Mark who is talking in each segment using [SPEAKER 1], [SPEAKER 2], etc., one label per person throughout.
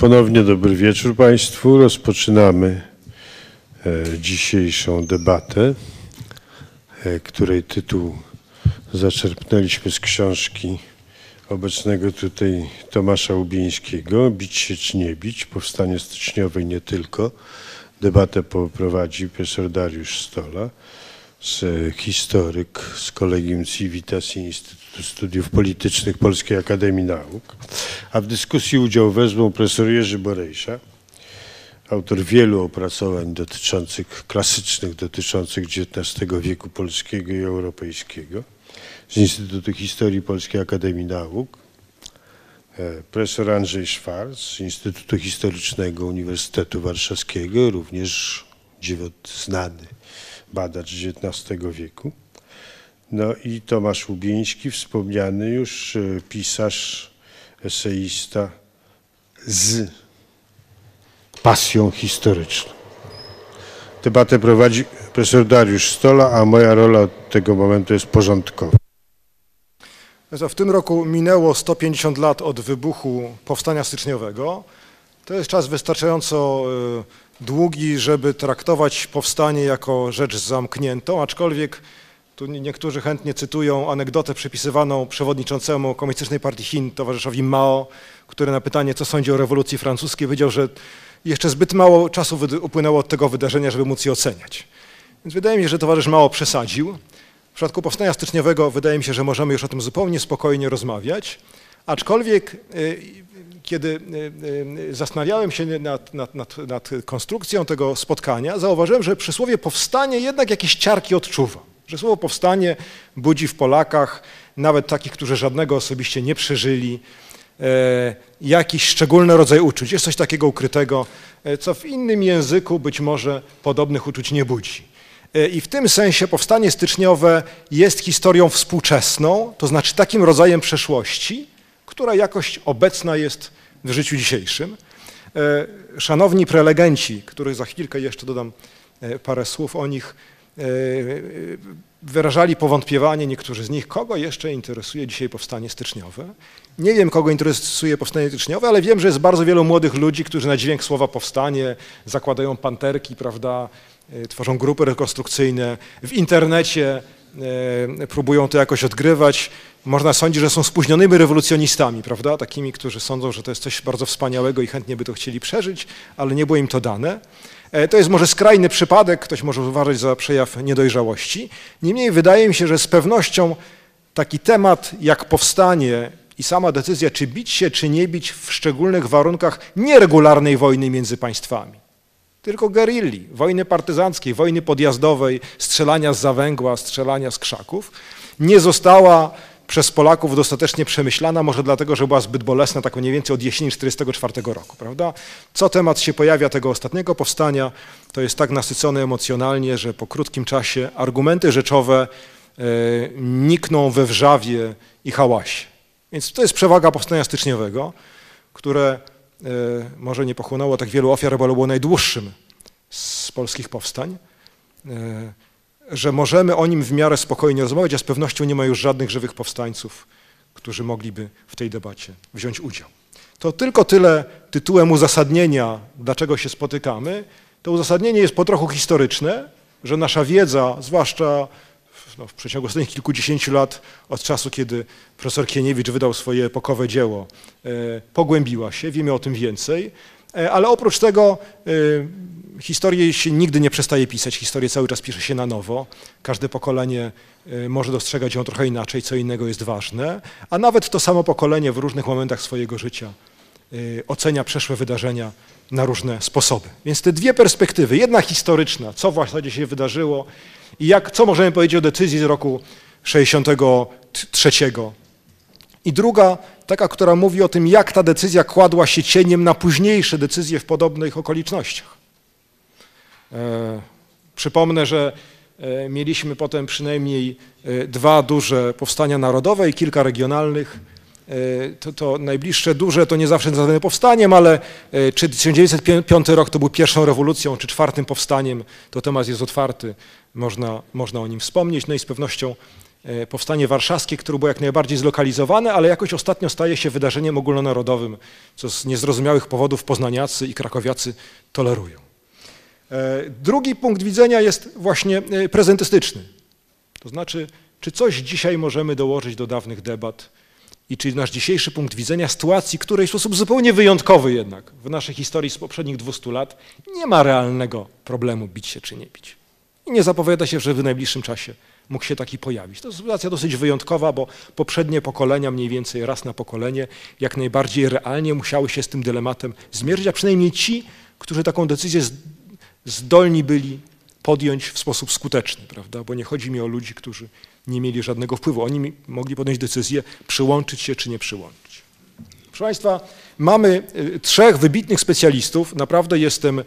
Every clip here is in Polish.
[SPEAKER 1] Ponownie dobry wieczór Państwu. Rozpoczynamy e, dzisiejszą debatę, e, której tytuł zaczerpnęliśmy z książki obecnego tutaj Tomasza Ubińskiego Bić się czy nie bić, powstanie styczniowe i nie tylko. Debatę poprowadzi profesor Dariusz Stola, z, historyk z Kolegium Civitas i Instytutu Studiów Politycznych Polskiej Akademii Nauk. A w dyskusji udział wezmą profesor Jerzy Borejsza, autor wielu opracowań dotyczących, klasycznych, dotyczących XIX wieku polskiego i europejskiego z Instytutu Historii Polskiej Akademii Nauk, e, profesor Andrzej Szwarc z Instytutu Historycznego Uniwersytetu Warszawskiego, również znany badacz XIX wieku. No i Tomasz Łubiński, wspomniany już e, pisarz, eseista z pasją historyczną. Debatę prowadzi profesor Dariusz Stola, a moja rola od tego momentu jest porządkowa.
[SPEAKER 2] W tym roku minęło 150 lat od wybuchu Powstania Styczniowego. To jest czas wystarczająco e, długi, żeby traktować powstanie jako rzecz zamkniętą, aczkolwiek tu niektórzy chętnie cytują anegdotę przypisywaną przewodniczącemu Komunistycznej Partii Chin, towarzyszowi Mao, który na pytanie, co sądzi o rewolucji francuskiej, powiedział, że jeszcze zbyt mało czasu upłynęło od tego wydarzenia, żeby móc je oceniać. Więc wydaje mi się, że towarzysz Mao przesadził. W przypadku powstania styczniowego wydaje mi się, że możemy już o tym zupełnie spokojnie rozmawiać, aczkolwiek y, kiedy y, y, zastanawiałem się nad, nad, nad, nad konstrukcją tego spotkania, zauważyłem, że przysłowie powstanie jednak jakieś ciarki odczuwa. Że słowo powstanie budzi w Polakach, nawet takich, którzy żadnego osobiście nie przeżyli, e, jakiś szczególny rodzaj uczuć. Jest coś takiego ukrytego, e, co w innym języku być może podobnych uczuć nie budzi. E, I w tym sensie powstanie styczniowe jest historią współczesną, to znaczy takim rodzajem przeszłości, która jakoś obecna jest w życiu dzisiejszym. Szanowni prelegenci, których za chwilkę jeszcze dodam parę słów o nich, E, wyrażali powątpiewanie niektórzy z nich, kogo jeszcze interesuje dzisiaj powstanie styczniowe. Nie wiem, kogo interesuje powstanie styczniowe, ale wiem, że jest bardzo wielu młodych ludzi, którzy na dźwięk słowa powstanie zakładają panterki, prawda, e, tworzą grupy rekonstrukcyjne, w internecie e, próbują to jakoś odgrywać. Można sądzić, że są spóźnionymi rewolucjonistami, prawda, takimi, którzy sądzą, że to jest coś bardzo wspaniałego i chętnie by to chcieli przeżyć, ale nie było im to dane. E, to jest może skrajny przypadek, ktoś może uważać za przejaw niedojrzałości. Niemniej wydaje mi się, że z pewnością taki temat jak powstanie i sama decyzja, czy bić się, czy nie bić w szczególnych warunkach nieregularnej wojny między państwami, tylko gerilli, wojny partyzanckiej, wojny podjazdowej, strzelania z zawęgła, strzelania z krzaków, nie została przez Polaków dostatecznie przemyślana, może dlatego, że była zbyt bolesna, tak mniej więcej od jesieni 1944 roku, prawda? Co temat się pojawia tego ostatniego powstania, to jest tak nasycony emocjonalnie, że po krótkim czasie argumenty rzeczowe e, nikną we wrzawie i hałasie. Więc to jest przewaga powstania styczniowego, które może nie pochłonęło tak wielu ofiar, bo było najdłuższym z polskich powstań. E, że możemy o nim w miarę spokojnie rozmawiać, a z pewnością nie ma już żadnych żywych powstańców, którzy mogliby w tej debacie wziąć udział. To tylko tyle tytułem uzasadnienia, dlaczego się spotykamy. To uzasadnienie jest po trochu historyczne, że nasza wiedza, zwłaszcza no, w przeciągu ostatnich kilkudziesięciu lat, od czasu, kiedy profesor Kieniewicz wydał swoje epokowe dzieło, e, pogłębiła się, wiemy o tym więcej, e, ale oprócz tego e, historię się nigdy nie przestaje pisać, historię cały czas pisze się na nowo. Każde pokolenie może dostrzegać ją trochę inaczej, co innego jest ważne, a nawet to samo pokolenie w różnych momentach swojego życia ocenia przeszłe wydarzenia na różne sposoby. Więc te dwie perspektywy, jedna historyczna, co w zasadzie się wydarzyło i jak, co możemy powiedzieć o decyzji z roku 63 i druga, taka, która mówi o tym, jak ta decyzja kładła się cieniem na późniejsze decyzje w podobnych okolicznościach. E, przypomnę, że e, mieliśmy potem przynajmniej e, dwa duże powstania narodowe i kilka regionalnych. To, to, najbliższe duże to nie zawsze nazwane powstaniem, ale czy 1905 rok to był pierwszą rewolucją, czy czwartym powstaniem, to temat jest otwarty, można, można o nim wspomnieć. No i z pewnością e, powstanie warszawskie, które było jak najbardziej zlokalizowane, ale jakoś ostatnio staje się wydarzeniem ogólnonarodowym, co z niezrozumiałych powodów poznaniacy i krakowiacy tolerują. E, drugi punkt widzenia jest właśnie e, prezentystyczny. To znaczy, czy coś dzisiaj możemy dołożyć do dawnych debat i czy nasz dzisiejszy punkt widzenia sytuacji, której w sposób zupełnie wyjątkowy jednak w naszej historii z poprzednich 200 lat nie ma realnego problemu bić się czy nie bić. I nie zapowiada się, że w najbliższym czasie mógł się taki pojawić. To sytuacja dosyć wyjątkowa, bo poprzednie pokolenia, mniej więcej raz na pokolenie, jak najbardziej realnie musiały się z tym dylematem zmierzyć, a przynajmniej ci, którzy taką decyzję zdolni byli podjąć w sposób skuteczny, prawda? Bo nie chodzi mi o ludzi, którzy nie mieli żadnego wpływu. Oni mogli podjąć decyzję, przyłączyć się czy nie przyłączyć. Proszę Państwa, mamy y, trzech wybitnych specjalistów. Naprawdę jestem y,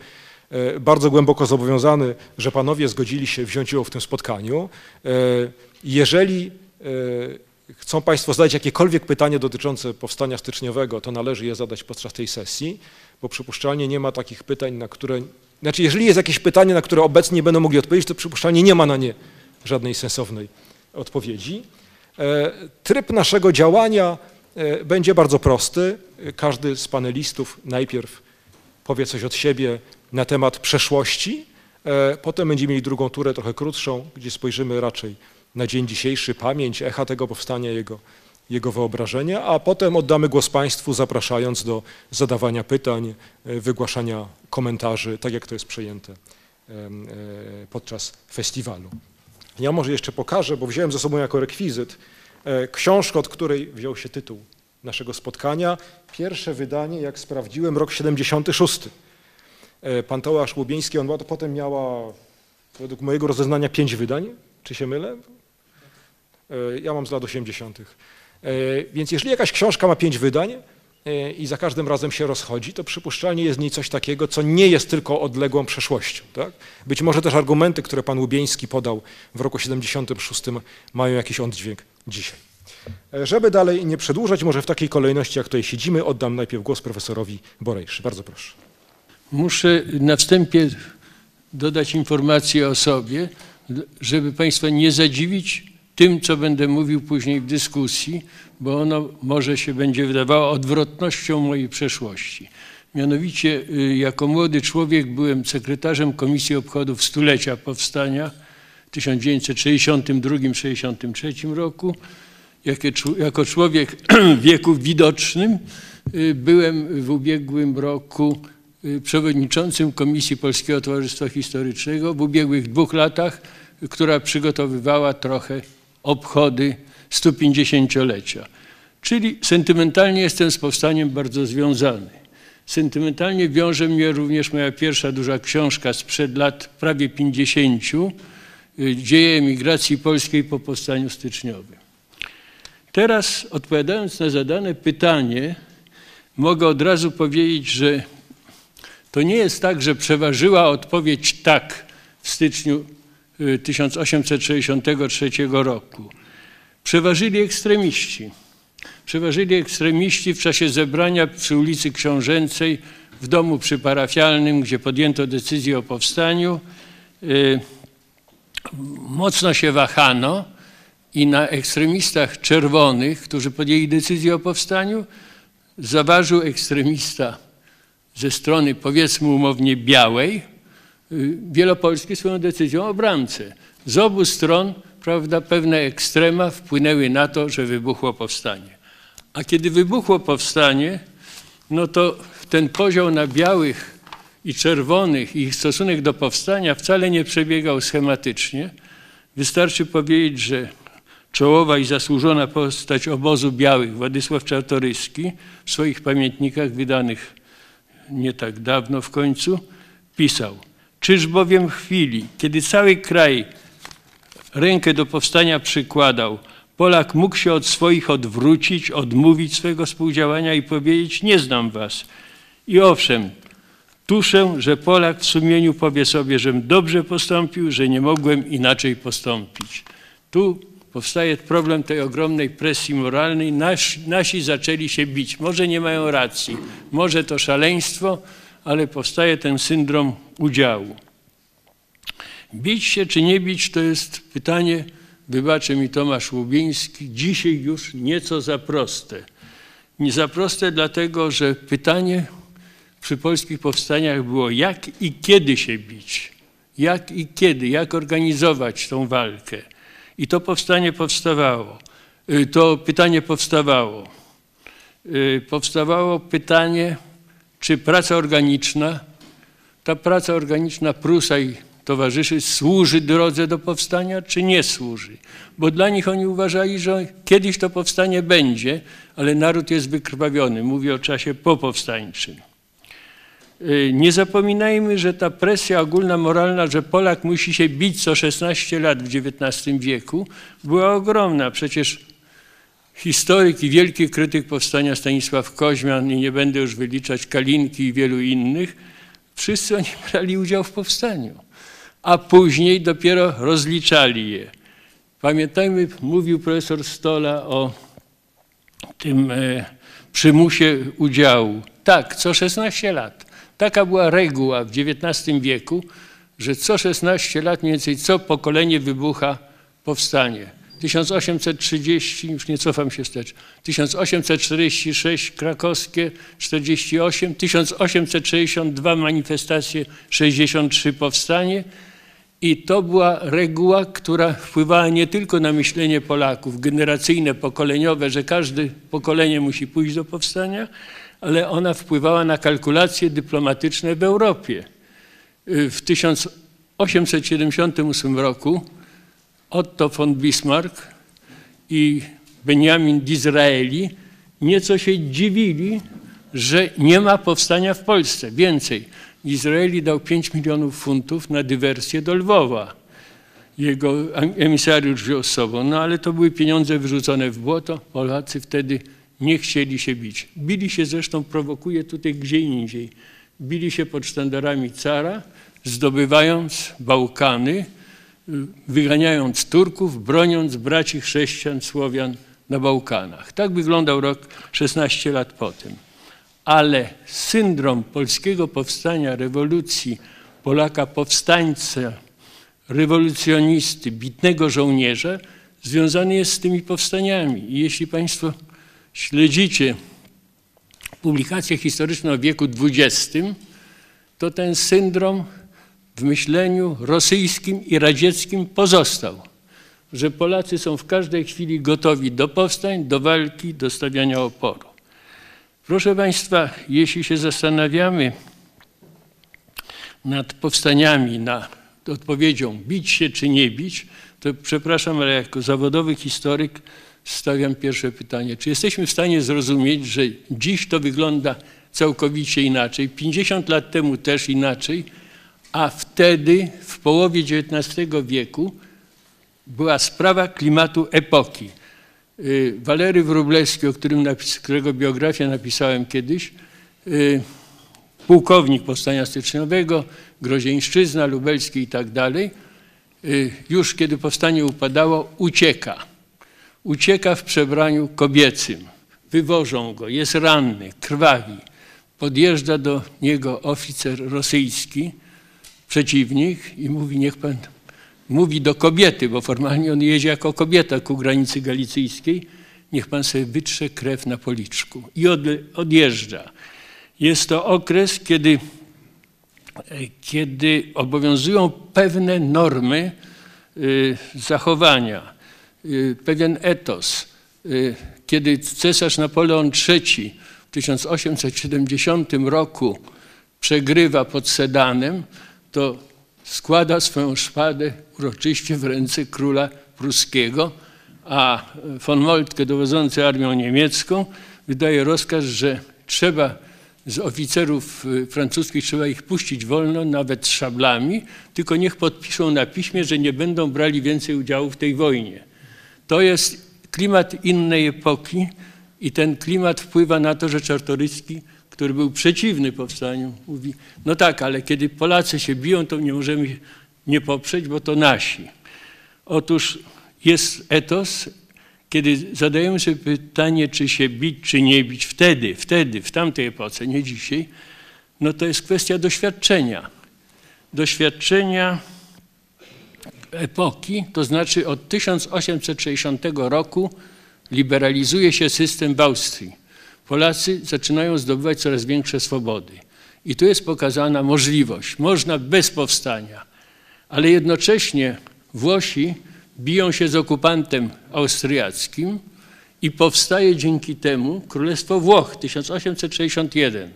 [SPEAKER 2] bardzo głęboko zobowiązany, że panowie zgodzili się wziąć udział w tym spotkaniu. Y, jeżeli chcą Państwo zadać jakiekolwiek pytanie dotyczące powstania styczniowego, to należy je zadać podczas tej sesji, bo przypuszczalnie nie ma takich pytań, na które znaczy, jeżeli jest jakieś pytanie, na które obecnie nie będą mogli odpowiedzieć, to przypuszczalnie nie ma na nie żadnej sensownej odpowiedzi. E, tryb naszego działania e, będzie bardzo prosty. Każdy z panelistów najpierw powie coś od siebie na temat przeszłości, e, potem będziemy mieli drugą turę trochę krótszą, gdzie spojrzymy raczej na dzień dzisiejszy, pamięć, echa tego powstania, jego jego wyobrażenia, a potem oddamy głos Państwu, zapraszając do zadawania pytań, wygłaszania komentarzy, tak jak to jest przejęte podczas festiwalu. Ja może jeszcze pokażę, bo wziąłem ze sobą jako rekwizyt e, książkę, od której wziął się tytuł naszego spotkania. Pierwsze wydanie, jak sprawdziłem, rok 76. Pan Tomasz Łubieński, on potem miała, według mojego rozeznania, pięć wydań. Czy się mylę? Ja mam z lat 80. E, więc jeżeli jakaś książka ma pięć wydań e, i za każdym razem się rozchodzi, to przypuszczalnie jest w niej coś takiego, co nie jest tylko odległą przeszłością. Tak? Być może też argumenty, które pan Łubieński podał w roku 76 mają jakiś oddźwięk dzisiaj. E, żeby dalej nie przedłużać, może w takiej kolejności, jak tutaj siedzimy, oddam najpierw głos profesorowi Borejszy. Bardzo proszę.
[SPEAKER 3] Muszę na wstępie dodać informację o sobie, żeby Państwa nie zadziwić tym, co będę mówił później w dyskusji, bo ono może się będzie wydawało odwrotnością mojej przeszłości. Mianowicie y, jako młody człowiek byłem sekretarzem Komisji Obchodów Stulecia Powstania w 1962-63 roku. Jako człowiek w wieku widocznym y, byłem w ubiegłym roku y, przewodniczącym Komisji Polskiego Towarzystwa Historycznego w ubiegłych dwóch latach, która przygotowywała trochę obchody 150-lecia. Czyli sentymentalnie jestem z powstaniem bardzo związany. Sentymentalnie wiąże mnie również moja pierwsza duża książka sprzed lat prawie 50, y, Dzieje emigracji polskiej po powstaniu styczniowym. Teraz odpowiadając na zadane pytanie, mogę od razu powiedzieć, że to nie jest tak, że przeważyła odpowiedź tak w styczniu 1863 roku. Przeważyli ekstremiści. Przeważyli ekstremiści w czasie zebrania przy ulicy Książęcej w domu przyparafialnym, gdzie podjęto decyzję o powstaniu. Y, mocno się wahano i na ekstremistach czerwonych, którzy podjęli decyzję o powstaniu, zaważył ekstremista ze strony powiedzmy umownie białej, Y, wielopolskie swoją decyzją o bramce. Z obu stron prawda, pewne ekstrema wpłynęły na to, że wybuchło powstanie. A kiedy wybuchło powstanie, no to ten podział na białych i czerwonych i ich stosunek do powstania wcale nie przebiegał schematycznie. Wystarczy powiedzieć, że czołowa i zasłużona postać obozu białych, Władysław Czartoryski, w swoich pamiętnikach wydanych nie tak dawno w końcu, pisał – Czyż bowiem chwili, kiedy cały kraj rękę do powstania przykładał, Polak mógł się od swoich odwrócić, odmówić swojego współdziałania i powiedzieć: Nie znam was. I owszem, tuszę, że Polak w sumieniu powie sobie, żem dobrze postąpił, że nie mogłem inaczej postąpić. Tu powstaje problem tej ogromnej presji moralnej. Nasi, nasi zaczęli się bić. Może nie mają racji, może to szaleństwo, ale powstaje ten syndrom udziału. Bić się czy nie bić to jest pytanie wybaczy mi Tomasz Łubiński, dzisiaj już nieco za proste. Nie za proste dlatego, że pytanie przy polskich powstaniach było jak i kiedy się bić, jak i kiedy, jak organizować tą walkę. I to powstanie powstawało, y, to pytanie powstawało. Y, powstawało pytanie, czy praca organiczna, ta praca organiczna Prusa i towarzyszy służy drodze do powstania, czy nie służy. Bo dla nich oni uważali, że kiedyś to powstanie będzie, ale naród jest wykrwawiony. Mówię o czasie popowstańczym. Y, Nie zapominajmy, że ta presja ogólna moralna, że Polak musi się bić co 16 lat w XIX wieku, była ogromna. Przecież historyk i wielki krytyk powstania Stanisław Koźmian, i nie będę już wyliczać Kalinki i wielu innych, wszyscy oni brali udział w powstaniu, a później dopiero rozliczali je. Pamiętajmy, mówił profesor Stola o tym e, przymusie udziału. Tak, co 16 lat. Taka była reguła w XIX wieku, że co 16 lat mniej więcej co pokolenie wybucha powstanie. 1830, już nie cofam się wstecz, 1846 krakowskie, 48, 1862 manifestacje, 63 powstanie i to była reguła, która wpływała nie tylko na myślenie Polaków, generacyjne, pokoleniowe, że każde pokolenie musi pójść do powstania, ale ona wpływała na kalkulacje dyplomatyczne w Europie. W 1878 roku Otto von Bismarck i Benjamin Disraeli nieco się dziwili, że nie ma powstania w Polsce. Więcej, Disraeli dał 5 milionów funtów na dywersję do Lwowa. Jego emisariusz wziął z sobą, no ale to były pieniądze wyrzucone w błoto. Polacy wtedy nie chcieli się bić. Bili się zresztą, prowokuje tutaj gdzie indziej. Bili się pod sztandarami cara, zdobywając Bałkany, wyganiając Turków, broniąc braci chrześcijan, Słowian na Bałkanach. Tak wyglądał rok 16 lat po tym. Ale syndrom polskiego powstania, rewolucji, Polaka powstańca, rewolucjonisty, bitnego żołnierza, związany jest z tymi powstaniami. I jeśli Państwo śledzicie publikacje historyczne o wieku XX, to ten syndrom w myśleniu rosyjskim i radzieckim pozostał, że Polacy są w każdej chwili gotowi do powstań, do walki, do stawiania oporu. Proszę Państwa, jeśli się zastanawiamy nad powstaniami, nad odpowiedzią bić się czy nie bić, to przepraszam, ale jako zawodowy historyk stawiam pierwsze pytanie. Czy jesteśmy w stanie zrozumieć, że dziś to wygląda całkowicie inaczej, 50 lat temu też inaczej, a wtedy, w połowie XIX wieku, była sprawa klimatu epoki. Y, Walery Wróblewski, o którym którego biografię napisałem kiedyś, y, pułkownik powstania styczniowego, Grozieńszczyzna, Lubelski i tak dalej, y, już kiedy powstanie upadało, ucieka. Ucieka w przebraniu kobiecym. Wywożą go, jest ranny, krwawi. Podjeżdża do niego oficer rosyjski, przeciwnik i mówi, niech pan, mówi do kobiety, bo formalnie on jedzie jako kobieta ku granicy galicyjskiej, niech pan sobie wytrze krew na policzku i od, odjeżdża. Jest to okres, kiedy, kiedy obowiązują pewne normy y, zachowania, y, pewien etos. Y, kiedy cesarz Napoleon III w 1870 roku przegrywa pod Sedanem, to składa swoją szpadę uroczyście w ręce króla pruskiego, a von Moltke, dowodzący armią niemiecką, wydaje rozkaz, że trzeba z oficerów y, francuskich trzeba ich puścić wolno, nawet szablami, tylko niech podpiszą na piśmie, że nie będą brali więcej udziału w tej wojnie. To jest klimat innej epoki i ten klimat wpływa na to, że Czartoryski który był przeciwny powstaniu, mówi, no tak, ale kiedy Polacy się biją, to nie możemy nie poprzeć, bo to nasi. Otóż jest etos, kiedy zadajemy sobie pytanie, czy się bić, czy nie bić, wtedy, wtedy, w tamtej epoce, nie dzisiaj, no to jest kwestia doświadczenia. Doświadczenia epoki, to znaczy od 1860 roku liberalizuje się system w Austrii. Polacy zaczynają zdobywać coraz większe swobody. I tu jest pokazana możliwość. Można bez powstania, ale jednocześnie Włosi biją się z okupantem austriackim i powstaje dzięki temu Królestwo Włoch 1861.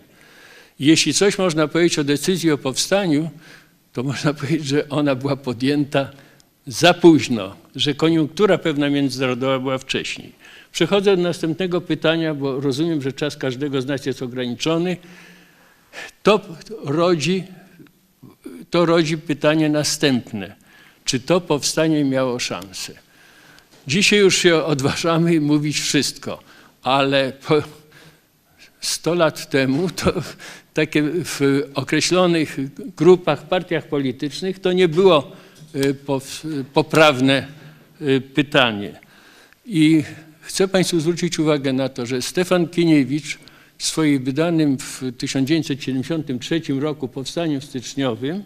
[SPEAKER 3] Jeśli coś można powiedzieć o decyzji o powstaniu, to można powiedzieć, że ona była podjęta za późno, że koniunktura pewna międzynarodowa była wcześniej. Przechodzę do następnego pytania, bo rozumiem, że czas każdego z nas jest ograniczony. To rodzi, to rodzi pytanie następne. Czy to powstanie miało szansę? Dzisiaj już się odważamy mówić wszystko, ale 100 lat temu to takie w określonych grupach, partiach politycznych to nie było y, poprawne y, pytanie. I chcę Państwu zwrócić uwagę na to, że Stefan Kieniewicz w swoim wydanym w 1973 roku powstaniu styczniowym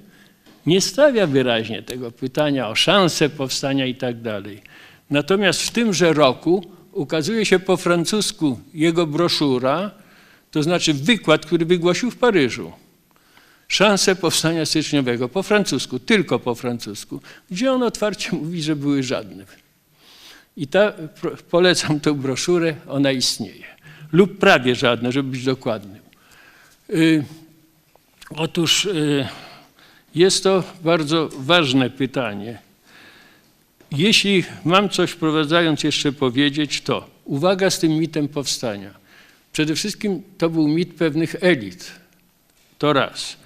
[SPEAKER 3] nie stawia wyraźnie tego pytania o szansę powstania i tak dalej. Natomiast w tymże roku ukazuje się po francusku jego broszura, to znaczy wykład, który wygłosił w Paryżu. Szanse powstania styczniowego po francusku, tylko po francusku, gdzie on otwarcie mówi, że były żadne. I ta, polecam tę broszurę, ona istnieje. Lub prawie żadne, żeby być dokładnym. Y, otóż y, jest to bardzo ważne pytanie. Jeśli mam coś wprowadzając jeszcze powiedzieć, to uwaga z tym mitem powstania. Przede wszystkim to był mit pewnych elit. To raz.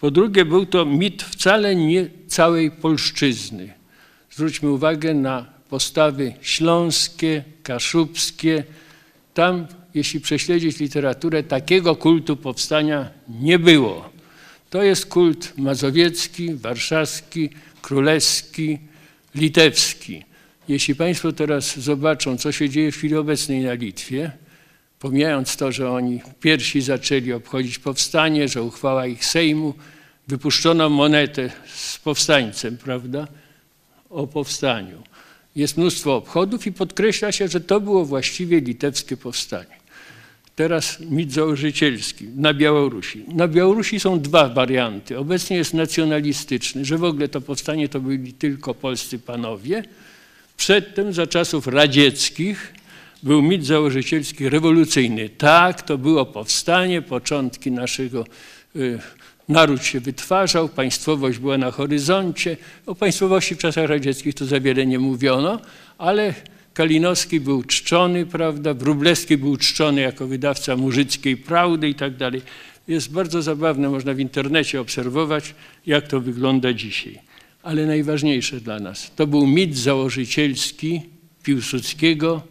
[SPEAKER 3] Po drugie, był to mit wcale nie całej polszczyzny. Zwróćmy uwagę na postawy śląskie, kaszubskie. Tam, jeśli prześledzić literaturę, takiego kultu powstania nie było. To jest kult mazowiecki, warszawski, królewski, litewski. Jeśli Państwo teraz zobaczą, co się dzieje w chwili obecnej na Litwie, pomijając to, że oni pierwsi zaczęli obchodzić powstanie, że uchwała ich Sejmu, wypuszczono monetę z powstańcem, prawda, o powstaniu. Jest mnóstwo obchodów i podkreśla się, że to było właściwie litewskie powstanie. Teraz mit założycielski na Białorusi. Na Białorusi są dwa warianty. Obecnie jest nacjonalistyczny, że w ogóle to powstanie to byli tylko polscy panowie. Przedtem, za czasów radzieckich, był mit założycielski rewolucyjny. Tak, to było powstanie, początki naszego, y, naród się wytwarzał, państwowość była na horyzoncie. O państwowości w czasach radzieckich to za wiele nie mówiono, ale Kalinowski był czczony, prawda, Wróblewski był czczony jako wydawca murzyckiej prawdy i tak dalej. Jest bardzo zabawne, można w internecie obserwować, jak to wygląda dzisiaj. Ale najważniejsze dla nas, to był mit założycielski Piłsudskiego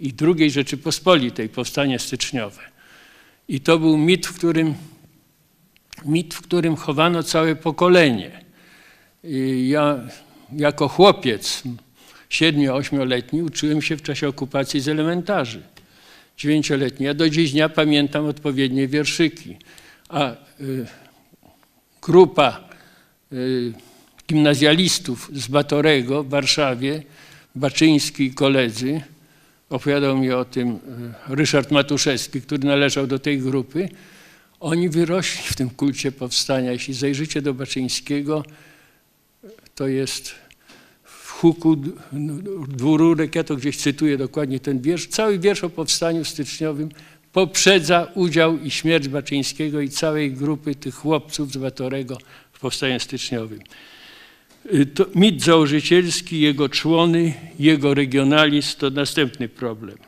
[SPEAKER 3] i II Rzeczypospolitej, powstanie styczniowe. I to był mit, w którym, mit, w którym chowano całe pokolenie. I ja jako chłopiec siedmiu, ośmioletni uczyłem się w czasie okupacji z elementarzy. Dziewięcioletni. Ja do dziś dnia pamiętam odpowiednie wierszyki. A y, grupa y, gimnazjalistów z Batorego w Warszawie, Baczyński i koledzy, opowiadał mi o tym y, Ryszard Matuszewski, który należał do tej grupy, oni wyrośli w tym kulcie powstania. Jeśli zajrzycie do Baczyńskiego, to jest huku dwururek, ja to gdzieś cytuję dokładnie ten wiersz, cały wiersz o powstaniu styczniowym poprzedza udział i śmierć Baczyńskiego i całej grupy tych chłopców z Batorego w powstaniu styczniowym. Y, to mit założycielski, jego człony, jego regionalizm to następny problem.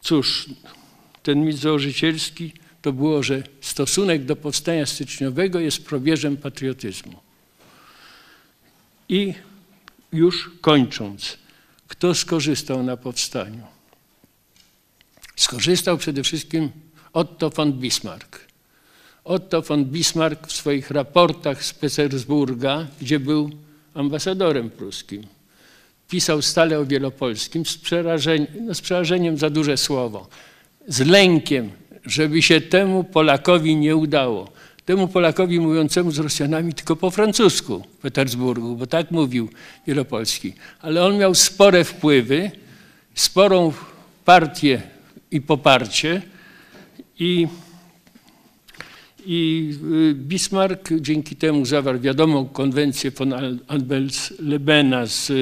[SPEAKER 3] Cóż, ten mit założycielski to było, że stosunek do powstania styczniowego jest probierzem patriotyzmu. I już kończąc, kto skorzystał na powstaniu? Skorzystał przede wszystkim Otto von Bismarck. Otto von Bismarck w swoich raportach z Petersburga, gdzie był ambasadorem pruskim, pisał stale o wielopolskim z przerażeniem, no z przerażeniem za duże słowo, z lękiem, żeby się temu Polakowi nie udało. Temu Polakowi mówiącemu z Rosjanami tylko po francusku w Petersburgu, bo tak mówił Wielopolski. Ale on miał spore wpływy, sporą partię i poparcie i, i y, Bismarck dzięki temu zawarł wiadomą konwencję von Albels-Lebena z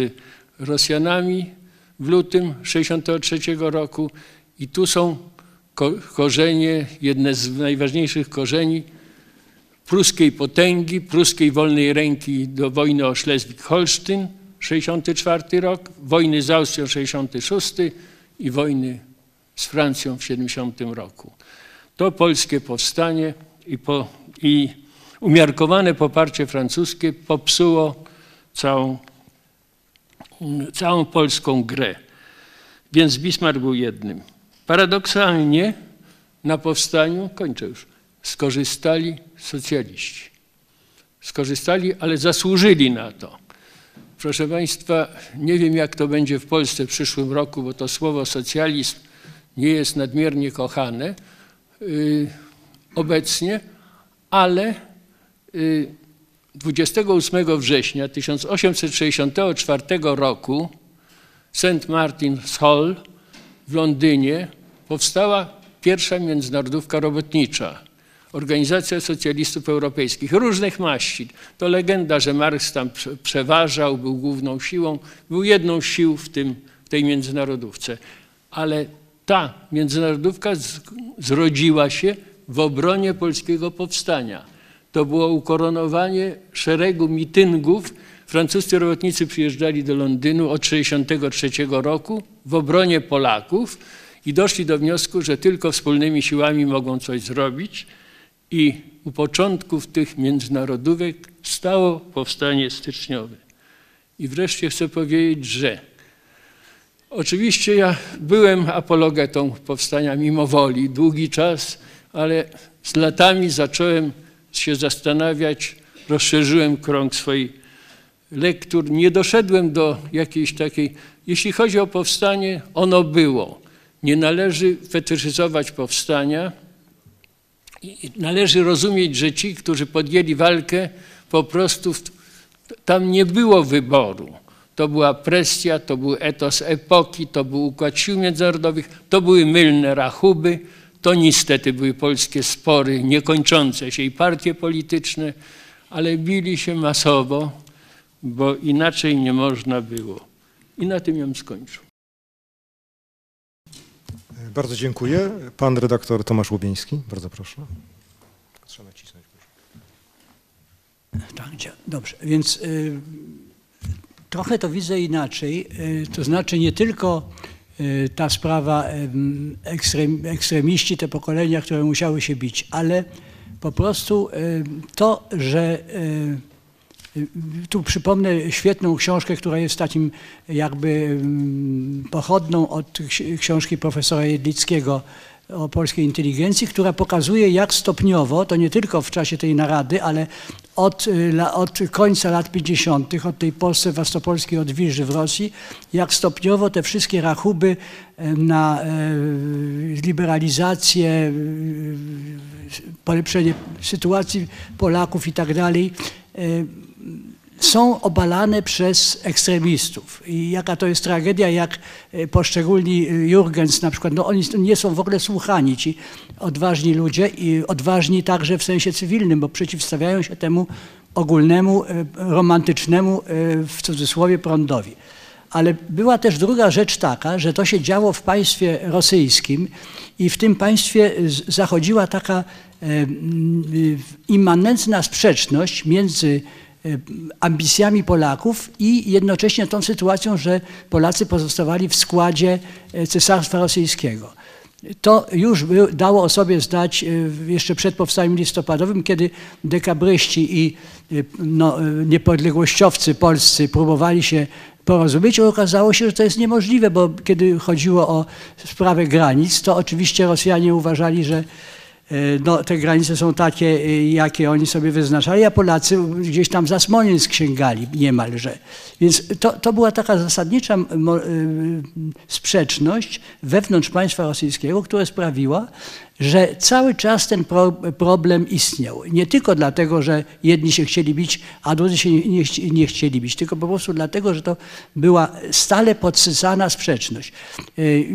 [SPEAKER 3] Rosjanami w lutym 1963 roku i tu są korzenie, jedne z najważniejszych korzeni pruskiej potęgi, pruskiej wolnej ręki do wojny o Szlezwik-Holsztyn, 64 rok, wojny z Austrią 66 i wojny z Francją w 70 roku. To polskie powstanie i, po, i umiarkowane poparcie francuskie popsuło całą, całą polską grę. Więc Bismarck był jednym. Paradoksalnie na powstaniu, kończę już, skorzystali socjaliści. Skorzystali, ale zasłużyli na to. Proszę Państwa, nie wiem jak to będzie w Polsce w przyszłym roku, bo to słowo socjalizm nie jest nadmiernie kochane yy, obecnie, ale yy, 28 września 1864 roku St. Martin's Hall w Londynie powstała pierwsza międzynarodówka robotnicza, Organizacja Socjalistów Europejskich, różnych maści. To legenda, że Marx tam przeważał, był główną siłą, był jedną z sił w, tym, w tej międzynarodówce. Ale ta międzynarodówka zrodziła się w obronie polskiego powstania. To było ukoronowanie szeregu mityngów. Francuscy robotnicy przyjeżdżali do Londynu od 1963 roku w obronie Polaków i doszli do wniosku, że tylko wspólnymi siłami mogą coś zrobić. I u początków tych międzynarodówek stało powstanie styczniowe. I wreszcie chcę powiedzieć, że oczywiście ja byłem apologetą powstania mimo woli długi czas, ale z latami zacząłem się zastanawiać, rozszerzyłem krąg swoich lektur, nie doszedłem do jakiejś takiej, jeśli chodzi o powstanie, ono było. Nie należy fetyszyzować powstania, i należy rozumieć, że ci, którzy podjęli walkę, po prostu tam nie było wyboru. To była presja, to był etos epoki, to był układ sił międzynarodowych, to były mylne rachuby, to niestety były polskie spory niekończące się i partie polityczne, ale bili się masowo, bo inaczej nie można było. I na tym ją skończył.
[SPEAKER 2] Bardzo dziękuję. Pan redaktor Tomasz Łubieński, bardzo proszę. Trzeba nacisnąć.
[SPEAKER 4] Tak, dobrze. Więc y, trochę to widzę inaczej. Y, to znaczy nie tylko y, ta sprawa ekstrem, ekstremiści, te pokolenia, które musiały się bić, ale po prostu to, że tu przypomnę świetną książkę, która jest takim jakby mm, pochodną od książki profesora Jedlickiego o polskiej inteligencji, która pokazuje jak stopniowo, to nie tylko w czasie tej narady, ale od, y, od końca lat 50., od tej Polsce Wastopolskiej odwilży w Rosji, jak stopniowo te wszystkie rachuby na e, liberalizację, polepszenie sytuacji Polaków i tak dalej, są obalane przez ekstremistów. I jaka to jest tragedia, jak e, poszczególni e, Jurgens na przykład, no oni nie są w ogóle słuchani, ci odważni ludzie i odważni także w sensie cywilnym, bo przeciwstawiają się temu ogólnemu, e, romantycznemu w cudzysłowie prądowi. Ale była też druga rzecz taka, że to się działo w państwie rosyjskim i w tym państwie zachodziła taka immanentna sprzeczność między ambicjami Polaków i jednocześnie tą sytuacją, że Polacy pozostawali w składzie e, Cesarstwa Rosyjskiego. To już dało o sobie zdać e, jeszcze przed powstaniem listopadowym, kiedy dekabryści i no, niepodległościowcy polscy próbowali się porozumieć, okazało się, że to jest niemożliwe, bo kiedy chodziło o sprawę granic, to oczywiście Rosjanie uważali, że no, te granice są takie, e, jakie oni sobie wyznaczali, a Polacy gdzieś tam za Smoleńsk sięgali niemalże. Więc to, to była taka zasadnicza e, sprzeczność wewnątrz państwa rosyjskiego, która sprawiła, że cały czas ten pro, problem istniał. Nie tylko dlatego, że jedni się chcieli bić, a drudzy się nie, nie, chcieli bić, tylko po prostu dlatego, że to była stale podsycana sprzeczność. Y,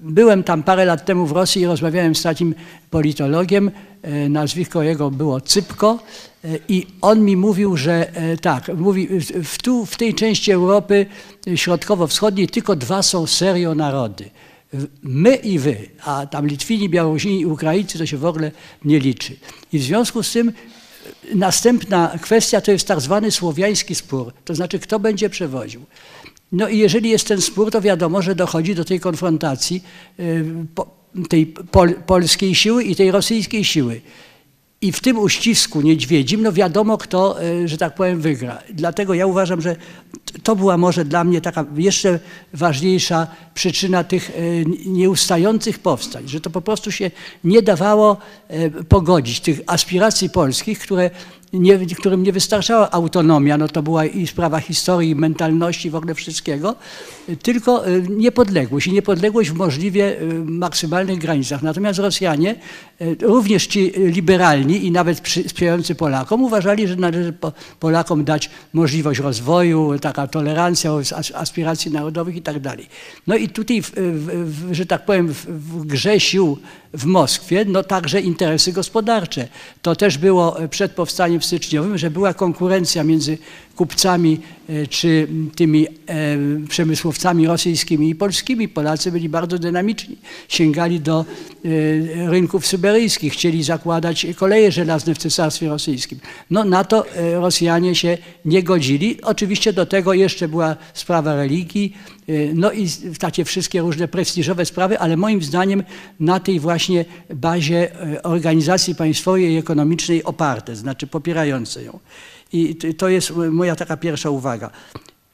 [SPEAKER 4] Byłem tam parę lat temu w Rosji i rozmawiałem z takim politologiem, y, nazwisko jego było Cypko, y, i on mi mówił, że tak, mówi, w, tu, w tej części Europy środkowo-wschodniej tylko dwa są serio narody my i wy, a tam Litwini, Białorusini i Ukraińcy to się w ogóle nie liczy. I w związku z tym następna kwestia to jest tak zwany słowiański spór, to znaczy kto będzie przewodził. No i jeżeli jest ten spór, to wiadomo, że dochodzi do tej konfrontacji po, tej pol, polskiej siły i tej rosyjskiej siły. I w tym uścisku niedźwiedzim, no wiadomo kto, y, że tak powiem, wygra. Dlatego ja uważam, że to była może dla mnie taka jeszcze ważniejsza przyczyna tych y, nieustających powstań, że to po prostu się nie dawało y, pogodzić tych aspiracji polskich, które nie, którym nie wystarczała autonomia, no to była i sprawa historii, mentalności, w ogóle wszystkiego, tylko y, niepodległość i niepodległość w możliwie y, maksymalnych granicach. Natomiast Rosjanie, y, również ci liberalni i nawet przy- sprzyjający Polakom, uważali, że należy po- Polakom dać możliwość rozwoju, taka tolerancja as- aspiracji narodowych i tak dalej. No i tutaj, w, w, że tak powiem, w, w grze sił w Moskwie, no także interesy gospodarcze. To też było przed powstaniem styczniowym, że była konkurencja między kupcami e, czy tymi e, przemysłowcami rosyjskimi i polskimi. Polacy byli bardzo dynamiczni, sięgali do e, rynków syberyjskich, chcieli zakładać koleje żelazne w Cesarstwie Rosyjskim. No na to Rosjanie się nie godzili. Oczywiście do tego jeszcze była sprawa religii, no i takie wszystkie różne prestiżowe sprawy, ale moim zdaniem na tej właśnie bazie organizacji państwowej i ekonomicznej oparte, znaczy popierające ją. I to jest moja taka pierwsza uwaga.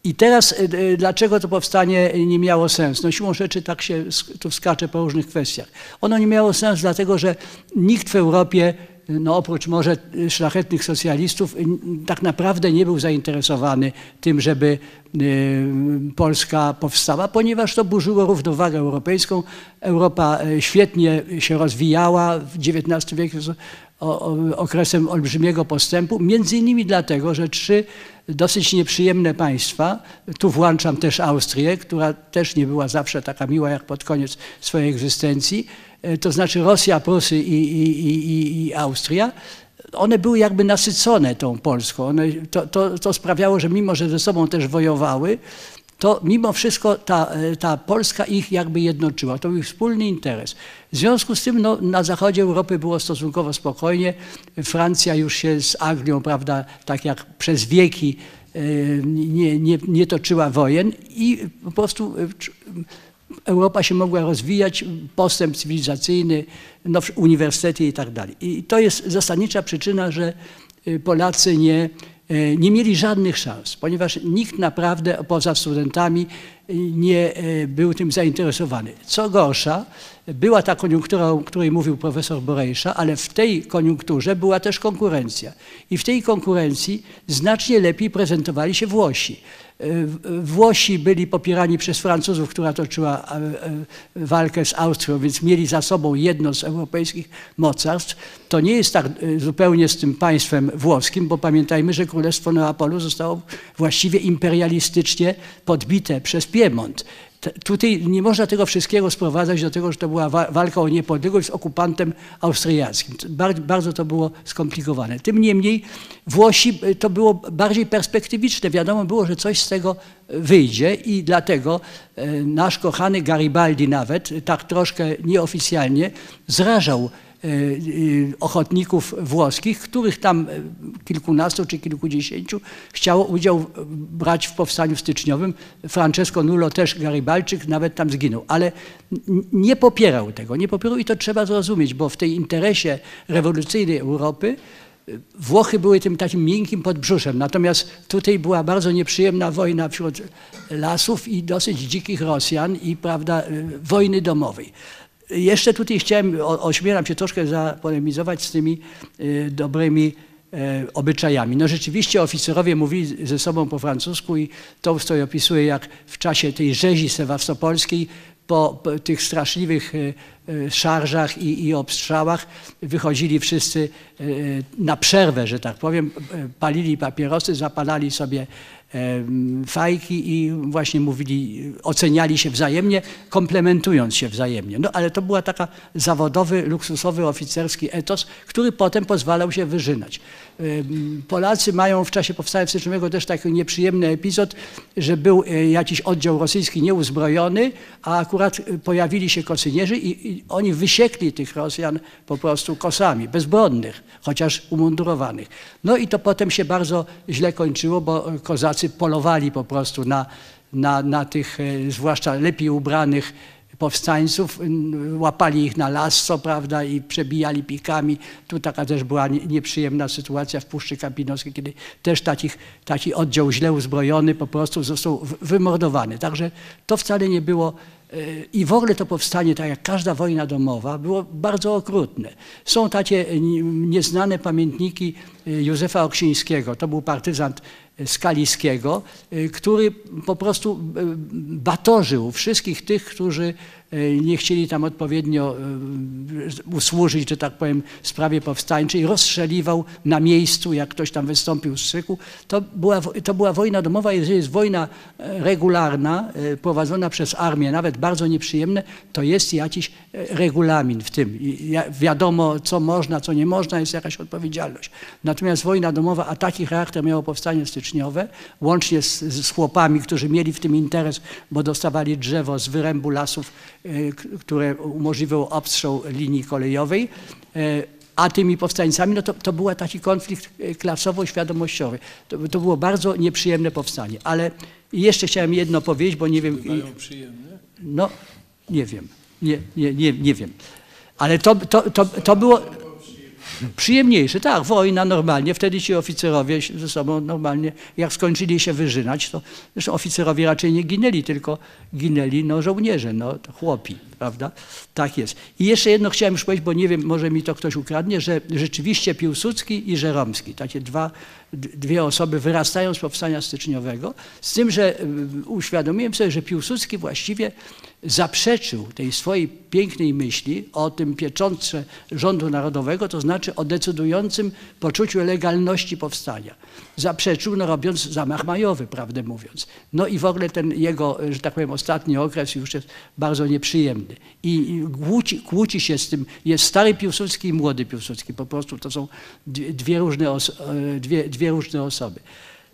[SPEAKER 4] I teraz y, dlaczego to powstanie nie miało sensu? No siłą rzeczy tak się tu wskacze po różnych kwestiach. Ono nie miało sensu dlatego, że nikt w Europie, no oprócz może y, szlachetnych socjalistów, tak naprawdę nie był zainteresowany tym, żeby y, Polska powstała, ponieważ to burzyło równowagę europejską. Europa świetnie się rozwijała w XIX wieku o, o, okresem olbrzymiego postępu, między innymi dlatego, że trzy dosyć nieprzyjemne państwa, tu włączam też Austrię, która też nie była zawsze taka miła jak pod koniec swojej egzystencji, e, to znaczy Rosja, Prusy i, i, i, i- Austria, one były jakby nasycone tą Polską. One, to, to, to sprawiało, że mimo, że ze sobą też wojowały, to mimo wszystko ta, e, ta Polska ich jakby jednoczyła. To był wspólny interes. W związku z tym no, na zachodzie Europy było stosunkowo spokojnie. Francja już się z Anglią, prawda, tak jak przez wieki e, nie, nie, nie toczyła wojen i po prostu e, Europa się mogła rozwijać, postęp cywilizacyjny, no, uniwersytety i tak dalej. I to jest zasadnicza przyczyna, że Polacy nie, nie mieli żadnych szans, ponieważ nikt naprawdę poza studentami y, nie y, był tym zainteresowany. Co gorsza, była ta koniunktura, o której mówił profesor Borejsza, ale w tej koniunkturze była też konkurencja. I w tej konkurencji znacznie lepiej prezentowali się Włosi. Włosi byli popierani przez Francuzów, która toczyła e, e, walkę z Austrią, więc mieli za sobą jedno z europejskich mocarstw. To nie jest tak e, zupełnie z tym państwem włoskim, bo pamiętajmy, że Królestwo Neapolu zostało właściwie imperialistycznie podbite przez Piemont. Tutaj nie można tego wszystkiego sprowadzać do tego, że to była wa- walka o niepodległość z okupantem austriackim. Bardzo, to było skomplikowane. Tym niemniej Włosi y, to było bardziej perspektywiczne. Wiadomo było, że coś z tego y, wyjdzie i dlatego y, nasz kochany Garibaldi nawet, tak troszkę nieoficjalnie, zrażał ochotników włoskich, których tam y, kilkunastu czy kilkudziesięciu chciało udział brać w powstaniu styczniowym. Francesco Nulo też Garibalczyk nawet tam zginął, ale nie popierał tego, nie popierał i to trzeba zrozumieć, bo w tej interesie rewolucyjnej Europy y, Włochy były tym takim miękkim podbrzuszem, natomiast tutaj była bardzo nieprzyjemna wojna wśród lasów i dosyć dzikich Rosjan i prawda, y, wojny domowej. Jeszcze tutaj chciałem, ośmielam się troszkę zapolemizować z tymi y, dobrymi e, obyczajami. No rzeczywiście oficerowie mówili ze sobą po francusku i Tolstoj opisuje, jak w czasie tej rzezi sewastopolskiej po, po tych straszliwych e, szarżach i, i obstrzałach wychodzili wszyscy na przerwę, że tak powiem, palili papierosy, zapalali sobie fajki i właśnie mówili, oceniali się wzajemnie, komplementując się wzajemnie. No ale to była taka zawodowy, luksusowy, oficerski etos, który potem pozwalał się wyżynać. Polacy mają w czasie powstania styczniowego też taki nieprzyjemny epizod, że był e, jakiś oddział rosyjski nieuzbrojony, a akurat e, pojawili się kosynierzy i, i oni wysiekli tych Rosjan po prostu kosami, bezbronnych, chociaż umundurowanych. No i to potem się bardzo źle kończyło, bo kozacy polowali po prostu na, na, na tych e, zwłaszcza lepiej ubranych powstańców, łapali ich na lasso, prawda, i przebijali pikami. Tu taka też była nie- nieprzyjemna sytuacja w Puszczy Kapinowskiej, kiedy też takich, taki oddział źle uzbrojony po prostu został wymordowany. Także to wcale nie było e, i w ogóle to powstanie, tak jak każda wojna domowa, było bardzo okrutne. Są takie nie- nieznane pamiętniki e, Józefa Oksińskiego, to był partyzant Skaliskiego, e, który po prostu e, batorzył wszystkich tych, którzy nie chcieli tam odpowiednio e, usłużyć, że tak powiem, sprawie powstańczej, rozstrzeliwał na miejscu, jak ktoś tam wystąpił z szyku. To była, to była wojna domowa, jeżeli jest wojna e, regularna, e, prowadzona przez armię, nawet bardzo nieprzyjemne, to jest jakiś e, regulamin w tym. Wiadomo, co można, co nie można, jest jakaś odpowiedzialność. Natomiast wojna domowa, a taki charakter miało powstanie styczniowe, łącznie z, z chłopami, którzy mieli w tym interes, bo dostawali drzewo z wyrębu lasów, e, które umożliwiało obstrzał linii kolejowej, e, a tymi powstańcami, no to, to był taki konflikt e, klasowo-świadomościowy. To, to było bardzo nieprzyjemne powstanie. Ale jeszcze chciałem jedno powiedzieć, bo nie wiem...
[SPEAKER 3] Bywają przyjemne.
[SPEAKER 4] No, nie wiem. Nie, nie, nie, nie wiem. Ale to, to, to, to było przyjemniejsze. Tak, wojna normalnie. Wtedy ci oficerowie ze sobą normalnie, jak skończyli się wyżynać, to zresztą oficerowie raczej nie ginęli, tylko ginęli no, żołnierze, no, chłopi, prawda? Tak jest. I jeszcze jedno chciałem już powiedzieć, bo nie wiem, może mi to ktoś ukradnie, że rzeczywiście Piłsudski i Żeromski, takie dwa, dwie osoby wyrastają z powstania styczniowego, z tym, że y, uświadomiłem sobie, że Piłsudski właściwie zaprzeczył tej swojej pięknej myśli o tym pieczątce rządu narodowego, to znaczy o decydującym poczuciu legalności powstania. Zaprzeczył, no robiąc zamach majowy, prawdę mówiąc. No i w ogóle ten jego, że tak powiem, ostatni okres już jest bardzo nieprzyjemny. I kłóci, kłóci się z tym, jest stary Piłsudski i młody Piłsudski, po prostu to są dwie, różne, e, dwie, dwie różne osoby.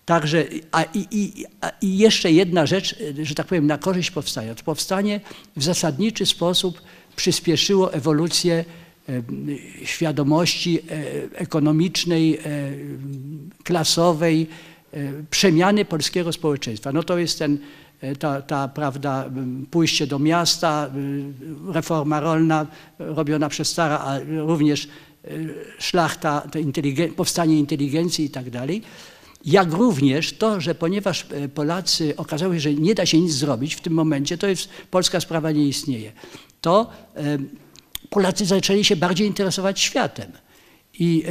[SPEAKER 4] Także, a i, i, a i jeszcze jedna rzecz, że tak powiem, na korzyść powstania. To powstanie w zasadniczy sposób przyspieszyło ewolucję świadomości e, ekonomicznej, e, klasowej, e, przemiany polskiego społeczeństwa. No to jest ten, ta, ta prawda, pójście do miasta, reforma rolna robiona przez Stara, a również szlachta, inteligen- powstanie inteligencji i tak dalej. Jak również to, że ponieważ e, Polacy okazało się, że nie da się nic zrobić w tym momencie, to jest polska sprawa nie istnieje, to e, Polacy zaczęli się bardziej interesować światem. I e,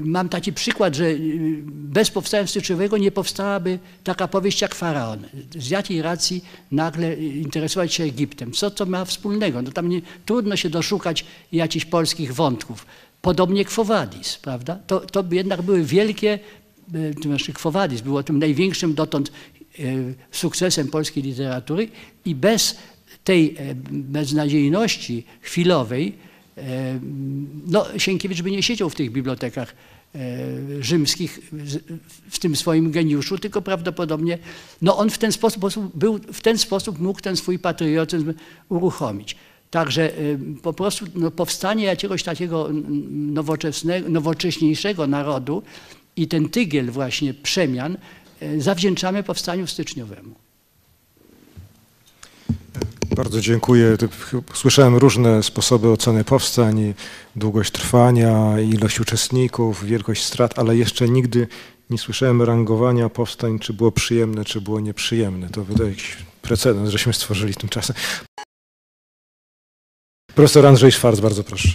[SPEAKER 4] mam taki przykład, że bez powstania styczniowego nie powstałaby taka powieść jak Faraon. Z jakiej racji nagle interesować się Egiptem? Co to ma wspólnego? No tam nie, trudno się doszukać jakichś polskich wątków. Podobnie Quo Vadis, prawda? To, to jednak były wielkie, znaczy Quo Vadis było tym największym dotąd e, sukcesem polskiej literatury i bez tej e, beznadziejności chwilowej E, No, Sienkiewicz by nie siedział w tych bibliotekach rzymskich w tym swoim geniuszu, tylko prawdopodobnie no on w ten sposób był, w ten sposób mógł ten swój patriotyzm uruchomić. Także po prostu no, powstanie jakiegoś takiego nowocześniejszego narodu i ten tygiel właśnie przemian e, zawdzięczamy powstaniu styczniowemu.
[SPEAKER 2] Bardzo dziękuję. Słyszałem różne sposoby oceny powstań, długość trwania, ilość uczestników, wielkość strat, ale jeszcze nigdy nie słyszałem rangowania powstań, czy było przyjemne, czy było nieprzyjemne. To wydaje jakiś precedens, żeśmy stworzyli tymczasem. Profesor Andrzej Szwarc, bardzo proszę.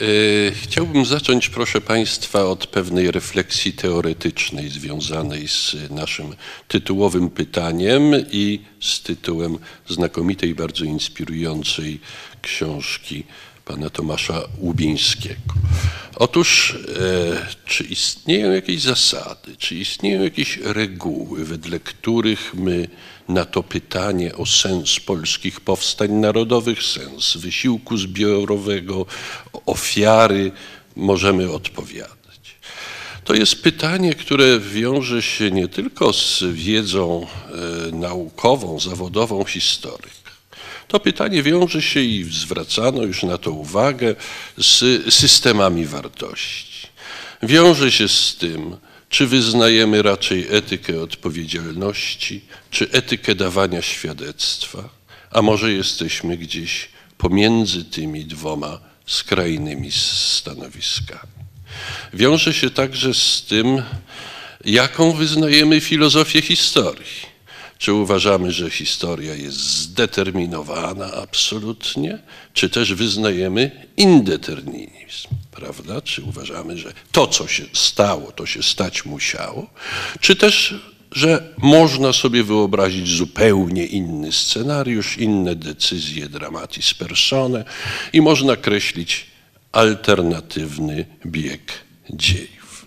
[SPEAKER 5] E, Chciałbym zacząć, proszę Państwa, od pewnej refleksji teoretycznej związanej z naszym tytułowym pytaniem i z tytułem znakomitej, bardzo inspirującej książki pana Tomasza Łubińskiego. Otóż, e, czy istnieją jakieś zasady, czy istnieją jakieś reguły, wedle których my na to pytanie o sens polskich powstań narodowych, sens wysiłku zbiorowego, ofiary możemy odpowiadać? To jest pytanie, które wiąże się nie tylko z wiedzą e, naukową, zawodową historyka. To pytanie wiąże się i zwracano już na to uwagę z systemami wartości. Wiąże się z tym, czy wyznajemy raczej etykę odpowiedzialności, czy etykę dawania świadectwa, a może jesteśmy gdzieś pomiędzy tymi dwoma skrajnymi stanowiskami. Wiąże się także z tym, jaką wyznajemy filozofię historii. Czy uważamy, że historia jest zdeterminowana absolutnie, czy też wyznajemy indeterminizm, prawda? Czy uważamy, że to, co się stało, to się stać musiało, czy też, że można sobie wyobrazić zupełnie inny scenariusz, inne decyzje dramatis persone i można kreślić alternatywny bieg dziejów.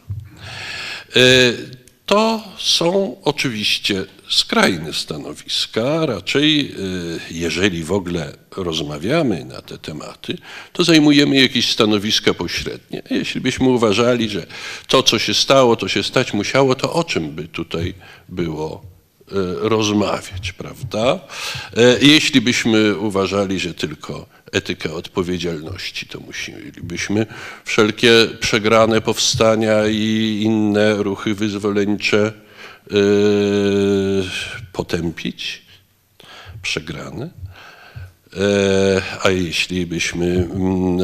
[SPEAKER 5] To są oczywiście skrajne stanowiska. Raczej, e, jeżeli w ogóle rozmawiamy na te tematy, to zajmujemy jakieś stanowiska pośrednie. Jeśli byśmy uważali, że to, co się stało, to się stać musiało, to o czym by tutaj było rozmawiać, prawda? E, Jeśli byśmy uważali, że tylko etyka odpowiedzialności, to musielibyśmy wszelkie przegrane powstania i inne ruchy wyzwoleńcze e, potępić, przegrane. E, A jeśli byśmy mm,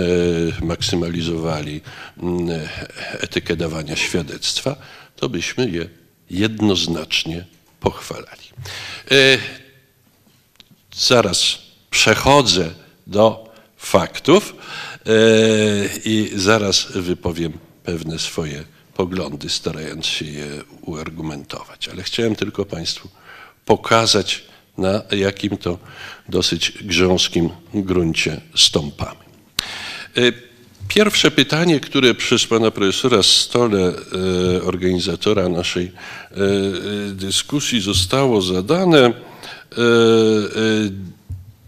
[SPEAKER 5] e, maksymalizowali mm, etykę dawania świadectwa, to byśmy je jednoznacznie pochwalali. E, Zaraz przechodzę do faktów e, i zaraz wypowiem pewne swoje poglądy, starając się je uargumentować. Ale chciałem tylko Państwu pokazać, na jakim to dosyć grząskim gruncie stąpamy. E, Pierwsze pytanie, które przez pana profesora Stole, e, organizatora naszej e, e, dyskusji, zostało zadane,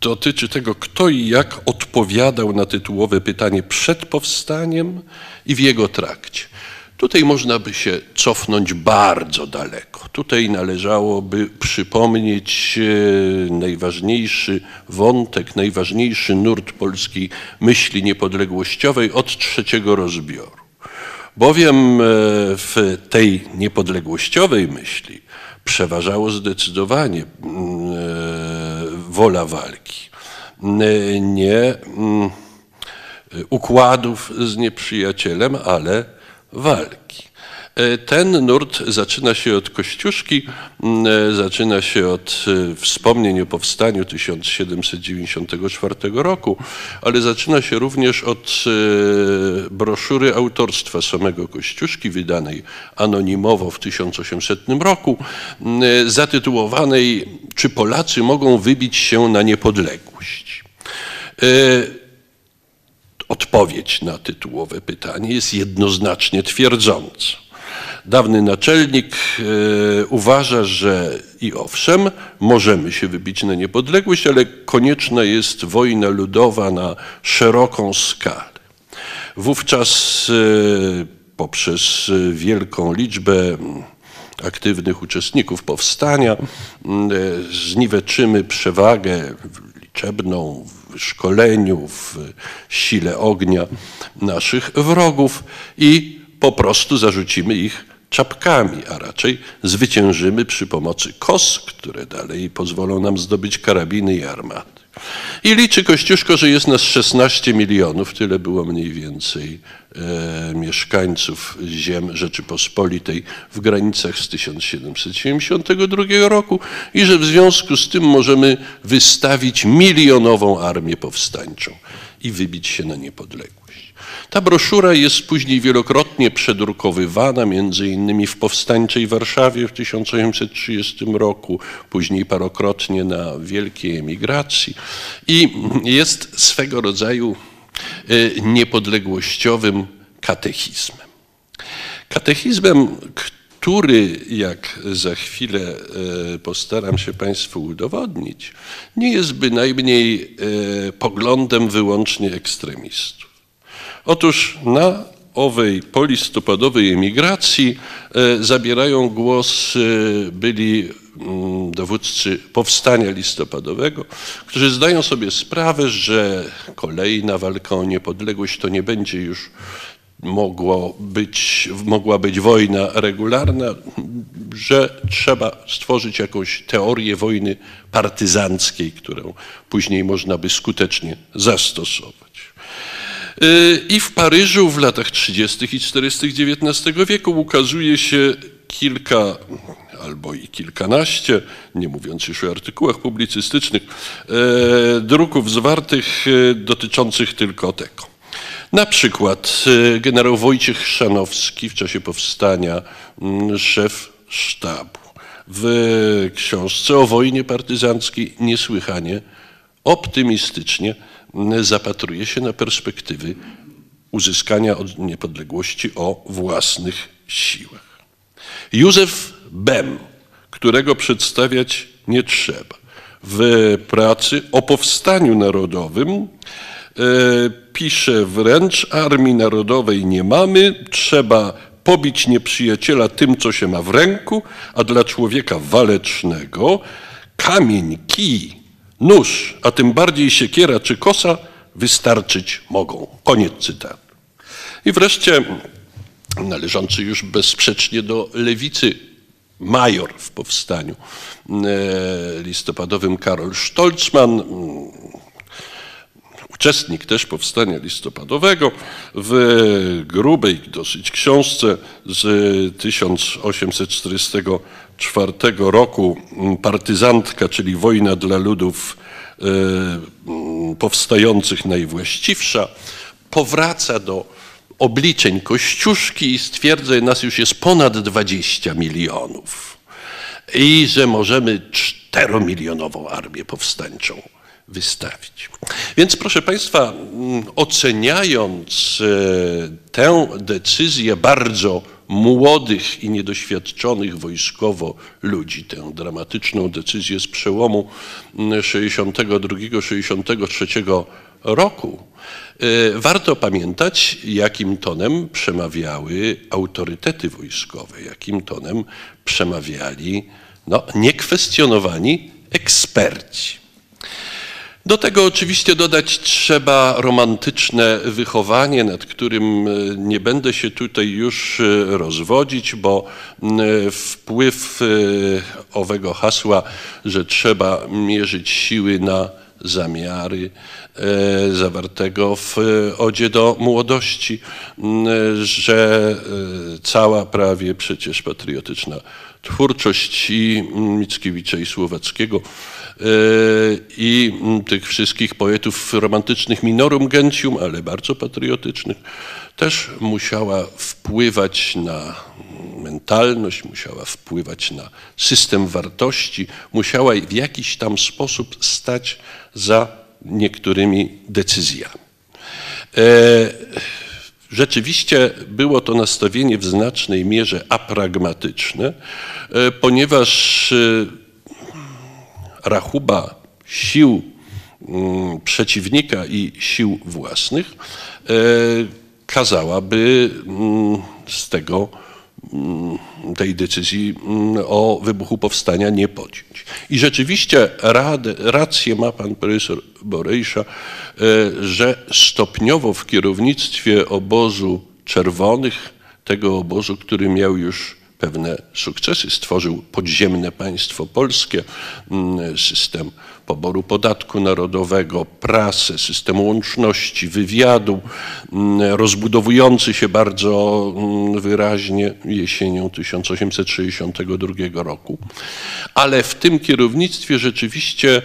[SPEAKER 5] dotyczy tego, kto i jak odpowiadał na tytułowe pytanie przed powstaniem i w jego trakcie. Tutaj można by się cofnąć bardzo daleko. Tutaj należałoby przypomnieć e, najważniejszy wątek, najważniejszy nurt polskiej myśli niepodległościowej od trzeciego rozbioru. Bowiem e, w tej niepodległościowej myśli przeważało zdecydowanie mm, e, wola walki. Nie mm, układów z nieprzyjacielem, ale walki. E, Ten nurt zaczyna się od Kościuszki, e, zaczyna się od e, wspomnień o powstaniu 1794 roku, ale zaczyna się również od broszury autorstwa samego Kościuszki, wydanej anonimowo w 1800 roku, zatytułowanej Czy Polacy mogą wybić się na niepodległość? Odpowiedź na tytułowe pytanie jest jednoznacznie twierdząca. Dawny naczelnik e, uważa, że i owszem, możemy się wybić na niepodległość, ale konieczna jest wojna ludowa na szeroką skalę. Wówczas e, poprzez wielką liczbę aktywnych uczestników powstania e, zniweczymy przewagę liczebną szkoleniu, w sile ognia naszych wrogów i po prostu zarzucimy ich czapkami, a raczej zwyciężymy przy pomocy kos, które dalej pozwolą nam zdobyć karabiny i armaty. I liczy Kościuszko, że jest nas 16 milionów, tyle było mniej więcej e, mieszkańców ziem Rzeczypospolitej w granicach z 1772 roku i że w związku z tym możemy wystawić milionową armię powstańczą. i wybić się na niepodległość. Ta broszura jest później wielokrotnie przedrukowywana, między innymi w powstańczej Warszawie w 1830 roku, później parokrotnie na wielkiej emigracji i jest swego rodzaju y, niepodległościowym katechizmem. Katechizmem, który, jak za chwilę e, postaram się Państwu udowodnić, nie jest bynajmniej e, poglądem wyłącznie ekstremistów. Otóż na owej polistopadowej emigracji e, zabierają głos byli mm, dowódcy powstania listopadowego, którzy zdają sobie sprawę, że kolejna walka o niepodległość to nie będzie już mogło być, mogła być wojna regularna, że trzeba stworzyć jakąś teorię wojny partyzanckiej, którą później można by skutecznie zastosować. I w Paryżu w latach 30. i 40. XIX wieku ukazuje się kilka albo i kilkanaście, nie mówiąc już o artykułach publicystycznych, y, druków zwartych y, dotyczących tylko tego. Na przykład y, generał Wojciech Chrzanowski w czasie powstania mm, szef sztabu. W książce o wojnie partyzanckiej niesłychanie optymistycznie zapatruje się na perspektywy uzyskania od niepodległości o własnych siłach. Józef Bem, którego przedstawiać nie trzeba, w pracy o powstaniu narodowym E, pisze wręcz, Armii Narodowej nie mamy, trzeba pobić nieprzyjaciela tym, co się ma w ręku, a dla człowieka walecznego kamień, kij, nóż, a tym bardziej siekiera czy kosa wystarczyć mogą. Koniec cytatu. I wreszcie należący już bezsprzecznie do lewicy major w powstaniu e, listopadowym Karol Stolzmann, uczestnik też powstania listopadowego, w grubej dosyć książce z 1844 roku Partyzantka, czyli wojna dla ludów e, powstających najwłaściwsza, powraca do obliczeń Kościuszki i stwierdza, że nas już jest ponad 20 milionów i że możemy czteromilionową armię powstańczą wystawić. Więc proszę Państwa, mm, oceniając e, tę decyzję bardzo młodych i niedoświadczonych wojskowo ludzi, tę dramatyczną decyzję z przełomu 62-63 mm, roku, e, warto pamiętać, jakim tonem przemawiały autorytety wojskowe, jakim tonem przemawiali no, niekwestionowani eksperci. Do tego oczywiście dodać trzeba romantyczne wychowanie, nad którym e, nie będę się tutaj już e, rozwodzić, bo wpływ e, owego hasła, że trzeba mierzyć siły na zamiary zawartego w Odzie do Młodości, że cała prawie przecież patriotyczna twórczość i Mickiewicza i Słowackiego i tych wszystkich poetów romantycznych minorum gentium, ale bardzo patriotycznych, też musiała wpływać na mentalność, musiała wpływać na system wartości, musiała w jakiś tam sposób stać za niektórymi decyzjami. E, rzeczywiście było to nastawienie w znacznej mierze apragmatyczne, e, ponieważ e, rachuba sił mm, przeciwnika i sił własnych e, kazałaby mm, z tego tej decyzji o wybuchu powstania nie podjąć. I rzeczywiście rację ma pan profesor Borejsza, e, że stopniowo w kierownictwie obozu czerwonych, tego obozu, który miał już pewne sukcesy. Stworzył podziemne państwo polskie, mm, system poboru podatku narodowego, prasę, system łączności, wywiadu, mm, rozbudowujący się bardzo mm, wyraźnie jesienią 1862 roku. Ale w tym kierownictwie rzeczywiście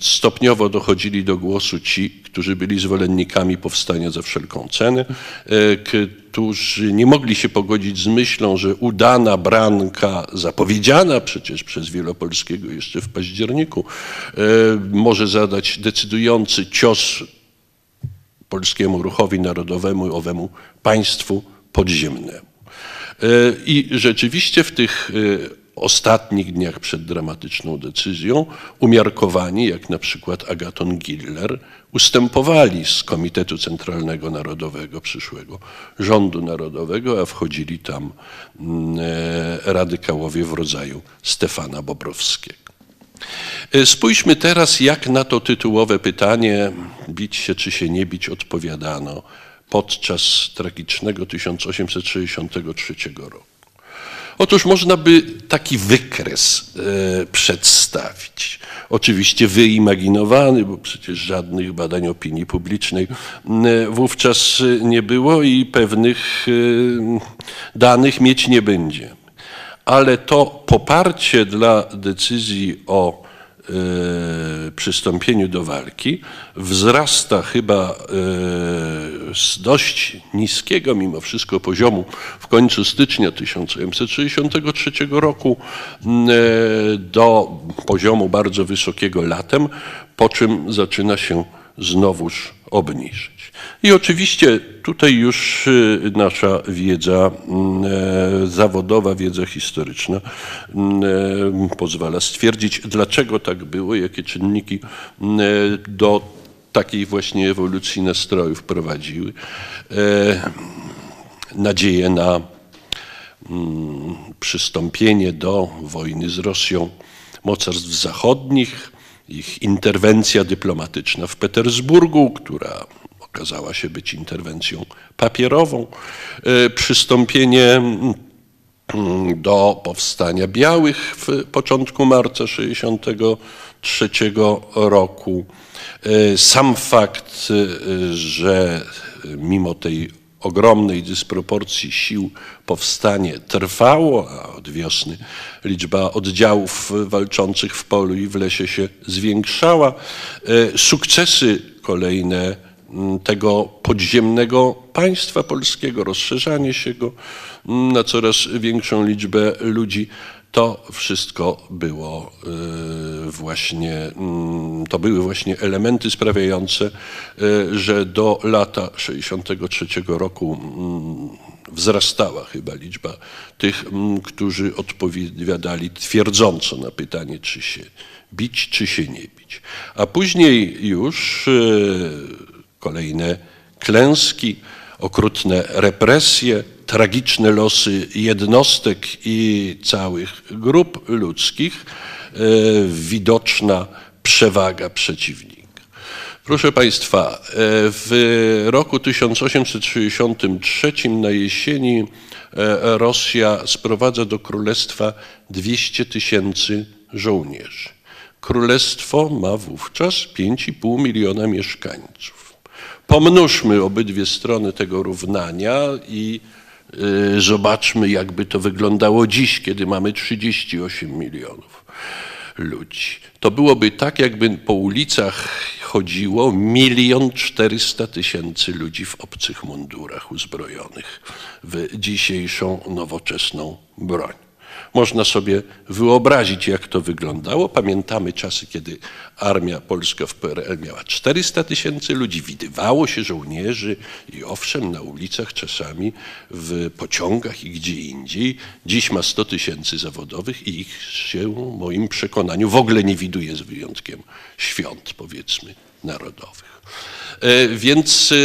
[SPEAKER 5] stopniowo dochodzili do głosu ci, którzy byli zwolennikami powstania za wszelką cenę, e, którzy nie mogli się pogodzić z myślą, że udana branka, zapowiedziana przecież przez Wielopolskiego jeszcze w październiku, e, może zadać decydujący cios polskiemu ruchowi narodowemu, owemu państwu podziemnemu. E, I rzeczywiście w tych ostatnich dniach przed dramatyczną decyzją umiarkowani, jak na przykład Agaton Giller, ustępowali z Komitetu Centralnego Narodowego przyszłego rządu narodowego, a wchodzili tam mm, e, radykałowie w rodzaju Stefana Bobrowskiego. E, spójrzmy teraz, jak na to tytułowe pytanie, bić się czy się nie bić, odpowiadano podczas tragicznego 1863 roku. Otóż można by taki wykres e, przedstawić. Oczywiście wyimaginowany, bo przecież żadnych badań opinii publicznej e, wówczas nie było i pewnych e, danych mieć nie będziemy. Ale to poparcie dla decyzji o E, przystąpieniu do walki wzrasta chyba e, z dość niskiego mimo wszystko poziomu w końcu stycznia 1863 roku e, do poziomu bardzo wysokiego latem, po czym zaczyna się znowuż obniżyć. I oczywiście tutaj już y, nasza wiedza mm, e, zawodowa, wiedza historyczna mm, e, pozwala stwierdzić, dlaczego tak było, jakie czynniki mm, e, do takiej właśnie ewolucji nastrojów prowadziły. Nadzieję na przystąpienie do wojny z Rosją mocarstw zachodnich, ich interwencja dyplomatyczna w Petersburgu, która okazała się być interwencją papierową, e, przystąpienie mm, do powstania białych w początku marca 1963 roku. E, sam fakt, e, że mimo tej ogromnej dysproporcji sił powstanie trwało, a od wiosny liczba oddziałów walczących w polu i w lesie się zwiększała. Sukcesy kolejne tego podziemnego państwa polskiego, rozszerzanie się go na coraz większą liczbę ludzi, to wszystko było e, właśnie, to były właśnie elementy sprawiające, e, że do lata 63 roku wzrastała chyba liczba tych, którzy odpowiadali twierdząco na pytanie, czy się bić, czy się nie bić. A później już e, kolejne klęski, okrutne represje, tragiczne losy jednostek i całych grup ludzkich, e, widoczna przewaga przeciwnika. Proszę Państwa, e, w roku 1863 na jesieni e, Rosja sprowadza do królestwa 200 tysięcy żołnierzy. Królestwo ma wówczas 5,5 miliona mieszkańców. Pomnóżmy obydwie strony tego równania i y, zobaczmy, jakby to wyglądało dziś, kiedy mamy 38 milionów ludzi. To byłoby tak, jakby po ulicach chodziło milion czterysta tysięcy ludzi w obcych mundurach uzbrojonych w dzisiejszą nowoczesną broń. Można sobie wyobrazić, jak to wyglądało. Pamiętamy czasy, kiedy armia polska w PRL miała 400 tysięcy ludzi, widywało się żołnierzy i owszem, na ulicach czasami, w pociągach i gdzie indziej. Dziś ma 100 tysięcy zawodowych i ich się, w moim przekonaniu, w ogóle nie widuje z wyjątkiem świąt, powiedzmy, narodowych. E, więc e,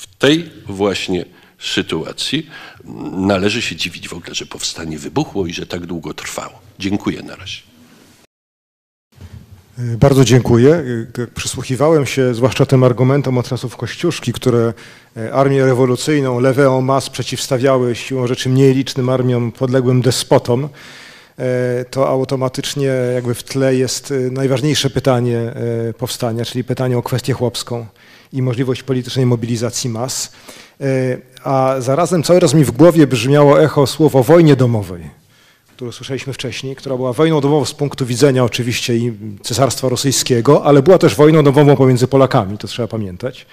[SPEAKER 5] w tej właśnie sytuacji należy się dziwić w ogóle, że powstanie wybuchło i że tak długo trwało. Dziękuję na razie.
[SPEAKER 2] Bardzo dziękuję. Przysłuchiwałem się zwłaszcza tym argumentom od czasów Kościuszki, które e, armię rewolucyjną, lewę mas przeciwstawiały siłą rzeczy mniej licznym armiom podległym despotom. To automatycznie jakby w tle jest najważniejsze pytanie powstania, czyli pytanie o kwestię chłopską i możliwość politycznej mobilizacji mas a zarazem cały raz mi w głowie brzmiało echo słowo wojnie domowej, którą słyszeliśmy wcześniej, która była wojną domową z punktu widzenia oczywiście i Cesarstwa Rosyjskiego, ale była też wojną domową pomiędzy Polakami, to trzeba pamiętać,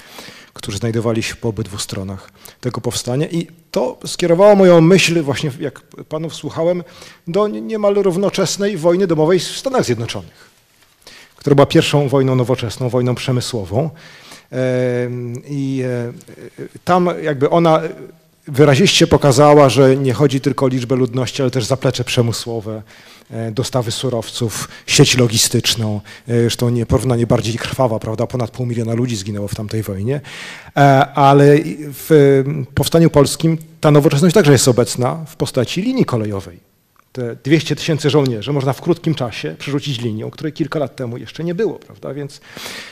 [SPEAKER 2] którzy znajdowali się po obydwu stronach tego powstania. I to skierowało moją myśl, właśnie jak panów słuchałem, do niemal równoczesnej wojny domowej w Stanach Zjednoczonych, która była pierwszą wojną nowoczesną, wojną przemysłową. I e, tam jakby ona wyraziście pokazała, że nie chodzi tylko o liczbę ludności, ale też zaplecze przemysłowe, e, dostawy surowców, sieć logistyczną, e, zresztą nie, porównanie bardziej krwawa, prawda, ponad pół miliona ludzi zginęło w tamtej wojnie, ale w powstaniu polskim ta nowoczesność także jest obecna w postaci linii kolejowej. Te 200 tysięcy żołnierzy można w krótkim czasie przerzucić linią, której kilka lat temu jeszcze nie było, prawda? Więc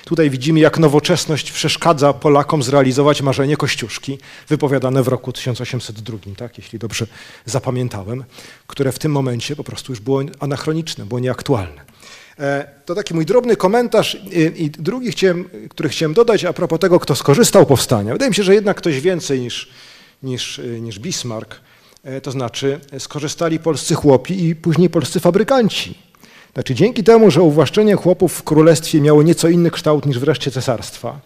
[SPEAKER 2] tutaj widzimy, jak nowoczesność przeszkadza Polakom zrealizować marzenie Kościuszki, wypowiadane w roku 1802, tak, jeśli dobrze zapamiętałem, które w tym momencie po prostu już było anachroniczne, było nieaktualne. E, To taki mój drobny komentarz i, drugi, chciałem, który chciałem dodać a propos tego, kto skorzystał powstania. Wydaje mi się, że jednak ktoś więcej niż, niż, y, niż Bismarck, to znaczy skorzystali polscy chłopi i później polscy fabrykanci. Znaczy dzięki temu, że uwłaszczenie chłopów w królestwie miało nieco inny kształt niż wreszcie cesarstwa,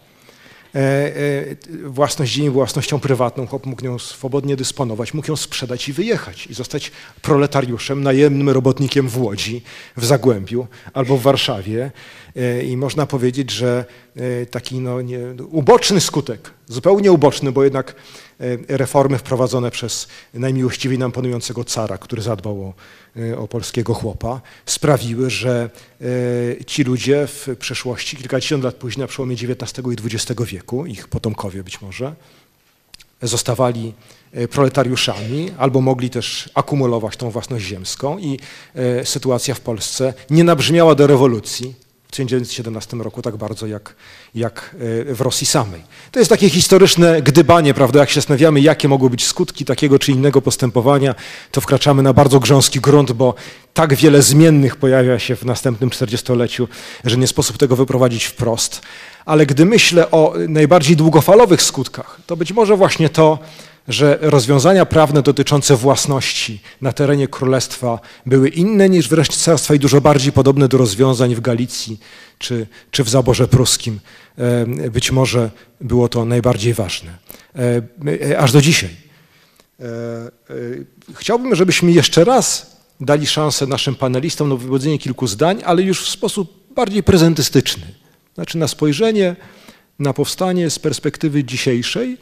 [SPEAKER 2] e, e, własność ziemi własnością prywatną, chłop mógł nią swobodnie dysponować, mógł ją sprzedać i wyjechać i zostać proletariuszem, najemnym robotnikiem w Łodzi, w Zagłębiu albo w Warszawie. E, I można powiedzieć, że e, taki no, nie, uboczny skutek, zupełnie uboczny, bo jednak e, reformy wprowadzone przez najmiłościwiej nam panującego cara, który zadbał o, e, o polskiego chłopa, sprawiły, że e, ci ludzie w przeszłości, kilkadziesiąt lat później, na przełomie XIX i XX wieku, ich potomkowie być może, zostawali proletariuszami albo mogli też akumulować tą własność ziemską i sytuacja w Polsce nie nabrzmiała do rewolucji 1917 roku tak bardzo jak, jak e, w Rosji samej. To jest takie historyczne gdybanie, prawda, jak się zastanawiamy, jakie mogły być skutki takiego czy innego postępowania, to wkraczamy na bardzo grząski grunt, bo tak wiele zmiennych pojawia się w następnym czterdziestoleciu, że nie sposób tego wyprowadzić wprost. Ale gdy myślę o najbardziej długofalowych skutkach, to być może właśnie to, że rozwiązania prawne dotyczące własności na terenie królestwa były inne niż w reszcie cesarstwa i dużo bardziej podobne do rozwiązań w Galicji czy, czy w zaborze pruskim. E, Być może było to najbardziej ważne. E, e, Aż do dzisiaj. Chciałbym, żebyśmy jeszcze raz dali szansę naszym panelistom na wypowiedzenie kilku zdań, ale już w sposób bardziej prezentystyczny. Znaczy na spojrzenie na powstanie z perspektywy dzisiejszej,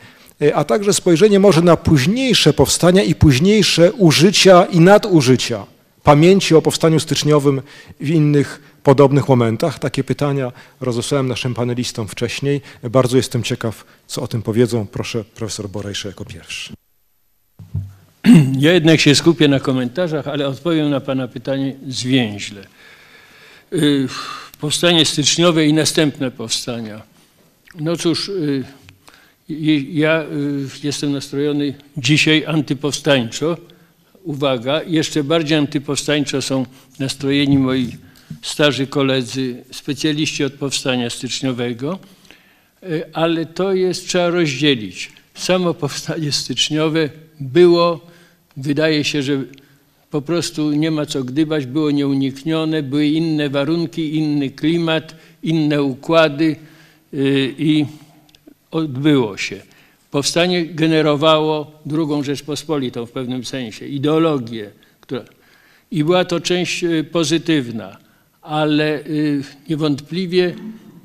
[SPEAKER 2] a także spojrzenie może na późniejsze powstania i późniejsze użycia i nadużycia pamięci o powstaniu styczniowym w innych podobnych momentach. Takie pytania rozesłałem naszym panelistom wcześniej. Bardzo jestem ciekaw, co o tym powiedzą. Proszę profesor Borejsze jako pierwszy.
[SPEAKER 3] Ja jednak się skupię na komentarzach, ale odpowiem na Pana pytanie zwięźle. Y, Powstanie styczniowe i następne powstania. No cóż, y, ja y, jestem nastrojony dzisiaj antypowstańczo. Uwaga, jeszcze bardziej antypowstańczo są nastrojeni moi starzy koledzy, specjaliści od powstania styczniowego, Y, ale to jest, trzeba rozdzielić. Samo powstanie styczniowe było, wydaje się, że po prostu nie ma co gdybać, było nieuniknione, były inne warunki, inny klimat, inne układy y, i odbyło się. Powstanie generowało drugą Rzeczpospolitą w pewnym sensie, ideologię, która, i była to część y, pozytywna, ale y, niewątpliwie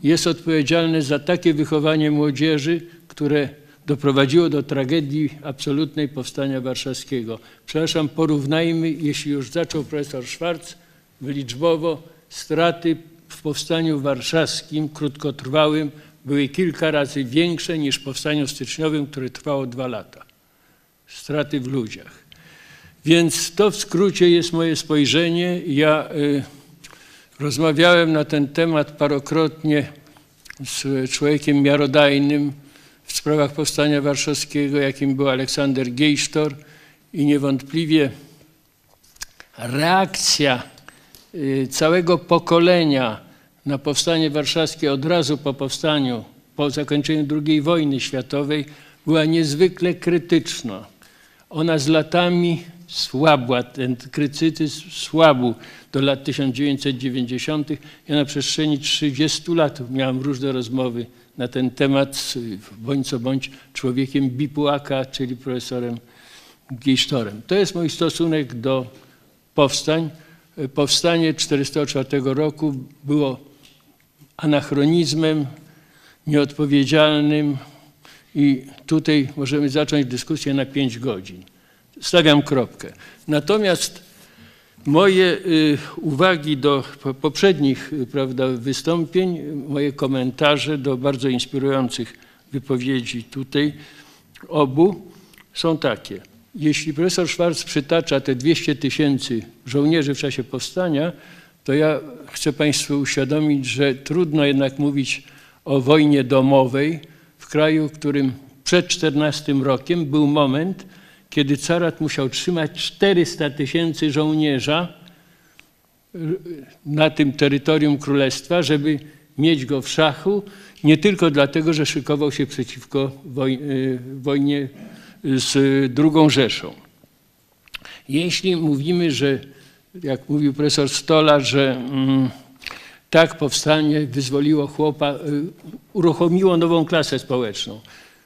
[SPEAKER 3] jest odpowiedzialne za takie wychowanie młodzieży, które doprowadziło do tragedii absolutnej powstania warszawskiego. Przepraszam, porównajmy, jeśli już zaczął profesor Schwarz, liczbowo straty w powstaniu warszawskim, krótkotrwałym, były kilka razy większe niż w powstaniu styczniowym, które trwało dwa lata. Straty w ludziach. Więc to w skrócie jest moje spojrzenie. Ja y, rozmawiałem na ten temat parokrotnie z człowiekiem miarodajnym w sprawach powstania warszawskiego, jakim był Aleksander Geisztor i niewątpliwie reakcja y, całego pokolenia na powstanie warszawskie od razu po powstaniu, po zakończeniu II wojny światowej była niezwykle krytyczna. Ona z latami słabła, ten krytycyzm słabł do lat 1990. Ja na przestrzeni 30 lat miałem różne rozmowy na ten temat bądź co bądź człowiekiem Bipułaka, czyli profesorem Gisztorem. To jest mój stosunek do powstań. Powstanie 1944 roku było anachronizmem, nieodpowiedzialnym i tutaj możemy zacząć dyskusję na 5 godzin. Stawiam kropkę. Natomiast moje y, uwagi do po- poprzednich y, prawda, wystąpień, moje komentarze do bardzo inspirujących wypowiedzi tutaj obu są takie. Jeśli profesor Schwarz przytacza te 200 tysięcy żołnierzy w czasie powstania, to ja chcę Państwu uświadomić, że trudno jednak mówić o wojnie domowej w kraju, w którym przed 14 rokiem był moment, kiedy carat musiał trzymać 400 tysięcy żołnierza na tym terytorium królestwa, żeby mieć go w szachu, nie tylko dlatego, że szykował się przeciwko y, wojnie z II Rzeszą. Jeśli mówimy, że, jak mówił profesor Stolar, że mm, tak powstanie wyzwoliło chłopa, y, uruchomiło nową klasę społeczną.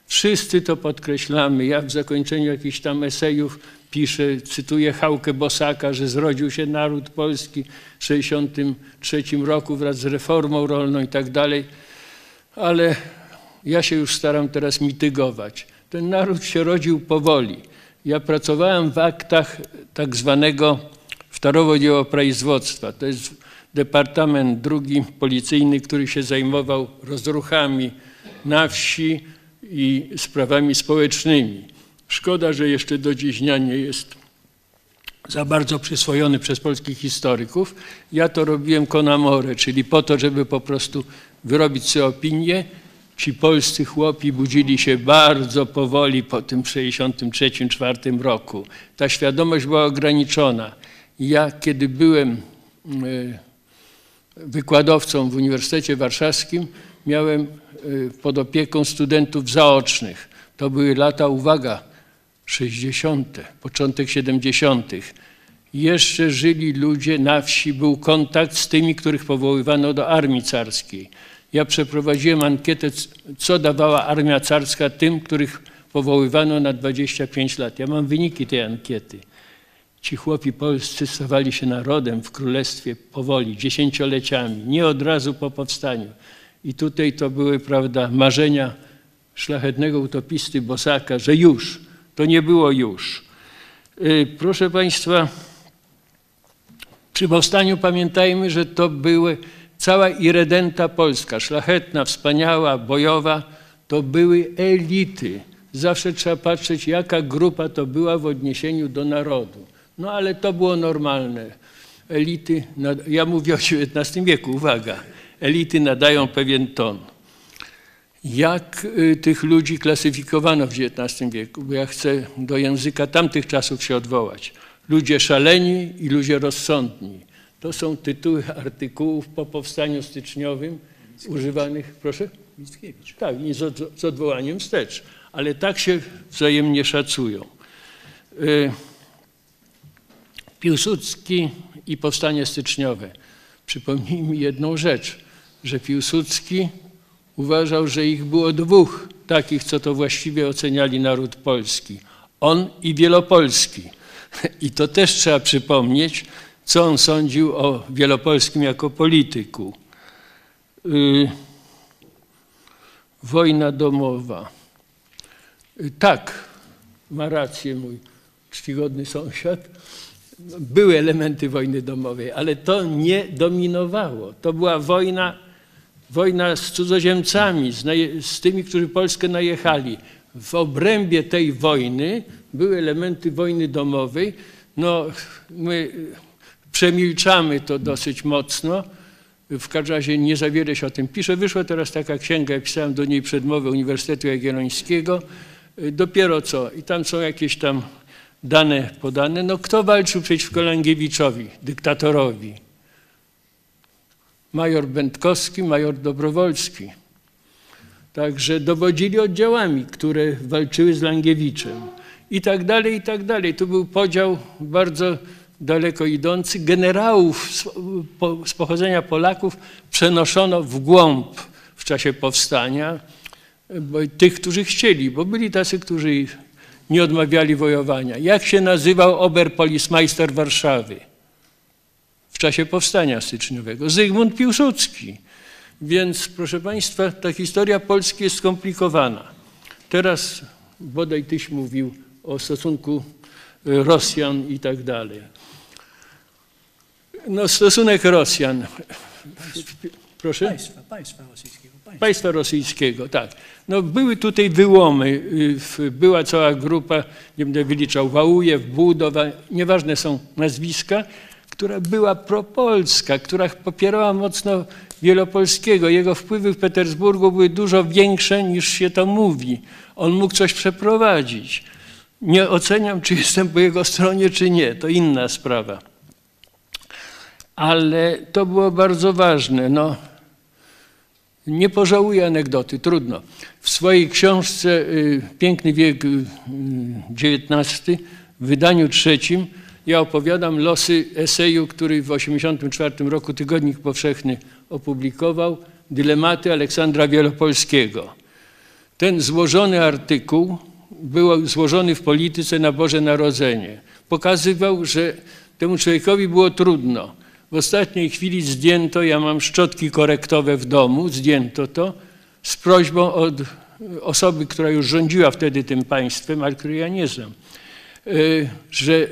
[SPEAKER 3] Wszyscy to podkreślamy. Ja w zakończeniu jakichś tam esejów piszę, cytuję Chałkę Bosaka, że zrodził się naród polski w 1963 roku wraz z reformą rolną i tak dalej. Ale ja się już staram teraz mitygować. Ten naród się rodził powoli. Ja pracowałem w aktach tak zwanego Wtarowo dzieło Praizdwoctwa. To jest departament drugi policyjny, który się zajmował rozruchami na wsi i sprawami społecznymi. Szkoda, że jeszcze do dziś dnia nie jest za bardzo przyswojony przez polskich historyków. Ja to robiłem con amore, czyli po to, żeby po prostu wyrobić sobie opinię. Ci polscy chłopi budzili się bardzo powoli po tym 63-64 roku. Ta świadomość była ograniczona. Ja, kiedy byłem e, wykładowcą w Uniwersytecie Warszawskim, miałem y, pod opieką studentów zaocznych. To były lata, uwaga, 60., początek 70. Jeszcze żyli ludzie na wsi, był kontakt z tymi, których powoływano do armii carskiej. Ja przeprowadziłem ankietę, co dawała armia carska tym, których powoływano na 25 lat. Ja mam wyniki tej ankiety. Ci chłopi polscy stawali się narodem w królestwie powoli, dziesięcioleciami, nie od razu po powstaniu. I tutaj to były, prawda, marzenia szlachetnego utopisty Bosaka, że już, to nie było już. Y, Proszę Państwa, przy powstaniu pamiętajmy, że to były cała irredenta polska, szlachetna, wspaniała, bojowa, to były elity. Zawsze trzeba patrzeć, jaka grupa to była w odniesieniu do narodu. No ale to było normalne. Elity, nad- ja mówię o XIX wieku, uwaga, elity nadają pewien ton. Jak y, tych ludzi klasyfikowano w XIX wieku? Bo ja chcę do języka tamtych czasów się odwołać. Ludzie szaleni i ludzie rozsądni. To są tytuły artykułów po powstaniu styczniowym używanych, proszę?
[SPEAKER 4] Mickiewicz.
[SPEAKER 3] Tak, i z, z odwołaniem wstecz, ale tak się wzajemnie szacują. Y, Piłsudski i powstanie styczniowe. Przypomnij mi jedną rzecz, że Piłsudski uważał, że ich było dwóch takich, co to właściwie oceniali naród polski. On i Wielopolski. I to też trzeba przypomnieć, co on sądził o Wielopolskim jako polityku. Y, Wojna domowa. Y, Tak, ma rację mój czcigodny sąsiad. Były elementy wojny domowej, ale to nie dominowało. To była wojna, wojna z cudzoziemcami, z, z tymi, którzy Polskę najechali. W obrębie tej wojny były elementy wojny domowej. No, my przemilczamy to dosyć mocno. W każdym razie nie za wiele się o tym pisze. Wyszła teraz taka księga, ja pisałem do niej przedmowę Uniwersytetu Jagiellońskiego. Dopiero co. I tam są jakieś tam dane podane. No kto walczył przeciwko Langiewiczowi, dyktatorowi? Major Będkowski, major Dobrowolski. Także dowodzili oddziałami, które walczyły z Langiewiczem. i tak dalej, i tak dalej. Tu był podział bardzo daleko idący. Generałów z, po, z pochodzenia Polaków przenoszono w głąb w czasie powstania, bo, tych, którzy chcieli, bo byli tacy, którzy nie odmawiali wojowania. Jak się nazywał Oberpolicmeister Warszawy w czasie powstania styczniowego? Zygmunt Piłsudski. Więc proszę Państwa, ta historia Polski jest skomplikowana. Teraz bodaj Tyś mówił o stosunku y, Rosjan i tak dalej. No stosunek Rosjan. Proszę?
[SPEAKER 4] Państwa, państwa rosyjskiego. Państwa.
[SPEAKER 3] Rosyjskiego, tak. No, były tutaj wyłomy, y, była cała grupa, nie będę wyliczał, Wałujew, Budowa, nieważne są nazwiska, która była propolska, która popierała mocno Wielopolskiego. Jego wpływy w Petersburgu były dużo większe niż się to mówi. On mógł coś przeprowadzić. Nie oceniam, czy jestem po jego stronie, czy nie, to inna sprawa. Ale to było bardzo ważne. No, nie pożałuję anegdoty, trudno. W swojej książce y, Piękny wiek y, XIX w wydaniu trzecim ja opowiadam losy eseju, który w 1984 roku Tygodnik Powszechny opublikował, Dylematy Aleksandra Wielopolskiego. Ten złożony artykuł był złożony w polityce na Boże Narodzenie. Pokazywał, że temu człowiekowi było trudno. W ostatniej chwili zdjęto, ja mam szczotki korektowe w domu, zdjęto to z prośbą od osoby, która już rządziła wtedy tym państwem, ale której ja nie znam, y, że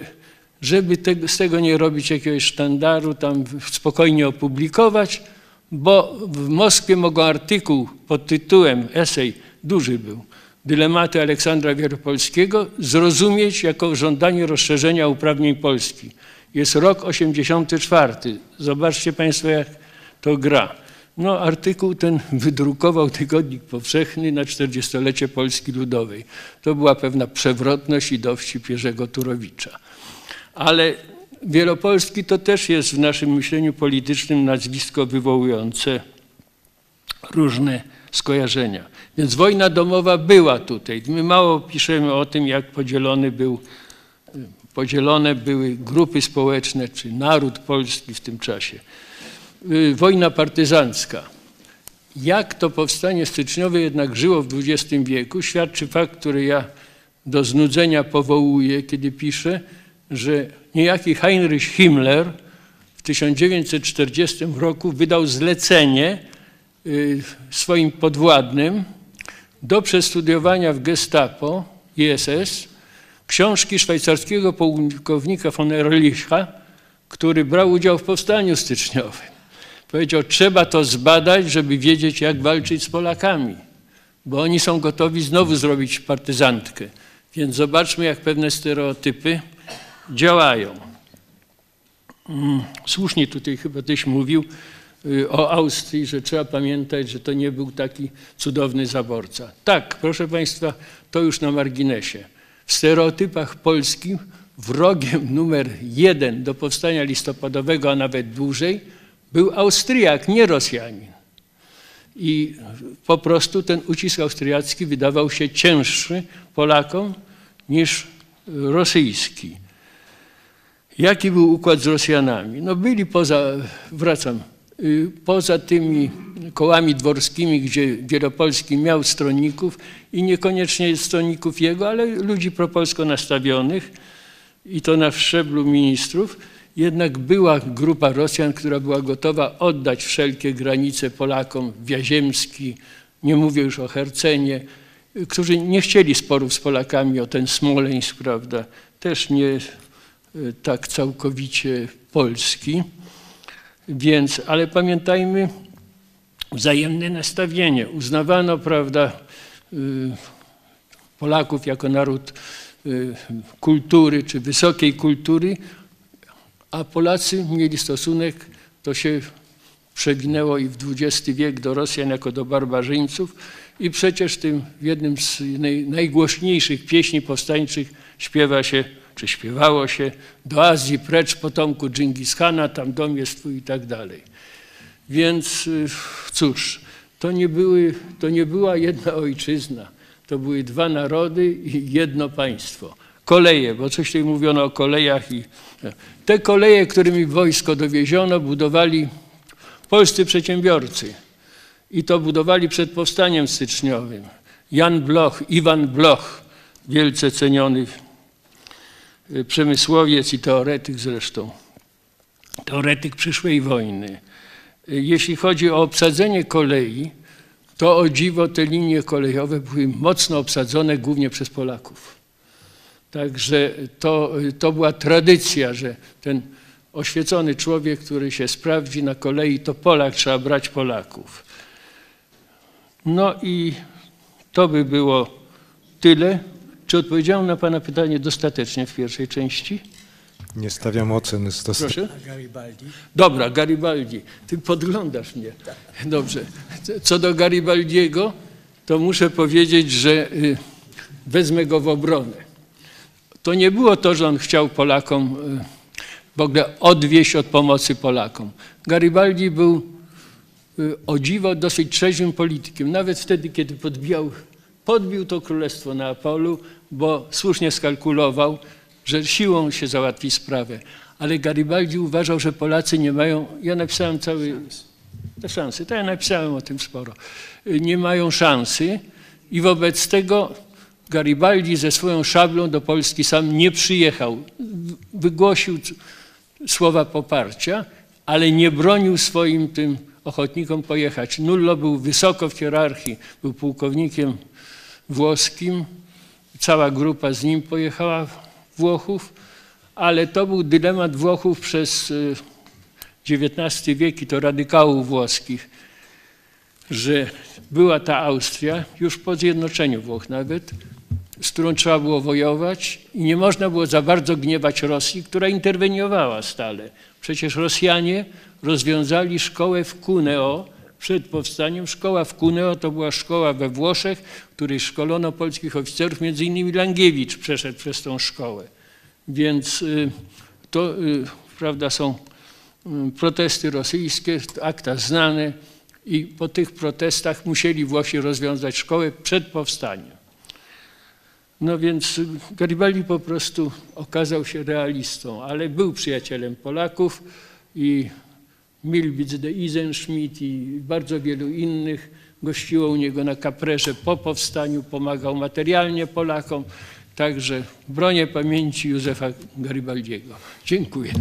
[SPEAKER 3] żeby z tego nie robić jakiegoś sztandaru, tam spokojnie opublikować, bo w Moskwie mogą artykuł pod tytułem, esej, duży był, Dylematy Aleksandra Wielopolskiego, zrozumieć jako żądanie rozszerzenia uprawnień Polski. Jest rok 84. Zobaczcie Państwo, jak to gra. No, artykuł ten wydrukował Tygodnik Powszechny na 40-lecie Polski Ludowej. To była pewna przewrotność i dowcip Jerzego Turowicza. Ale Wielopolski to też jest w naszym myśleniu politycznym nazwisko wywołujące różne skojarzenia. Więc wojna domowa była tutaj. My mało piszemy o tym, jak podzielony był, podzielone były grupy społeczne, czy naród polski w tym czasie. Y, Wojna partyzancka. Jak to powstanie styczniowe jednak żyło w XX wieku, świadczy fakt, który ja do znudzenia powołuję, kiedy piszę, że niejaki Heinrich Himmler w 1940 roku wydał zlecenie y, swoim podwładnym do przestudiowania w Gestapo ISS książki szwajcarskiego pułkownika von Ehrlicha, który brał udział w powstaniu styczniowym. Powiedział, trzeba to zbadać, żeby wiedzieć, jak walczyć z Polakami, bo oni są gotowi znowu zrobić partyzantkę. Więc zobaczmy, jak pewne stereotypy działają. Mm, Słusznie tutaj chyba tyś mówił y, o Austrii, że trzeba pamiętać, że to nie był taki cudowny zaborca. Tak, proszę Państwa, to już na marginesie. W stereotypach polskich wrogiem numer jeden do powstania listopadowego, a nawet dłużej, był Austriak, nie Rosjanin. I po prostu ten ucisk austriacki wydawał się cięższy Polakom niż rosyjski. Jaki był układ z Rosjanami? No byli poza, wracam, poza tymi kołami dworskimi, gdzie Wielopolski miał stronników i niekoniecznie stronników jego, ale ludzi propolsko nastawionych i to na szczeblu ministrów, jednak była grupa Rosjan, która była gotowa oddać wszelkie granice Polakom, Wiaziemski, nie mówię już o Hercenie, którzy nie chcieli sporów z Polakami o ten Smoleńsk, prawda, też nie y, tak całkowicie polski. Więc, ale pamiętajmy, wzajemne nastawienie. Uznawano, prawda, y, Polaków jako naród y, kultury czy wysokiej kultury, a Polacy mieli stosunek, to się przewinęło i w XX wiek do Rosjan jako do barbarzyńców i przecież tym w jednym z naj, najgłośniejszych pieśni powstańczych śpiewa się, czy śpiewało się do Azji precz potomku Dżingis-Hana, tam dom jest twój i tak dalej. Więc y, cóż, to nie, były, to nie była jedna ojczyzna, to były dwa narody i jedno państwo. koleje, bo coś tutaj mówiono o kolejach i te koleje, którymi wojsko dowieziono, budowali polscy przedsiębiorcy i to budowali przed powstaniem styczniowym. Jan Bloch, Iwan Bloch, wielce ceniony przemysłowiec i teoretyk zresztą, teoretyk przyszłej wojny. Y, Jeśli chodzi o obsadzenie kolei, to o dziwo te linie kolejowe były mocno obsadzone głównie przez Polaków. Także to, to była tradycja, że ten oświecony człowiek, który się sprawdzi na kolei, to Polak, trzeba brać Polaków. No i to by było tyle. Czy odpowiedziałem na Pana pytanie dostatecznie w pierwszej części?
[SPEAKER 2] Nie stawiam ocen z dost...
[SPEAKER 3] Proszę.
[SPEAKER 4] Garibaldi.
[SPEAKER 3] Dobra, Garibaldi. Ty podglądasz mnie. Dobrze. Co do Garibaldiego, to muszę powiedzieć, że y, wezmę go w obronę. To nie było to, że on chciał Polakom y, w ogóle odwieść od pomocy Polakom. Garibaldi był y, o dziwo dosyć trzeźwym politykiem. Nawet wtedy, kiedy podbijał, podbił to królestwo na Apolu, bo słusznie skalkulował, że siłą się załatwi sprawę. Ale Garibaldi uważał, że Polacy nie mają, ja napisałem cały, te szanse, to ja napisałem o tym sporo, nie mają szansy i wobec tego Garibaldi ze swoją szablą do Polski sam nie przyjechał. Wygłosił słowa poparcia, ale nie bronił swoim tym ochotnikom pojechać. Nullo był wysoko w hierarchii, był pułkownikiem włoskim, cała grupa z nim pojechała Włochów, ale to był dylemat Włochów przez XIX wiek i to radykałów włoskich, że była ta Austria, już po zjednoczeniu Włoch nawet, z którą trzeba było wojować i nie można było za bardzo gniewać Rosji, która interweniowała stale. Przecież Rosjanie rozwiązali szkołę w Cuneo przed powstaniem. Szkoła w Cuneo to była szkoła we Włoszech, w której szkolono polskich oficerów, między innymi Langiewicz przeszedł przez tą szkołę. Więc y, to, y, prawda, są y, protesty rosyjskie, akta znane i po tych protestach musieli Włosi rozwiązać szkołę przed powstaniem. No więc Garibaldi po prostu okazał się realistą, ale był przyjacielem Polaków i Milwitz de Isenschmidt i bardzo wielu innych gościło u niego na kaprerze po powstaniu, pomagał materialnie Polakom. Także bronię pamięci Józefa Garibaldiego. Dziękuję.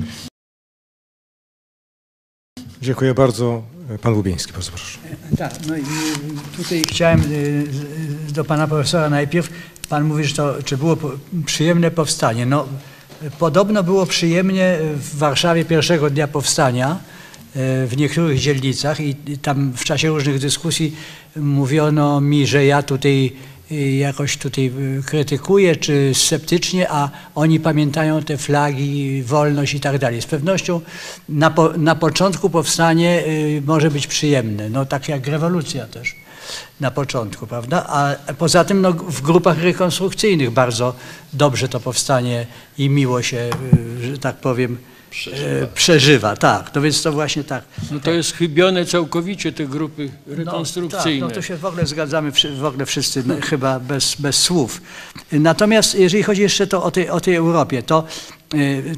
[SPEAKER 2] Dziękuję bardzo. Pan Lubieński, bardzo proszę.
[SPEAKER 4] Tak, no i tutaj chciałem y, z- do pana profesora najpierw. Pan mówi, że to, czy było przyjemne powstanie. No, podobno było przyjemnie w Warszawie pierwszego dnia powstania y, w niektórych dzielnicach i tam w czasie różnych dyskusji mówiono mi, że ja tutaj y, jakoś tutaj y, krytykuję czy sceptycznie, a oni pamiętają te flagi, wolność i tak dalej. Z pewnością na, po, na początku powstanie y, może być przyjemne, no tak jak rewolucja też na początku, prawda? A poza tym no, w grupach rekonstrukcyjnych bardzo dobrze to powstanie i miło się, że tak powiem, przeżywa. przeżywa. Tak, no więc to właśnie tak.
[SPEAKER 3] No to jest chybione całkowicie te grupy
[SPEAKER 4] No,
[SPEAKER 3] rekonstrukcyjne.
[SPEAKER 4] tak, no to się w ogóle zgadzamy, w ogóle wszyscy no, chyba bez, bez słów. Natomiast jeżeli chodzi jeszcze to o, tej, o tej Europie, to, y,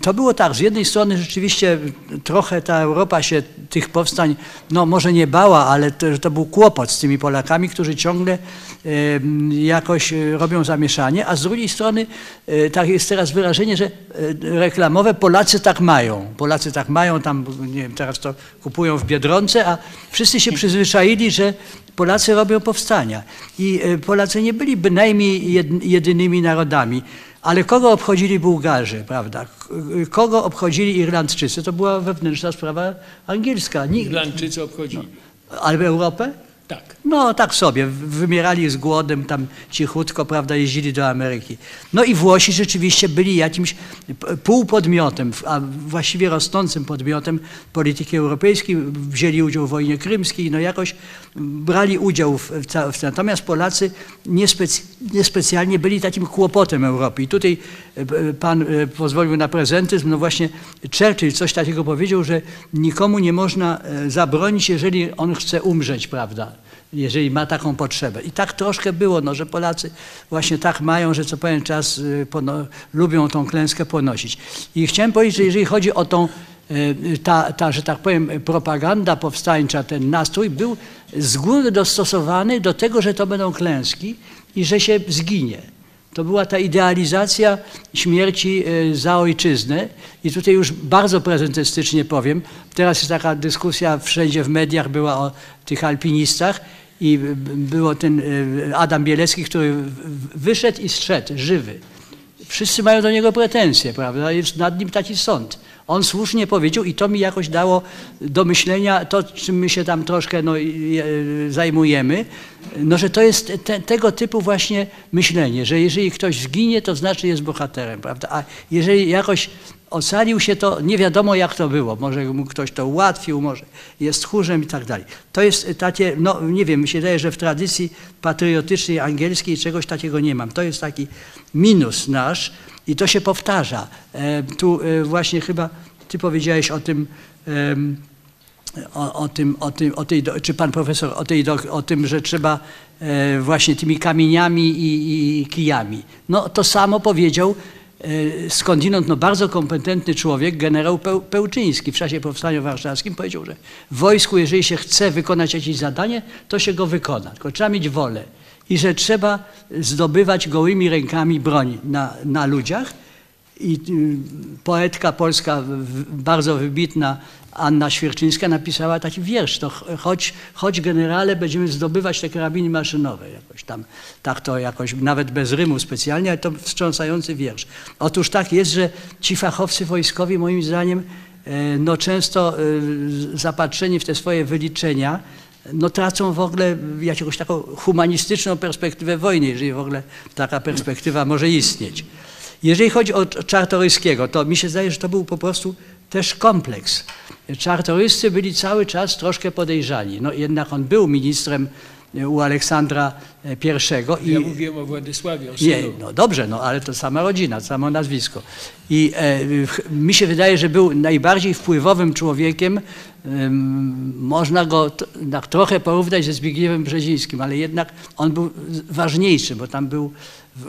[SPEAKER 4] to było tak, z jednej strony rzeczywiście trochę ta Europa się tych powstań, no może nie bała, ale to, to był kłopot z tymi Polakami, którzy ciągle y, jakoś y, robią zamieszanie, a z drugiej strony y, tak jest teraz wyrażenie, że y, reklamowe Polacy tak mają. Polacy tak mają, tam nie wiem, teraz to kupują w Biedronce, a wszyscy się przyzwyczaili, że Polacy robią powstania. I y, Polacy nie byli bynajmniej jed- jedynymi narodami. Ale kogo obchodzili Bułgarzy, prawda? Y, Kogo obchodzili Irlandczycy? To była wewnętrzna sprawa angielska. Nikt,
[SPEAKER 3] Irlandczycy obchodzili.
[SPEAKER 4] ale Europę?
[SPEAKER 3] Tak.
[SPEAKER 4] No tak sobie, wymierali z głodem tam cichutko, prawda, jeździli do Ameryki. No i Włosi rzeczywiście byli jakimś półpodmiotem, a właściwie rosnącym podmiotem polityki europejskiej, wzięli udział w wojnie krymskiej, no jakoś brali udział w, w, Natomiast Polacy niespecy, niespecjalnie byli takim kłopotem Europy. I tutaj e, pan e, pozwolił na prezentyzm, no właśnie Churchill coś takiego powiedział, że nikomu nie można e, zabronić, jeżeli on chce umrzeć, prawda? Jeżeli ma taką potrzebę. I tak troszkę było, no, że Polacy właśnie tak mają, że co pewien czas y, lubią tą klęskę ponosić. I chciałem powiedzieć, że jeżeli chodzi o tą, y, ta, ta, że tak powiem, propaganda powstańcza, ten nastrój był z góry dostosowany do tego, że to będą klęski i że się zginie. To była ta idealizacja śmierci y, za ojczyznę i tutaj już bardzo prezentystycznie powiem. Teraz jest taka dyskusja wszędzie w mediach była o tych alpinistach i było ten y, Adam Bielecki, który wyszedł i zszedł, żywy. Wszyscy mają do niego pretensje, prawda? Jest nad nim taki sąd. On słusznie powiedział i to mi jakoś dało do myślenia to, czym my się tam troszkę no, e, zajmujemy, no, że to jest te, tego typu właśnie myślenie, że jeżeli ktoś zginie, to znaczy jest bohaterem, prawda? A jeżeli jakoś ocalił się, to nie wiadomo jak to było. Może mu ktoś to ułatwił, może jest tchórzem i tak dalej. To jest takie, no nie wiem, mi się wydaje, że w tradycji patriotycznej angielskiej czegoś takiego nie mam. To jest taki minus nasz i to się powtarza. E, tu e, właśnie chyba ty powiedziałeś o tym, em, o, o tym, o tym, o tej, czy pan profesor, o, tej, o tym, że trzeba e, właśnie tymi kamieniami i, i kijami. No to samo powiedział e, skądinąd no, bardzo kompetentny człowiek, generał Peł, Pełczyński w czasie Powstania Warszawskim powiedział, że w wojsku, jeżeli się chce wykonać jakieś zadanie, to się go wykona, tylko trzeba mieć wolę i że trzeba zdobywać gołymi rękami broń na, na ludziach, i y, poetka polska, bardzo wybitna Anna Świerczyńska napisała taki wiersz, to ch- choć, choć generale będziemy zdobywać te karabiny maszynowe jakoś tam, tak to jakoś, nawet bez rymu specjalnie, ale to wstrząsający wiersz. Otóż tak jest, że ci fachowcy wojskowi moim zdaniem e, no często e, zapatrzeni w te swoje wyliczenia, no tracą w ogóle jakąś taką humanistyczną perspektywę wojny, jeżeli w ogóle taka perspektywa może istnieć. Jeżeli chodzi o Czartoryskiego, to mi się zdaje, że to był po prostu też kompleks. Czartoryscy byli cały czas troszkę podejrzani. No jednak on był ministrem e, u Aleksandra e, I.
[SPEAKER 3] Ja mówiłem o Władysławie, o
[SPEAKER 4] nie, no dobrze, no ale to sama rodzina, samo nazwisko. I e, mi się wydaje, że był najbardziej wpływowym człowiekiem. Em, można go t- tak trochę porównać ze Zbigniewem Brzezińskim, ale jednak on był ważniejszy, bo tam był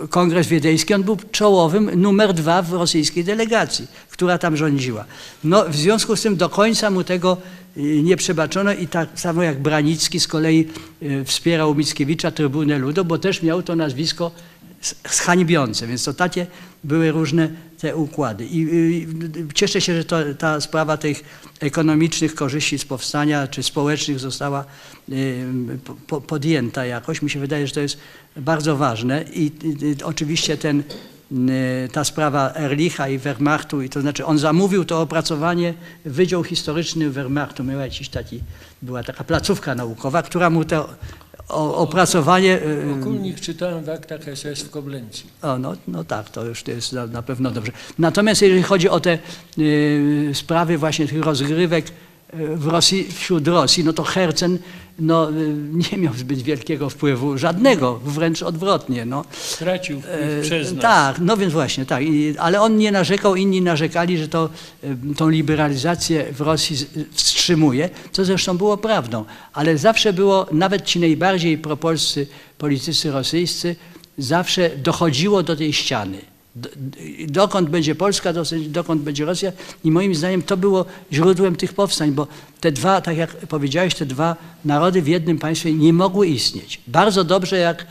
[SPEAKER 4] kongres wiedeński, on był czołowym numer dwa w rosyjskiej delegacji, która tam rządziła. No w związku z tym do końca mu tego y, nie przebaczono i tak samo jak Branicki z kolei y, wspierał Mickiewicza, Trybunę Ludu, bo też miał to nazwisko zhańbiące, więc to takie były różne te układy. I y, cieszę się, że to, ta sprawa tych ekonomicznych korzyści z powstania czy społecznych została y, po- po, podjęta jakoś. Mi się wydaje, że to jest bardzo ważne i y, y, oczywiście ten, y, ta sprawa Erlicha i Wehrmachtu, i to znaczy on zamówił to opracowanie, Wydział Historyczny Wehrmachtu, miał jakiś taki, była taka placówka naukowa, która mu to o, opracowanie y,
[SPEAKER 3] Okulnik czytałem w aktach SS w Koblencji.
[SPEAKER 4] o, no, no tak, to już to jest na, na pewno dobrze. Natomiast jeżeli chodzi o te y, sprawy właśnie tych rozgrywek y, w Rosji, wśród Rosji, no to Hercen no, y, nie miał zbyt wielkiego wpływu, żadnego, wręcz odwrotnie. No.
[SPEAKER 3] Stracił wpływ
[SPEAKER 4] E,
[SPEAKER 3] przez nas.
[SPEAKER 4] Tak, no więc właśnie, tak. I, ale on nie narzekał, inni narzekali, że to, e, tą liberalizację w Rosji z- wstrzymuje, co zresztą było prawdą. Ale zawsze było, nawet ci najbardziej propolscy politycy rosyjscy, zawsze dochodziło do tej ściany. Dokąd będzie Polska, dokąd będzie Rosja i moim zdaniem to było źródłem tych powstań, bo te dwa, tak jak powiedziałeś, te dwa narody w jednym państwie nie mogły istnieć. Bardzo dobrze jak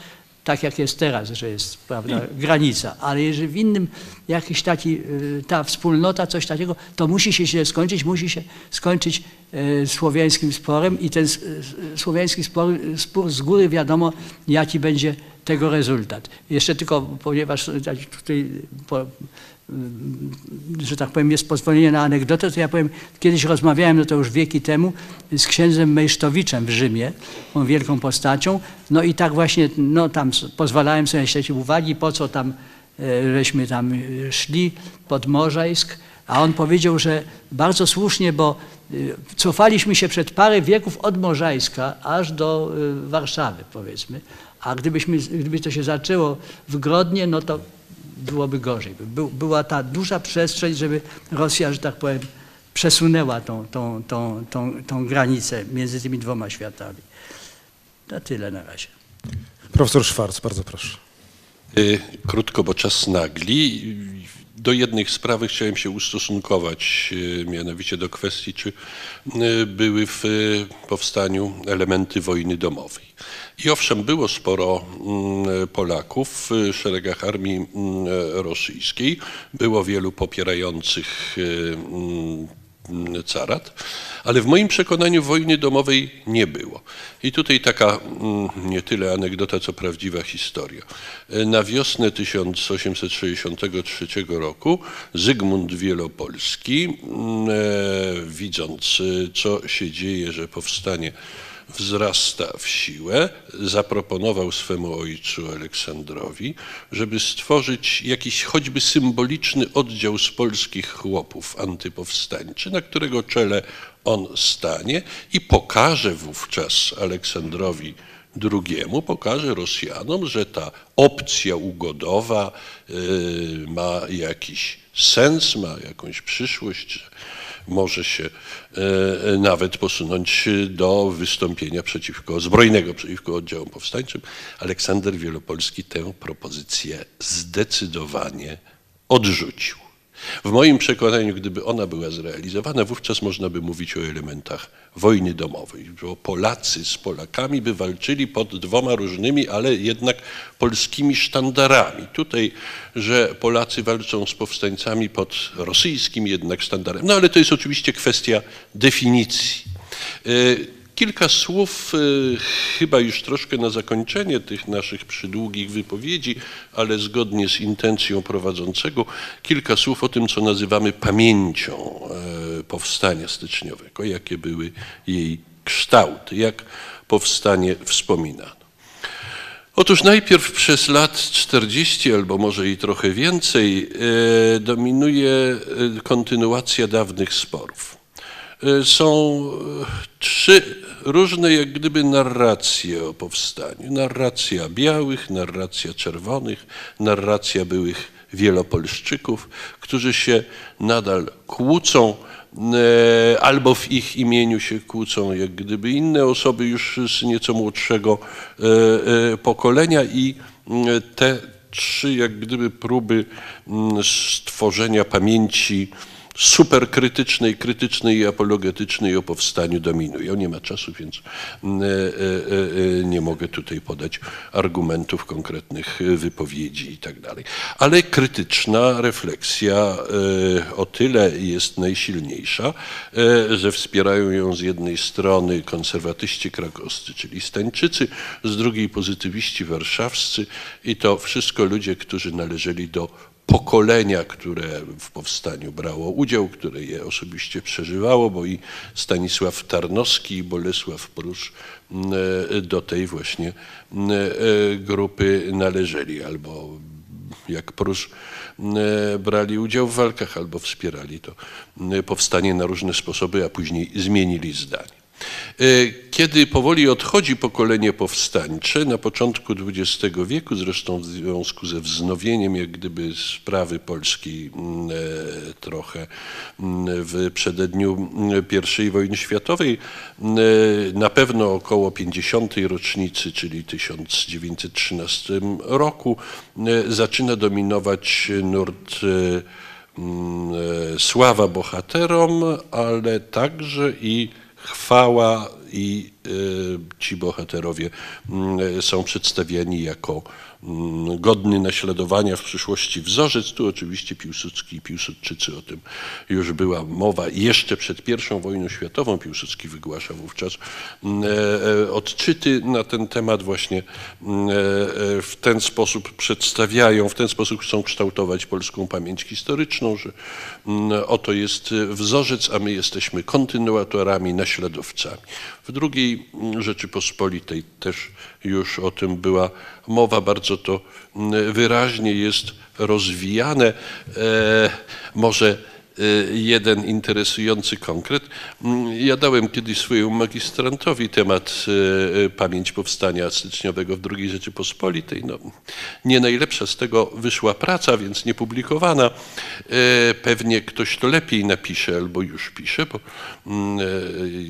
[SPEAKER 4] tak jak jest teraz, że jest prawda, granica, ale jeżeli w innym jakiś taki, y, ta wspólnota, coś takiego, to musi się źle skończyć, musi się skończyć y, słowiańskim sporem i ten s- słowiański spor, spór z góry wiadomo, jaki będzie tego rezultat. Jeszcze tylko, ponieważ tutaj po, że tak powiem, jest pozwolenie na anegdotę, to ja powiem, kiedyś rozmawiałem, no to już wieki temu, z księdzem Mejsztowiczem w Rzymie, tą wielką postacią, no i tak właśnie, no tam pozwalałem sobie śledzić uwagi, po co tam, e, żeśmy tam e, szli pod Morzajsk, a on powiedział, że bardzo słusznie, bo e, cofaliśmy się przed parę wieków od Morzajska aż do Warszawy, powiedzmy, a gdybyśmy, gdyby to się zaczęło w Grodnie, no to byłoby gorzej. Był, była ta duża przestrzeń, żeby Rosja, że tak powiem, przesunęła tą, tą, tą, tą, tą granicę między tymi dwoma światami. To tyle na razie.
[SPEAKER 2] Profesor Szwarc, bardzo proszę.
[SPEAKER 5] Y, Krótko, bo czas nagli. Do jednej sprawy chciałem się ustosunkować, y, mianowicie do kwestii, czy y, były w y, powstaniu elementy wojny domowej. I owszem, było sporo mm, Polaków w szeregach armii mm, rosyjskiej, było wielu popierających mm, carat, ale w moim przekonaniu wojny domowej nie było. I tutaj taka mm, nie tyle anegdota, co prawdziwa historia. E, Na wiosnę 1863 roku Zygmunt Wielopolski, mm, e, widząc, e, co się dzieje, że powstanie wzrasta w siłę, zaproponował swemu ojcu Aleksandrowi, żeby stworzyć jakiś choćby symboliczny oddział z polskich chłopów antypowstańczy, na którego czele on stanie i pokaże wówczas Aleksandrowi II, pokaże Rosjanom, że ta opcja ugodowa y, ma jakiś sens, ma jakąś przyszłość, może się e, nawet posunąć do wystąpienia przeciwko, zbrojnego przeciwko oddziałom powstańczym. Aleksander Wielopolski tę propozycję zdecydowanie odrzucił. W moim przekonaniu, gdyby ona była zrealizowana, wówczas można by mówić o elementach wojny domowej, bo Polacy z Polakami by walczyli pod dwoma różnymi, ale jednak polskimi sztandarami. Tutaj, że Polacy walczą z powstańcami pod rosyjskim jednak sztandarem. No ale to jest oczywiście kwestia definicji. Kilka słów, y, chyba już troszkę na zakończenie tych naszych przydługich wypowiedzi, ale zgodnie z intencją prowadzącego, kilka słów o tym, co nazywamy pamięcią e, powstania styczniowego, jakie były jej kształty, jak powstanie wspominano. Otóż najpierw przez lat 40 albo może i trochę więcej e, dominuje e, kontynuacja dawnych sporów. Są trzy różne jak gdyby narracje o powstaniu. Narracja białych, narracja czerwonych, narracja byłych wielopolszczyków, którzy się nadal kłócą, e, albo w ich imieniu się kłócą jak gdyby inne osoby już z nieco młodszego e, e, pokolenia i te trzy jak gdyby próby mm, stworzenia pamięci superkrytycznej, krytycznej i apologetycznej o powstaniu dominują. Nie ma czasu, więc e, e, e, nie mogę tutaj podać argumentów, konkretnych wypowiedzi i tak dalej. Ale krytyczna refleksja o tyle jest najsilniejsza, że wspierają ją z jednej strony konserwatyści krakowscy, czyli Stańczycy, z drugiej pozytywiści warszawscy i to wszystko ludzie, którzy należeli do pokolenia, które w powstaniu brało udział, które je osobiście przeżywało, bo i Stanisław Tarnowski i Bolesław Prusz m, e, do tej właśnie m, e, grupy należeli, albo jak Prusz m, e, brali udział w walkach, albo wspierali to powstanie na różne sposoby, a później zmienili zdanie. E, Kiedy powoli odchodzi pokolenie powstańcze, na początku XX wieku, zresztą w związku ze wznowieniem jak gdyby sprawy polskiej mm, e, trochę mm, w przededniu mm, I wojny światowej, e, na pewno około 50. rocznicy, czyli 1913 roku, zaczyna dominować nurt sława bohaterom, ale także i chwała i e, ci bohaterowie mm, są przedstawiani jako godny naśladowania w przyszłości wzorzec. Tu oczywiście Piłsudski i Piłsudczycy o tym już była mowa. Jeszcze przed I wojną światową Piłsudski wygłasza wówczas mm, e, e, odczyty na ten temat właśnie mm, e, w ten sposób przedstawiają, w ten sposób chcą kształtować polską pamięć historyczną, że mm, oto jest wzorzec, a my jesteśmy kontynuatorami, naśladowcami. W mm, Rzeczypospolitej też już o tym była mowa, bardzo to mm, wyraźnie jest rozwijane. E, może jeden interesujący konkret. Mm, Ja dałem kiedyś swojemu magistrantowi temat e, pamięć powstania styczniowego w II Rzeczypospolitej. No, nie najlepsza z tego wyszła praca, więc nie publikowana. Pewnie ktoś to lepiej napisze albo już pisze, bo mm,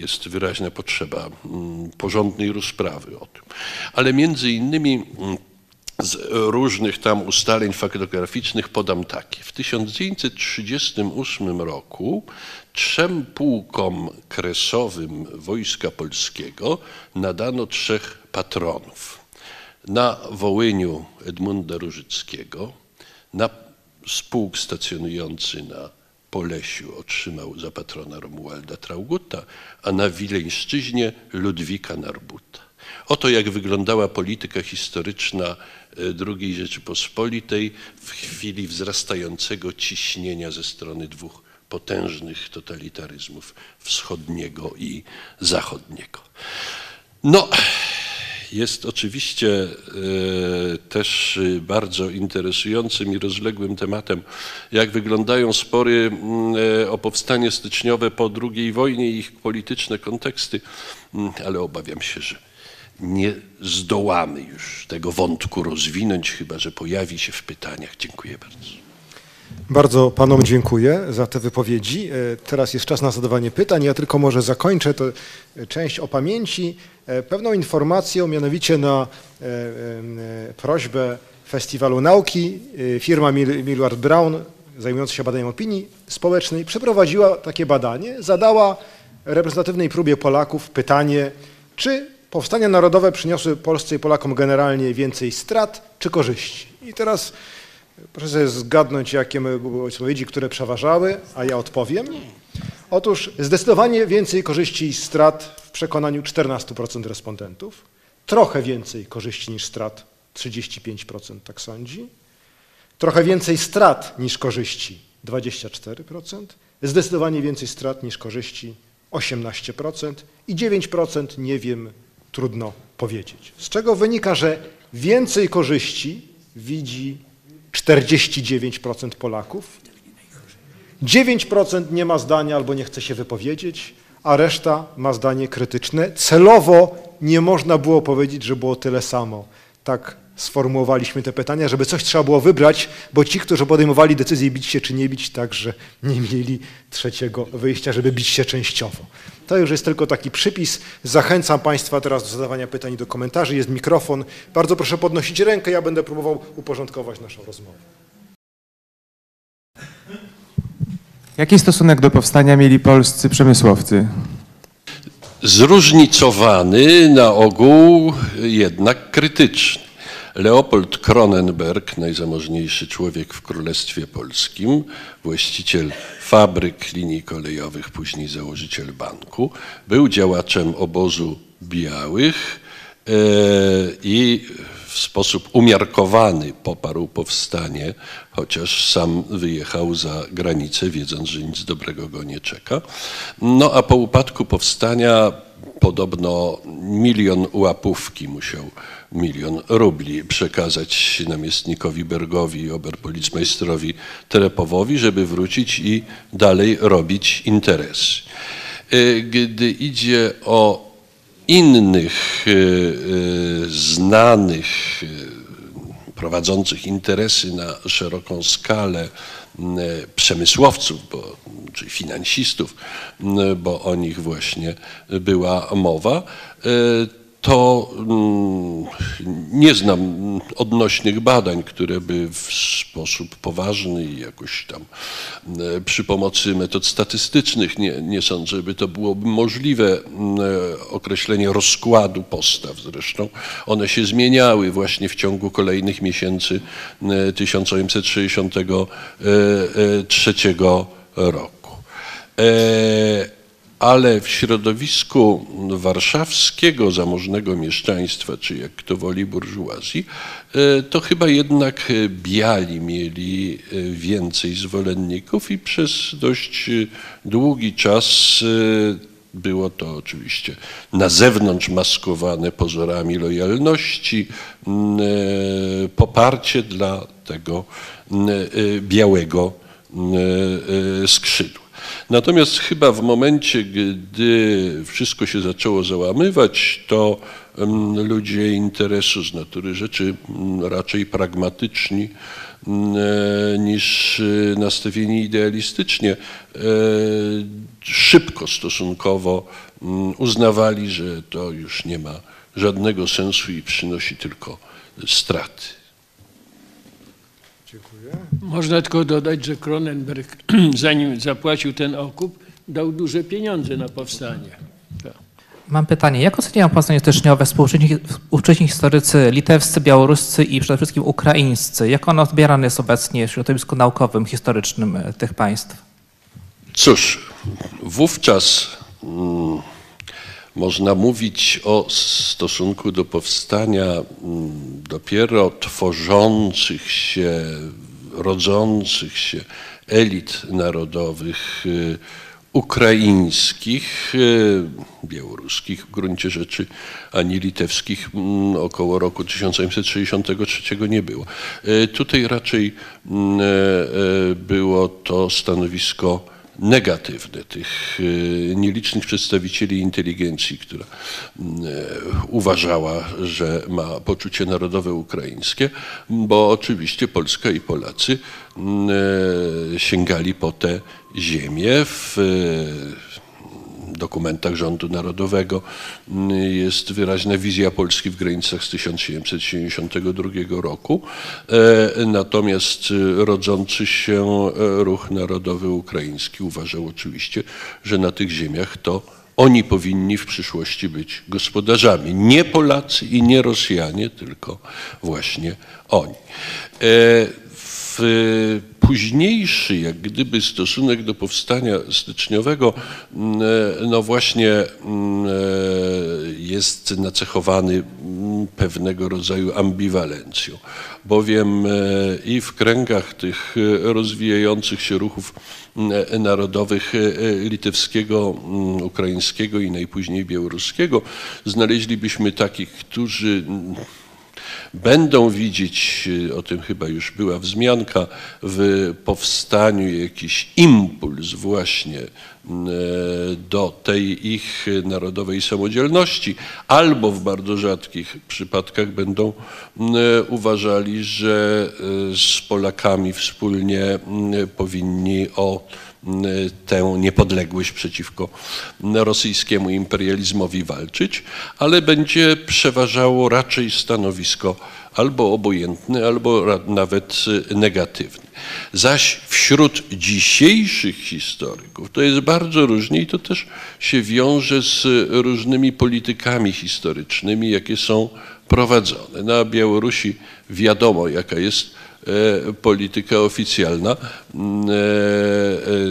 [SPEAKER 5] jest wyraźna potrzeba mm, porządnej rozprawy o tym. Ale między innymi z różnych tam ustaleń faktograficznych podam takie. W 1938 roku trzem pułkom kresowym Wojska Polskiego nadano trzech patronów. Na Wołyniu Edmunda Różyckiego, na spółk stacjonujący na Polesiu otrzymał za patrona Romualda Traugutta, a na Wileńszczyźnie Ludwika Narbuta. Oto jak wyglądała polityka historyczna II Rzeczypospolitej w chwili wzrastającego ciśnienia ze strony dwóch potężnych totalitaryzmów wschodniego i zachodniego. No, jest oczywiście e, też e, bardzo interesującym i rozległym tematem, jak wyglądają spory e, o powstanie styczniowe po II wojnie i ich polityczne konteksty, ale obawiam się, że nie zdołamy już tego wątku rozwinąć, chyba że pojawi się w pytaniach. Dziękuję bardzo.
[SPEAKER 2] Bardzo panom dziękuję za te wypowiedzi. E, Teraz jest czas na zadawanie pytań. Ja tylko może zakończę tę część o pamięci e, pewną informacją, mianowicie na e, e, prośbę Festiwalu Nauki e, firma Mil- Millward Brown, zajmująca się badaniem opinii społecznej, przeprowadziła takie badanie, zadała reprezentatywnej próbie Polaków pytanie, czy powstania narodowe przyniosły Polsce i Polakom generalnie więcej strat czy korzyści. I teraz Proszę sobie zgadnąć, jakie były odpowiedzi, które przeważały, a ja odpowiem. Otóż zdecydowanie więcej korzyści i strat w przekonaniu 14% respondentów, trochę więcej korzyści niż strat 35% tak sądzi, trochę więcej strat niż korzyści 24%, zdecydowanie więcej strat niż korzyści 18% i 9% nie wiem, trudno powiedzieć. Z czego wynika, że więcej korzyści widzi 49% Polaków, 9% nie ma zdania albo nie chce się wypowiedzieć, a reszta ma zdanie krytyczne. Celowo nie można było powiedzieć, że było tyle samo. Tak sformułowaliśmy te pytania, żeby coś trzeba było wybrać, bo ci, którzy podejmowali decyzję bić się czy nie bić, także nie mieli trzeciego wyjścia, żeby bić się częściowo. To już jest tylko taki przypis. Zachęcam Państwa teraz do zadawania pytań i do komentarzy. Jest mikrofon. Bardzo proszę podnosić rękę, ja będę próbował uporządkować naszą rozmowę.
[SPEAKER 6] Jaki stosunek do powstania mieli polscy przemysłowcy?
[SPEAKER 5] Zróżnicowany na ogół jednak krytyczny. Leopold Kronenberg, najzamożniejszy człowiek w Królestwie Polskim, właściciel fabryk linii kolejowych, później założyciel banku, był działaczem obozu białych e, i w sposób umiarkowany poparł powstanie, chociaż sam wyjechał za granicę, wiedząc, że nic dobrego go nie czeka. No a po upadku powstania podobno milion łapówki musiał, milion rubli przekazać namiestnikowi Bergowi oberpolicmajstrowi Terepowowi, żeby wrócić i dalej robić interesy. E, Gdy idzie o innych e, e, znanych, prowadzących interesy na szeroką skalę przemysłowców, bo, czy finansistów, bo o nich właśnie była mowa, to mm, nie znam odnośnych badań, które by w sposób poważny i jakoś tam e, przy pomocy metod statystycznych, nie, nie sądzę, żeby to byłoby możliwe, mm, e, określenie rozkładu postaw zresztą. One się zmieniały właśnie w ciągu kolejnych miesięcy e, 1863 roku. Ale w środowisku warszawskiego zamożnego mieszczaństwa, czy jak kto woli burżuazji, e, to chyba jednak e, biali mieli e, więcej zwolenników i przez dość długi czas było to oczywiście na zewnątrz maskowane pozorami lojalności, poparcie dla tego białego skrzydła. Natomiast chyba w momencie, gdy wszystko się zaczęło załamywać, to em, ludzie interesu z natury rzeczy m, raczej pragmatyczni m, e, niż e, nastawieni idealistycznie, e, szybko stosunkowo uznawali, że to już nie ma żadnego sensu i przynosi tylko straty.
[SPEAKER 2] Dziękuję.
[SPEAKER 3] Można tylko dodać, że Kronenberg, zanim zapłacił ten okup, dał duże pieniądze na powstanie. Tak.
[SPEAKER 7] Mam pytanie, jak oceniają powstanie styczniowe współcześni, współcześni historycy litewscy, białoruscy i przede wszystkim ukraińscy? Jak ono odbierane jest obecnie w środowisku naukowym, historycznym e, tych państw?
[SPEAKER 5] Cóż, wówczas mm, można mówić o stosunku do powstania mm, dopiero tworzących się, rodzących się elit narodowych y, ukraińskich, y, białoruskich w gruncie rzeczy, ani litewskich mm, około roku 1863 nie było. Y, Tutaj raczej mm, e, e, było to stanowisko negatywne tych e, nielicznych przedstawicieli inteligencji, która e, uważała, że ma poczucie narodowe ukraińskie, bo oczywiście Polska i Polacy e, sięgali po te ziemie w dokumentach rządu narodowego mm, jest wyraźna wizja Polski w granicach z 1772 roku. E, Natomiast e, rodzący się e, ruch narodowy ukraiński uważał oczywiście, że na tych ziemiach to oni powinni w przyszłości być gospodarzami. Nie Polacy i nie Rosjanie, tylko właśnie oni. Późniejszy, jak gdyby stosunek do powstania styczniowego, mm, e, no właśnie mm, e, jest nacechowany mm, pewnego rodzaju ambiwalencją, bowiem e, i w kręgach tych rozwijających się ruchów narodowych litewskiego, ukraińskiego i najpóźniej białoruskiego znaleźlibyśmy takich, którzy będą widzieć, y, o tym chyba już była wzmianka, w powstaniu jakiś impuls właśnie y, do tej ich narodowej samodzielności, albo w bardzo rzadkich przypadkach będą y, uważali, że z Polakami wspólnie powinni o tę niepodległość przeciwko rosyjskiemu imperializmowi walczyć, ale będzie przeważało raczej stanowisko albo obojętne, albo nawet negatywne. Zaś wśród dzisiejszych historyków to jest bardzo różnie i to też się wiąże z różnymi politykami historycznymi, jakie są prowadzone. Na Białorusi wiadomo, jaka jest e, polityka oficjalna m, e,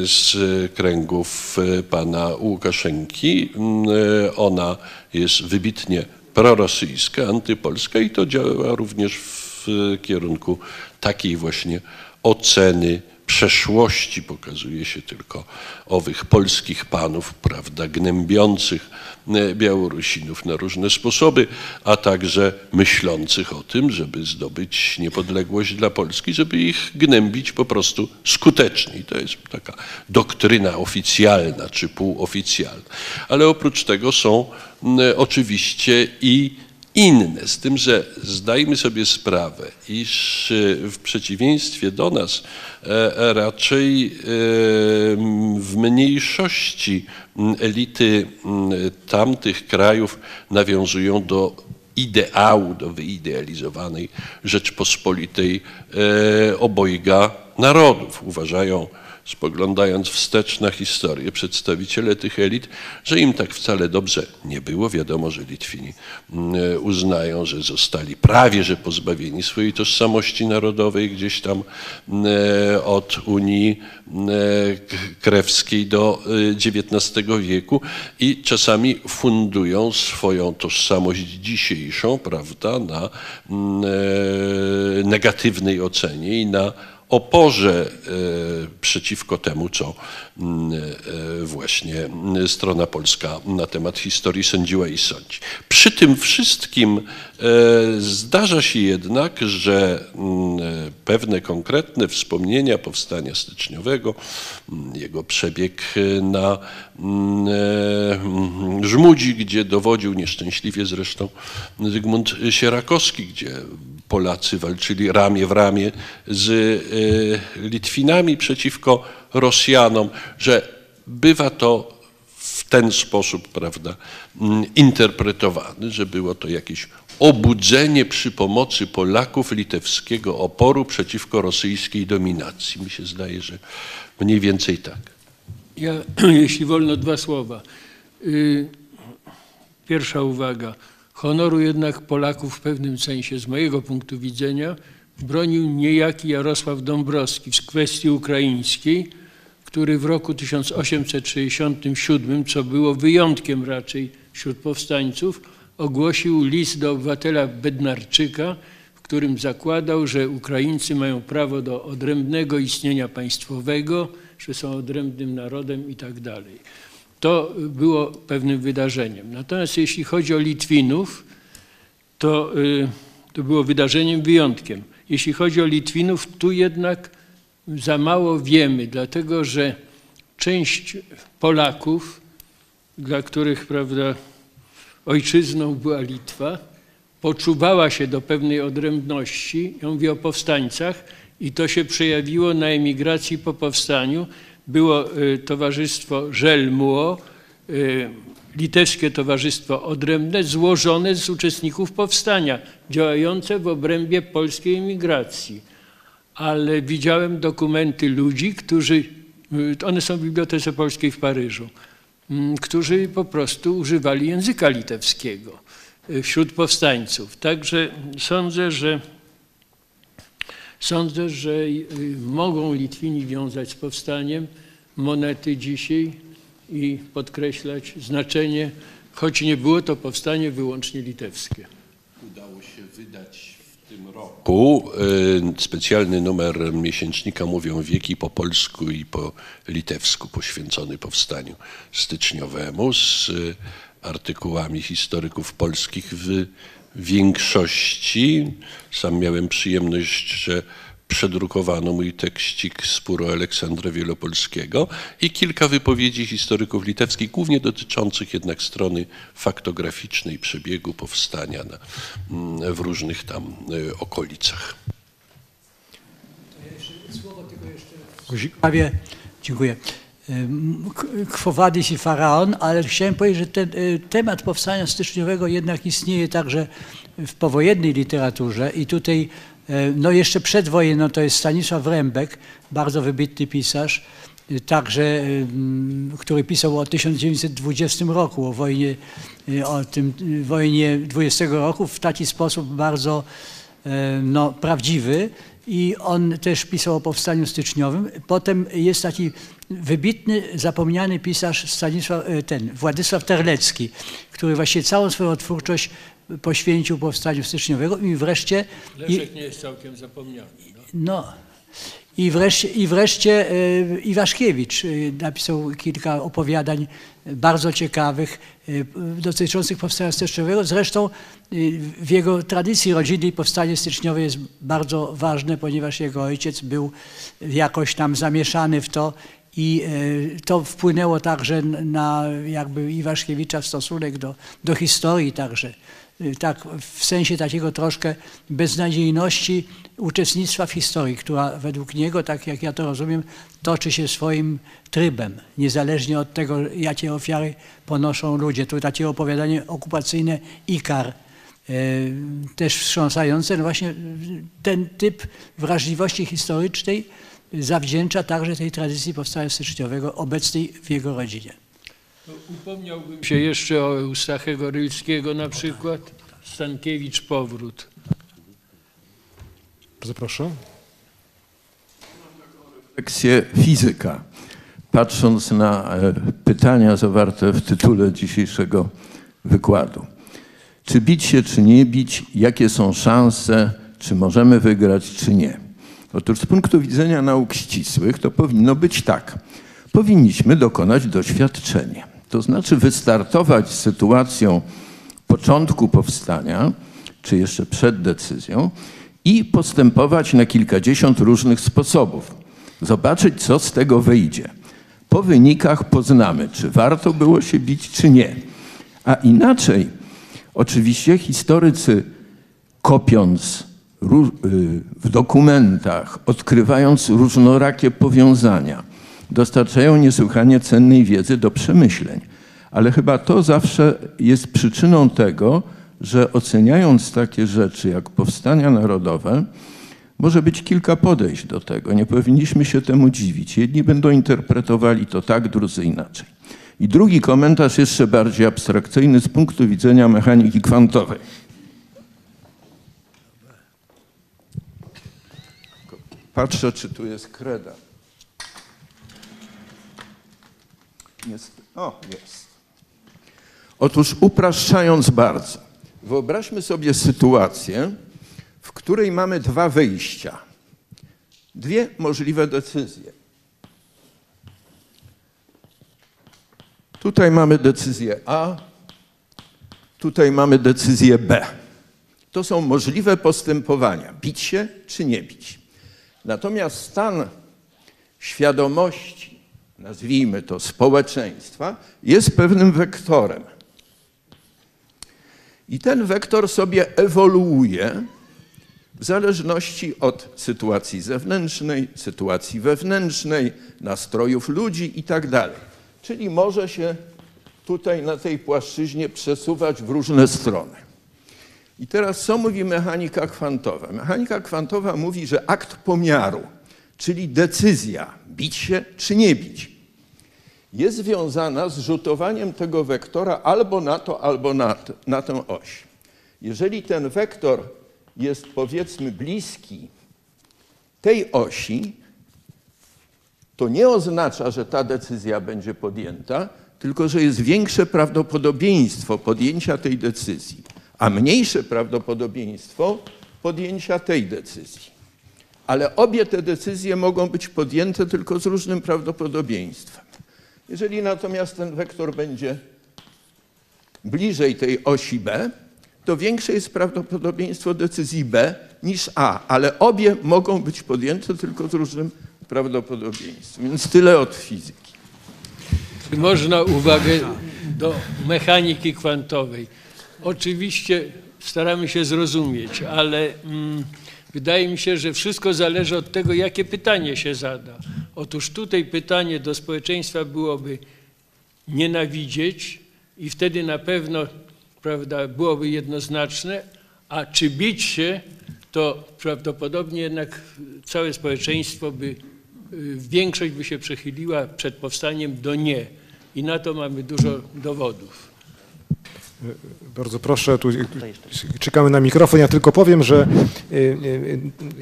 [SPEAKER 5] z kręgów e, pana Łukaszenki. M, e, Ona jest wybitnie prorosyjska, antypolska i to działa również w kierunku takiej właśnie oceny przeszłości pokazuje się tylko owych polskich panów, prawda, gnębiących e, Białorusinów na różne sposoby, a także myślących o tym, żeby zdobyć niepodległość dla Polski, żeby ich gnębić po prostu skutecznie. I to jest taka doktryna oficjalna czy półoficjalna. Ale oprócz tego są m, oczywiście i inne, z tym, że zdajmy sobie sprawę, iż e, w przeciwieństwie do nas e, raczej e, w mniejszości elity tamtych krajów nawiązują do ideału, do wyidealizowanej Rzeczpospolitej obojga narodów. Uważają, spoglądając wstecz na historię, przedstawiciele tych elit, że im tak wcale dobrze nie było. Wiadomo, że Litwini mm, uznają, że zostali prawie że pozbawieni swojej tożsamości narodowej gdzieś tam mm, od Unii mm, k- Krewskiej do XIX wieku i czasami fundują swoją tożsamość dzisiejszą, prawda, na e, negatywnej ocenie i na oporze e, przeciwko temu, co mm, e, właśnie mm, strona polska na temat historii sądziła i sądzi. Przy tym wszystkim e, zdarza się jednak, że mm, pewne konkretne wspomnienia powstania styczniowego, jego przebieg na Żmudzi, gdzie dowodził nieszczęśliwie zresztą Zygmunt Sierakowski, gdzie Polacy walczyli ramię w ramię z e, Litwinami przeciwko Rosjanom, że bywa to w ten sposób, prawda, mm, interpretowany, że było to jakieś obudzenie przy pomocy Polaków litewskiego oporu przeciwko rosyjskiej dominacji. Mi się zdaje, że mniej więcej tak.
[SPEAKER 3] Ja, jeśli wolno, dwa słowa. Y, Pierwsza uwaga. Honoru jednak Polaków w pewnym sensie, z mojego punktu widzenia, bronił niejaki Jarosław Dąbrowski w kwestii ukraińskiej, który w roku 1867, co było wyjątkiem raczej wśród powstańców, ogłosił list do obywatela Bednarczyka, w którym zakładał, że Ukraińcy mają prawo do odrębnego istnienia państwowego, że są odrębnym narodem i tak. To było pewnym wydarzeniem. Natomiast jeśli chodzi o Litwinów, to, y, to było wydarzeniem wyjątkiem. Jeśli chodzi o Litwinów, tu jednak za mało wiemy, dlatego że część Polaków, dla których prawda, ojczyzną była Litwa, poczuwała się do pewnej odrębności. Ja mówię o powstańcach i to się przejawiło na emigracji po powstaniu. Było y, Towarzystwo Żelmuo, y, Litewskie Towarzystwo Odrębne, złożone z uczestników powstania, działające w obrębie polskiej emigracji. Ale widziałem dokumenty ludzi, którzy, y, one są w Bibliotece Polskiej w Paryżu, mm, którzy po prostu używali języka litewskiego wśród powstańców. Także sądzę, że Sądzę, że y, mogą Litwini wiązać z powstaniem monety dzisiaj i podkreślać znaczenie, choć nie było to powstanie wyłącznie litewskie.
[SPEAKER 5] Udało się wydać w tym roku y, specjalny numer miesięcznika Mówią Wieki po polsku i po litewsku poświęcony powstaniu styczniowemu z y, artykułami historyków polskich w większości. Sam miałem przyjemność, że przedrukowano mój tekścik spóru Aleksandra Wielopolskiego i kilka wypowiedzi historyków litewskich, głównie dotyczących jednak strony faktograficznej przebiegu powstania na, mm, w różnych tam y, okolicach.
[SPEAKER 4] Prawie, dziękuję. Ym, K- Quo Vadis i Faraon, ale chciałem powiedzieć, że ten y, temat powstania styczniowego jednak istnieje także w powojennej literaturze i tutaj, y, no jeszcze przedwojenną to jest Stanisław Rembek, bardzo wybitny pisarz, y, także, który pisał o 1920 roku, o wojnie, o tym wojnie 20 roku w taki sposób bardzo e, no, prawdziwy i on też pisał o powstaniu styczniowym. Potem jest taki wybitny, zapomniany pisarz Stanisław, e, ten, Władysław Terlecki, który właśnie całą swoją twórczość poświęcił powstaniu styczniowego i wreszcie... I,
[SPEAKER 3] Leszek nie jest całkiem zapomniany. No.
[SPEAKER 4] no, i wreszcie, i wreszcie e, Iwaszkiewicz e, napisał kilka opowiadań bardzo ciekawych dotyczących powstania styczniowego. Zresztą w jego tradycji rodzinnej powstanie styczniowe jest bardzo ważne, ponieważ jego ojciec był jakoś tam zamieszany w to i e, to wpłynęło także na jakby Iwaszkiewicza stosunek do, do historii także. Y, tak w sensie takiego troszkę beznadziejności uczestnictwa w historii, która według niego, tak jak ja to rozumiem, toczy się swoim trybem, niezależnie od tego, jakie ofiary ponoszą ludzie. Tu takie opowiadanie okupacyjne Ikar, e, też wstrząsające. No właśnie ten typ wrażliwości historycznej zawdzięcza także tej tradycji powstania styczniowego obecnej w jego rodzinie.
[SPEAKER 3] Upomniałbym się jeszcze o Eustachego Rylskiego na przykład, Stankiewicz Powrót.
[SPEAKER 2] Bardzo proszę.
[SPEAKER 8] refleksję fizyka. Patrząc na e, pytania zawarte w tytule dzisiejszego wykładu. Czy bić się, czy nie bić? Jakie są szanse? Czy możemy wygrać, czy nie? Otóż z punktu widzenia nauk ścisłych to powinno być tak. Powinniśmy dokonać doświadczenia. To znaczy wystartować z sytuacją początku powstania, czy jeszcze przed decyzją, i postępować na kilkadziesiąt różnych sposobów. Zobaczyć, co z tego wyjdzie. Po wynikach poznamy, czy warto było się bić, czy nie. A inaczej, oczywiście historycy kopiąc w dokumentach, odkrywając różnorakie powiązania, dostarczają niesłychanie cennej wiedzy do przemyśleń. Ale chyba to zawsze jest przyczyną tego, że oceniając takie rzeczy jak powstania narodowe, może być kilka podejść do tego. Nie powinniśmy się temu dziwić. Jedni będą interpretowali to tak, drudzy inaczej. I drugi komentarz, jeszcze bardziej abstrakcyjny z punktu widzenia mechaniki kwantowej. Patrzę, czy tu jest kreda. Jest. O, jest. Otóż upraszczając bardzo, wyobraźmy sobie sytuację, w której mamy dwa wyjścia, dwie możliwe decyzje. Tutaj mamy decyzję A, tutaj mamy decyzję B. To są możliwe postępowania: bić się czy nie bić. Natomiast stan świadomości, nazwijmy to społeczeństwa, jest pewnym wektorem. I ten wektor sobie ewoluuje w zależności od sytuacji zewnętrznej, sytuacji wewnętrznej, nastrojów ludzi itd. Czyli może się tutaj na tej płaszczyźnie przesuwać w różne strony. I teraz co mówi mechanika kwantowa? Mechanika kwantowa mówi, że akt pomiaru, czyli decyzja, bić się czy nie bić, jest związana z rzutowaniem tego wektora albo na to, albo na, to, na tę oś. Jeżeli ten wektor jest powiedzmy bliski tej osi, to nie oznacza, że ta decyzja będzie podjęta, tylko że jest większe prawdopodobieństwo podjęcia tej decyzji, a mniejsze prawdopodobieństwo podjęcia tej decyzji. Ale obie te decyzje mogą być podjęte tylko z różnym prawdopodobieństwem. Jeżeli natomiast ten wektor będzie bliżej tej osi B, to większe jest prawdopodobieństwo decyzji B niż A, ale obie mogą być podjęte tylko z różnym prawdopodobieństwem. Więc tyle od fizyki.
[SPEAKER 3] Można uwagę do mechaniki kwantowej? Oczywiście staramy się zrozumieć, ale mm, wydaje mi się, że wszystko zależy od tego, jakie pytanie się zada. Otóż tutaj pytanie do społeczeństwa byłoby nienawidzieć i wtedy na pewno prawda, byłoby jednoznaczne, a czy bić się, to prawdopodobnie jednak całe społeczeństwo by, y, większość by się przechyliła przed powstaniem do nie. I na to mamy dużo dowodów.
[SPEAKER 2] Bardzo proszę, tu czekamy na mikrofon. Ja tylko powiem, że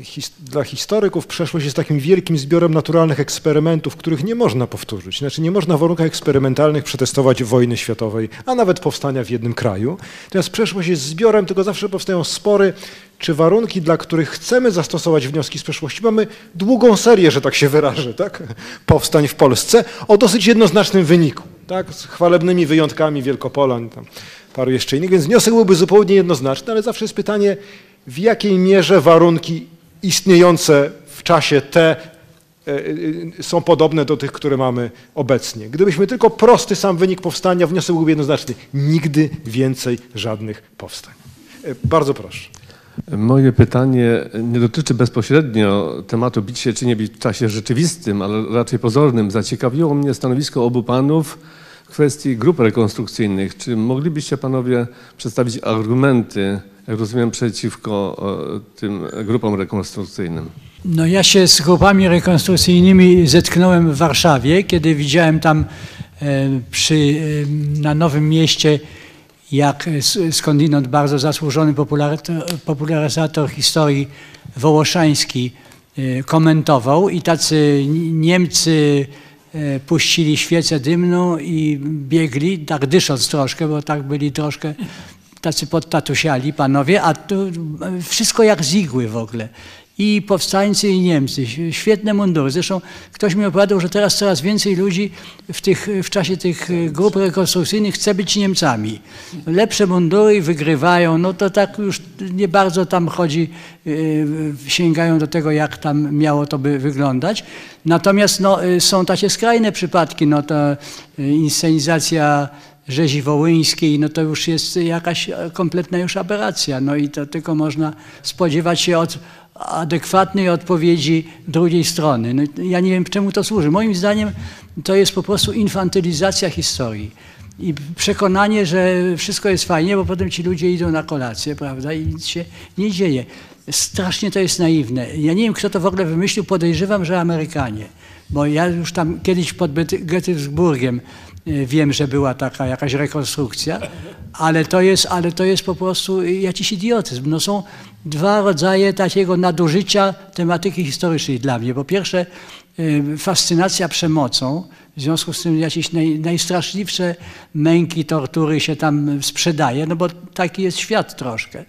[SPEAKER 2] his, dla historyków przeszłość jest takim wielkim zbiorem naturalnych eksperymentów, których nie można powtórzyć. Znaczy nie można w warunkach eksperymentalnych przetestować wojny światowej, a nawet powstania w jednym kraju. Natomiast przeszłość jest zbiorem, tylko zawsze powstają spory, czy warunki, dla których chcemy zastosować wnioski z przeszłości. Mamy długą serię, że tak się wyrażę, tak? powstań w Polsce o dosyć jednoznacznym wyniku, tak? z chwalebnymi wyjątkami Wielkopolan, tam paru jeszcze innych, więc wniosek byłby zupełnie jednoznaczny, ale zawsze jest pytanie, w jakiej mierze warunki istniejące w czasie te e, są podobne do tych, które mamy obecnie. Gdybyśmy tylko prosty sam wynik powstania, wniosek byłby jednoznaczny. Nigdy więcej żadnych powstań. E, Bardzo proszę.
[SPEAKER 9] Moje pytanie nie dotyczy bezpośrednio tematu bić się czy nie bić w czasie rzeczywistym, ale raczej pozornym. Zaciekawiło mnie stanowisko obu panów kwestii grup rekonstrukcyjnych. Czy moglibyście panowie przedstawić argumenty, jak rozumiem, przeciwko e, tym grupom rekonstrukcyjnym?
[SPEAKER 4] No ja się z grupami rekonstrukcyjnymi zetknąłem w Warszawie, kiedy widziałem tam e, przy, e, na Nowym Mieście, jak skądinąd bardzo zasłużony popularyzator, historii Wołoszański komentował i tacy Niemcy puścili świecę dymną i biegli, tak dysząc troszkę, bo tak byli troszkę tacy podtatusiali panowie, a tu e, wszystko jak z igły w ogóle. I powstańcy, i Niemcy. Świetne mundury. Zresztą ktoś mi opowiadał, że teraz coraz więcej ludzi w, tych, w czasie tych grup rekonstrukcyjnych chce być Niemcami. Lepsze mundury wygrywają. No to tak już nie bardzo tam chodzi, yy, sięgają do tego, jak tam miało to by wyglądać. Natomiast no, y, są takie skrajne przypadki. No y, inscenizacja rzezi wołyńskiej, no to już jest jakaś kompletna już aberracja. No i to tylko można spodziewać się od adekwatnej odpowiedzi drugiej strony. No, ja nie wiem, czemu to służy. Moim zdaniem to jest po prostu infantylizacja historii. I przekonanie, że wszystko jest fajnie, bo potem ci ludzie idą na kolację, prawda, i nic się nie dzieje. Strasznie to jest naiwne. Ja nie wiem, kto to w ogóle wymyślił, podejrzewam, że Amerykanie. Bo ja już tam kiedyś pod Gettysburgiem y, wiem, że była taka jakaś rekonstrukcja, ale to jest, ale to jest po prostu jakiś idiotyzm. No są dwa rodzaje takiego nadużycia tematyki historycznej dla mnie. Po pierwsze, y, fascynacja przemocą, w związku z tym jakieś naj, najstraszliwsze męki, tortury się tam sprzedaje, no bo taki jest świat troszkę.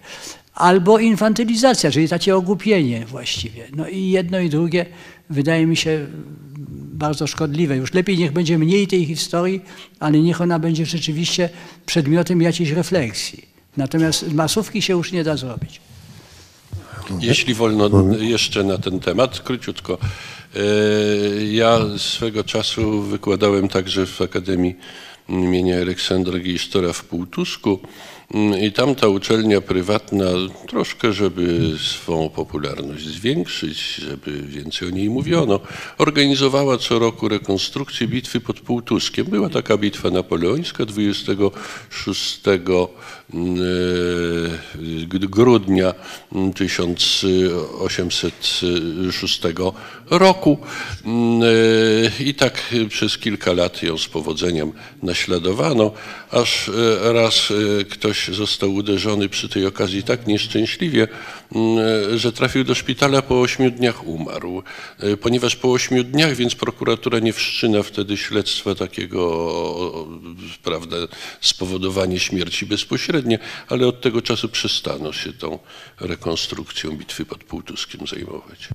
[SPEAKER 4] Albo infantylizacja, czyli takie ogłupienie właściwie. No i jedno i drugie wydaje mi się bardzo szkodliwe. Już lepiej niech będzie mniej tej historii, ale niech ona będzie rzeczywiście przedmiotem jakiejś refleksji. Natomiast masówki się już nie da zrobić.
[SPEAKER 5] Jeśli wolno jeszcze na ten temat, króciutko. E, ja swego czasu wykładałem także w Akademii imienia Aleksandra Gisztora w Półtusku. Mm, I tamta uczelnia prywatna, troszkę, żeby swą popularność zwiększyć, żeby więcej o niej mówiono, organizowała co roku rekonstrukcję bitwy pod Półtuskiem. Była taka bitwa napoleońska 26 mm, e, grudnia 1806 roku mm, e, i tak przez kilka lat ją z powodzeniem naśladowano, aż e, raz ktoś ktoś został uderzony przy tej okazji tak nieszczęśliwie, mm, że trafił do szpitala po ośmiu dniach umarł. E, ponieważ po ośmiu dniach, więc prokuratura nie wszczyna wtedy śledztwa takiego, prawda, spowodowanie śmierci bezpośrednie, ale od tego czasu przestano się tą rekonstrukcją bitwy pod Półtuskiem zajmować.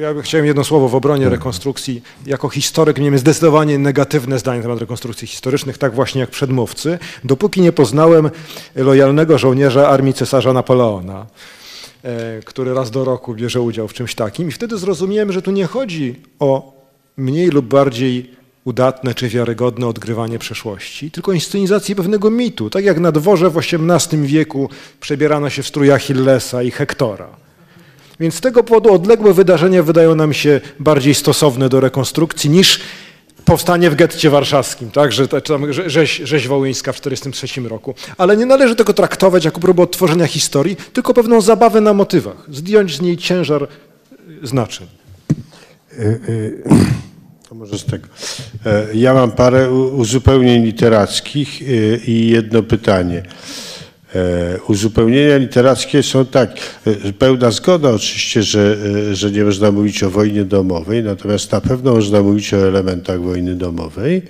[SPEAKER 2] Ja chciałem jedno słowo w obronie rekonstrukcji. Jako historyk miałem zdecydowanie negatywne zdanie na temat rekonstrukcji historycznych, tak właśnie jak przedmówcy, dopóki nie poznałem lojalnego żołnierza armii cesarza Napoleona, e, który raz do roku bierze udział w czymś takim. I wtedy zrozumiałem, że tu nie chodzi o mniej lub bardziej udatne czy wiarygodne odgrywanie przeszłości, tylko inscenizację pewnego mitu. Tak jak na dworze w XVIII wieku przebierano się w strój Achillesa i Hektora. Więc z tego powodu odległe wydarzenia wydają nam się bardziej stosowne do rekonstrukcji niż powstanie w getcie warszawskim, tak, że, tam rzeź, rzeź wołyńska w 1943 roku. Ale nie należy tego traktować jako próbę odtworzenia historii, tylko pewną zabawę na motywach, zdjąć z niej ciężar y, znaczeń.
[SPEAKER 1] Y, y, to może z tego. E, ja mam parę uzupełnień literackich i jedno pytanie. E, uzupełnienia literackie są tak, e, pełna zgoda oczywiście, że, e, że nie można mówić o wojnie domowej, natomiast na pewno można mówić o elementach wojny domowej,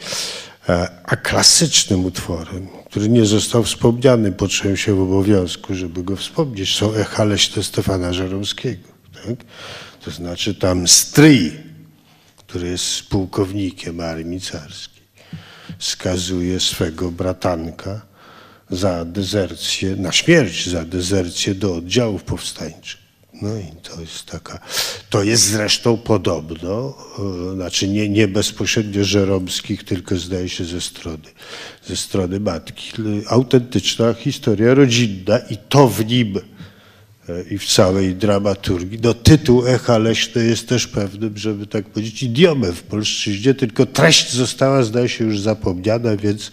[SPEAKER 1] a klasycznym utworem, który nie został wspomniany, poczułem się w obowiązku, żeby go wspomnieć, są echa leśne Stefana Żeromskiego. Tak? To znaczy tam stryj, który jest pułkownikiem armii carskiej, skazuje swego bratanka, za dezercję, na śmierć za dezercję do oddziałów powstańczych. No i to jest taka, to jest zresztą podobno, e, znaczy nie, nie bezpośrednio żeromskich, tylko zdaje się ze strony, ze strony matki, autentyczna historia rodzinna i to w nim i w całej dramaturgii. No, tytuł Echa Leśne jest też pewnym, żeby tak powiedzieć, idiomem w polszczyźnie, tylko treść została, zdaje się, już zapomniana, więc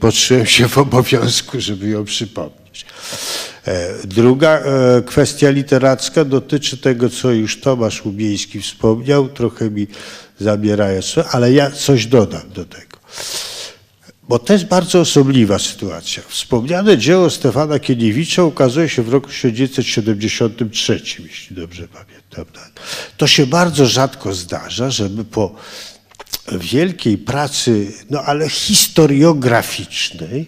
[SPEAKER 1] poczułem się w obowiązku, żeby ją przypomnieć. E, druga e, kwestia literacka dotyczy tego, co już Tomasz Łubieński wspomniał, trochę mi zabierając, ale ja coś dodam do tego. Bo to jest bardzo osobliwa sytuacja. Wspomniane dzieło Stefana Kieniewicza ukazuje się w roku 1973, jeśli dobrze pamiętam. To się bardzo rzadko zdarza, żeby po wielkiej pracy, no ale historiograficznej,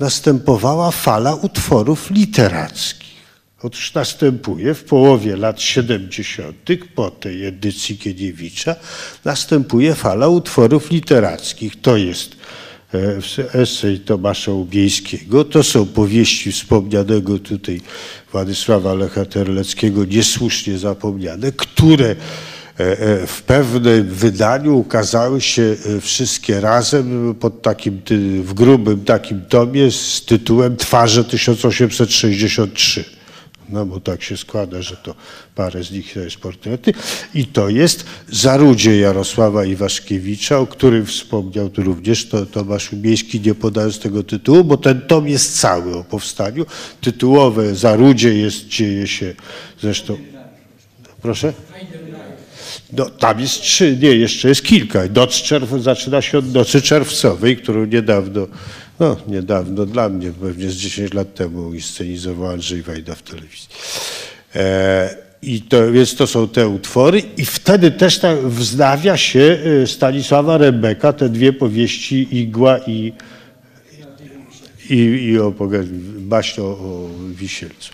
[SPEAKER 1] następowała fala utworów literackich Otóż następuje w połowie lat 70., po tej edycji Kiediewicza, następuje fala utworów literackich. To jest e, esej Tomasza Ubieńskiego, to są powieści wspomnianego tutaj Władysława Lecha Terleckiego, niesłusznie zapomniane, które e, e, w pewnym wydaniu ukazały się wszystkie razem pod takim, w grubym takim tomie z tytułem Twarze 1863. No bo tak się składa, że to parę z nich to jest portrety. I to jest Zarudzie Jarosława Iwaszkiewicza, o którym wspomniał tu również to Tomasz Ubieński, nie podając tego tytułu, bo ten tom jest cały o powstaniu. Tytułowe Zarudzie jest, dzieje się zresztą... Proszę? No, tam jest trzy, nie, jeszcze jest kilka. Noc czerw, zaczyna się od Nocy Czerwcowej, którą niedawno, no niedawno dla mnie, pewnie z 10 lat temu inscenizował Andrzej Wajda w telewizji. E, I to, więc to są te utwory i wtedy też tak wznawia się e, Stanisława Rebeka, te dwie powieści Igła i, i, i o, baśń o, o Wisielcu.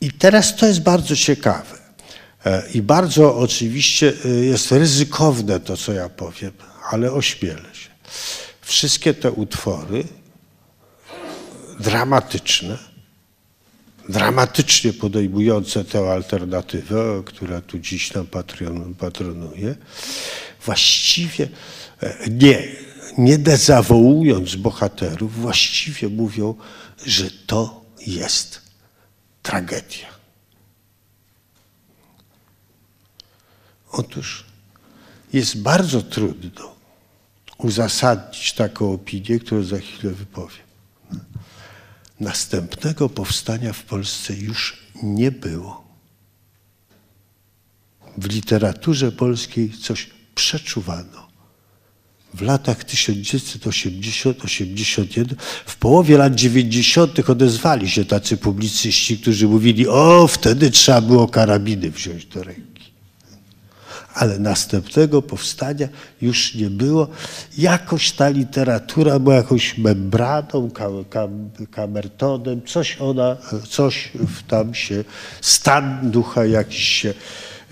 [SPEAKER 1] I teraz to jest bardzo ciekawe. E, I bardzo oczywiście e, jest ryzykowne to, co ja powiem, ale ośmielę się. Wszystkie te utwory dramatyczne, dramatycznie podejmujące tę alternatywę, która tu dziś nam patron, patronuje, właściwie e, nie, nie dezawołując bohaterów, właściwie mówią, że to jest tragedia. Otóż jest bardzo trudno uzasadnić taką opinię, którą za chwilę wypowiem. Następnego powstania w Polsce już nie było. W literaturze polskiej coś przeczuwano. W latach 1980-81, w połowie lat 90. odezwali się tacy publicyści, którzy mówili, o, wtedy trzeba było karabiny wziąć do ręki ale następnego powstania już nie było. Jakoś ta literatura była jakąś membraną, kam, kam, kamertonem, coś ona, coś tam się, stan ducha jakiś się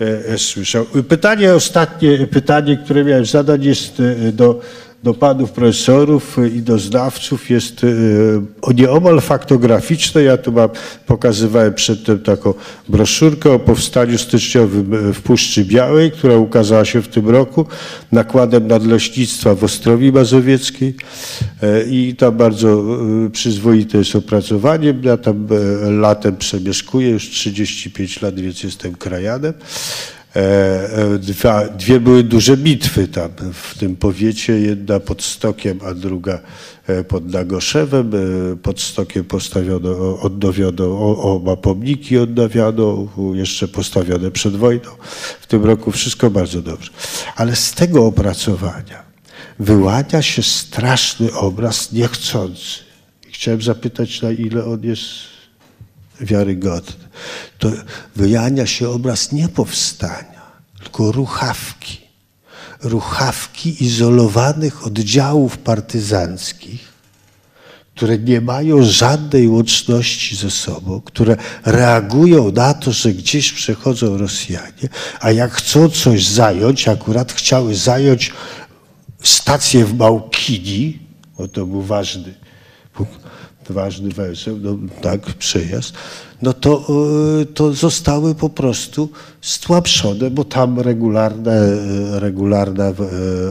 [SPEAKER 1] e, e, słyszał. Pytanie ostatnie, pytanie, które miałem zadać jest e, do, do panów profesorów i do znawców jest e, nieomal faktograficzne. Ja tu mam, pokazywałem przedtem taką broszurkę o powstaniu styczniowym e, w Puszczy Białej, która ukazała się w tym roku nakładem Nadleśnictwa w Ostrowi Mazowieckiej E, i tam bardzo przyzwoite jest opracowanie. Ja tam latem przemieszkuję już 35 lat, więc jestem krajanem. E, e, Dwa, dwie były duże bitwy tam w tym powiecie, jedna pod Stokiem, a druga e, pod Nagoszewem. Pod Stokiem postawiono, odnowiono, oba pomniki odnawiano, jeszcze postawione przed wojną. W tym roku wszystko bardzo dobrze. Ale z tego opracowania wyłania się straszny obraz niechcący. I Chciałem zapytać, na ile on jest wiarygodny. To wyjania się obraz nie powstania, tylko ruchawki. Ruchawki izolowanych oddziałów partyzanckich, które nie mają żadnej łączności ze sobą, które reagują na to, że gdzieś przechodzą Rosjanie, a jak chcą coś zająć, akurat chciały zająć stację w Małkini, bo to był ważny ważny węzeł, no, tak, przejazd, no to, e, to zostały po prostu stłamszone, bo tam regularna, e, regularna e,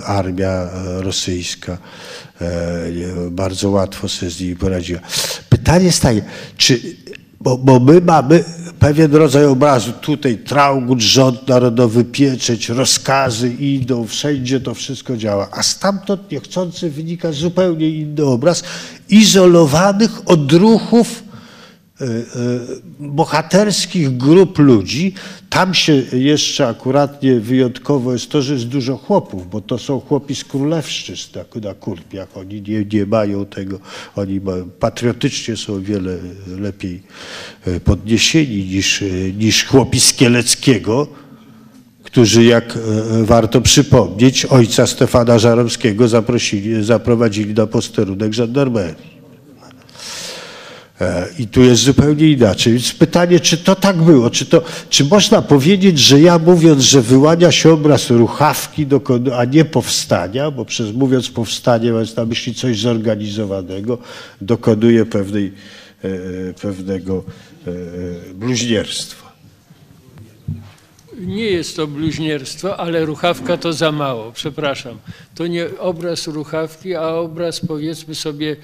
[SPEAKER 1] armia e, rosyjska bardzo łatwo sobie z nimi poradziła. Pytanie jest takie, czy, bo, bo my mamy pewien rodzaj obrazu, tutaj Traugut, rząd narodowy, pieczęć, rozkazy idą, wszędzie to wszystko działa, a stamtąd niechcący wynika zupełnie inny obraz izolowanych odruchów e, e, bohaterskich grup ludzi. Tam się jeszcze akuratnie wyjątkowo jest to, że jest dużo chłopów, bo to są chłopi z królewszczyzn na, na kurpiach. Oni nie, nie mają tego, oni ma, patriotycznie są o wiele lepiej e, podniesieni niż, niż chłopi z Kieleckiego, którzy, jak warto przypomnieć, ojca Stefana Żaromskiego zaprosili, zaprowadzili na posterunek żandarmerii. E, I tu jest zupełnie inaczej. Więc pytanie, czy to tak było? Czy, to, czy można powiedzieć, że ja mówiąc, że wyłania się obraz ruchawki, a nie powstania, bo przez mówiąc powstanie mając na myśli coś zorganizowanego, dokonuję pewnej, e, pewnego e, bluźnierstwa.
[SPEAKER 3] Nie jest to bluźnierstwo, ale ruchawka to za mało, przepraszam. To nie obraz ruchawki, a obraz powiedzmy sobie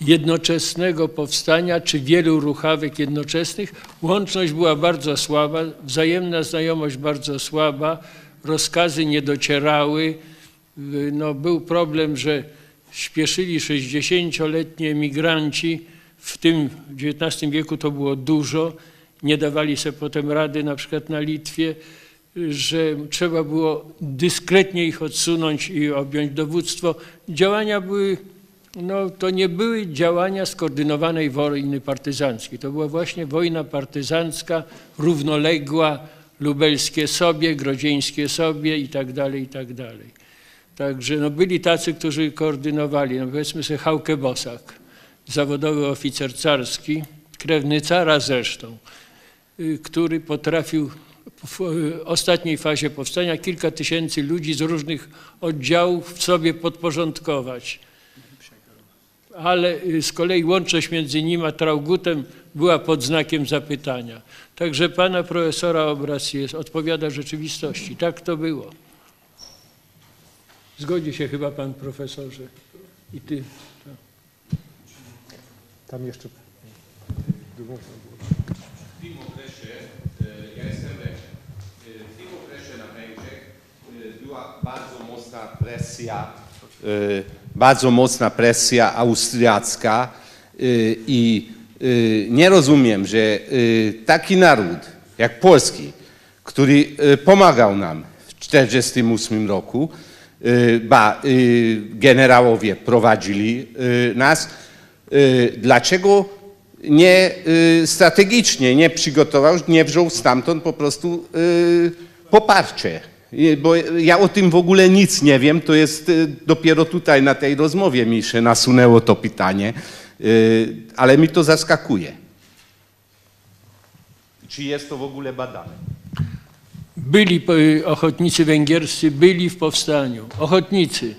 [SPEAKER 3] jednoczesnego powstania, czy wielu ruchawek jednoczesnych. Łączność była bardzo słaba, wzajemna znajomość bardzo słaba, rozkazy nie docierały. No, był problem, że śpieszyli 60-letni emigranci, w tym w XIX wieku to było dużo, nie dawali sobie potem rady na przykład na Litwie, że trzeba było dyskretnie ich odsunąć i objąć dowództwo. Działania były, no to nie były działania skoordynowanej wojny partyzanckiej. To była właśnie wojna partyzancka, równoległa, lubelskie sobie, grodzieńskie sobie i tak dalej, i tak dalej. Także no byli tacy, którzy koordynowali, no powiedzmy sobie Hauke Bosak, zawodowy oficer carski, krewny cara zresztą, y, który potrafił w ostatniej fazie powstania kilka tysięcy ludzi z różnych oddziałów w sobie podporządkować. Ale y, z kolei łączność między nim a Traugutem była pod znakiem zapytania. Także pana profesora obraz jest, odpowiada rzeczywistości. Tak to było. Zgodzi się chyba pan profesorze. I ty.
[SPEAKER 2] Tam jeszcze...
[SPEAKER 10] W tym okresie, e, ja jestem Węgrzech, E, w tym okresie na Węgrzech e, była bardzo mocna presja, bardzo mocna presja austriacka e, i e, nie rozumiem, że taki naród jak polski, który pomagał nam w 1948 roku, ba, generałowie prowadzili nas, dlaczego nie y, strategicznie nie przygotował, nie wziął stamtąd po prostu y, poparcie. Bo ja o tym w ogóle nic nie wiem, to jest y, dopiero tutaj na tej rozmowie mi się nasunęło to pytanie, y, ale mi to zaskakuje. Czy jest to w ogóle badane?
[SPEAKER 3] Byli po- ochotnicy węgierscy, byli w powstaniu. Ochotnicy.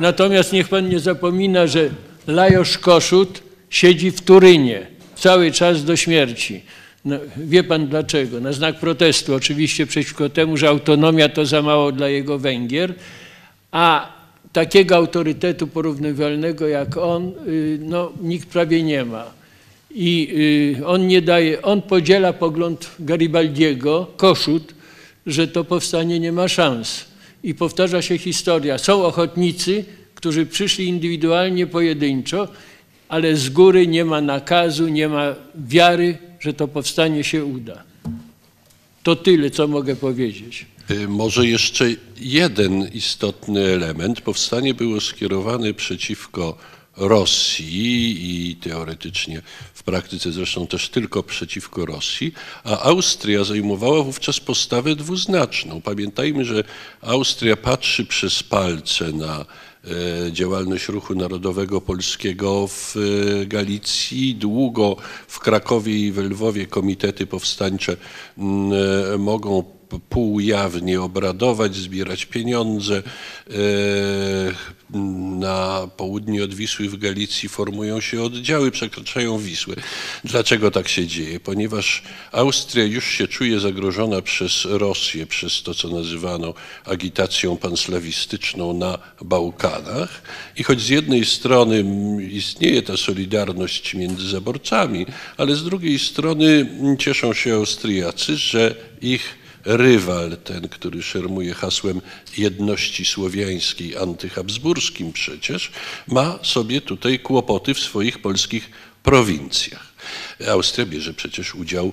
[SPEAKER 3] Natomiast niech pan nie zapomina, że Lajos Koszut siedzi w Turynie cały czas do śmierci. No, wie pan dlaczego? Na znak protestu oczywiście przeciwko temu, że autonomia to za mało dla jego Węgier, a takiego autorytetu porównywalnego jak on, y, no, nikt prawie nie ma. I y, on nie daje, on podziela pogląd Garibaldiego, Koszut, że to powstanie nie ma szans. I powtarza się historia. Są ochotnicy, którzy przyszli indywidualnie, pojedynczo, ale z góry nie ma nakazu, nie ma wiary, że to powstanie się uda. To tyle, co mogę powiedzieć.
[SPEAKER 5] Y, Może jeszcze jeden istotny element. Powstanie było skierowane przeciwko Rosji i teoretycznie w praktyce zresztą też tylko przeciwko Rosji, a Austria zajmowała wówczas postawę dwuznaczną. Pamiętajmy, że Austria patrzy przez palce na działalność ruchu narodowego polskiego w e, Galicji. Długo w Krakowie i w Lwowie komitety powstańcze e, mogą półjawnie obradować, zbierać pieniądze. E, Na południe od Wisły w Galicji formują się oddziały, przekraczają Wisłę. Dlaczego tak się dzieje? Ponieważ Austria już się czuje zagrożona przez Rosję, przez to, co nazywano agitacją panslawistyczną na Bałkanach. I choć z jednej strony istnieje ta solidarność między zaborcami, ale z drugiej strony cieszą się Austriacy, że ich rywal, ten, który szermuje hasłem jedności słowiańskiej, antyhabsburskim przecież, ma sobie tutaj kłopoty w swoich polskich prowincjach. Austria bierze przecież udział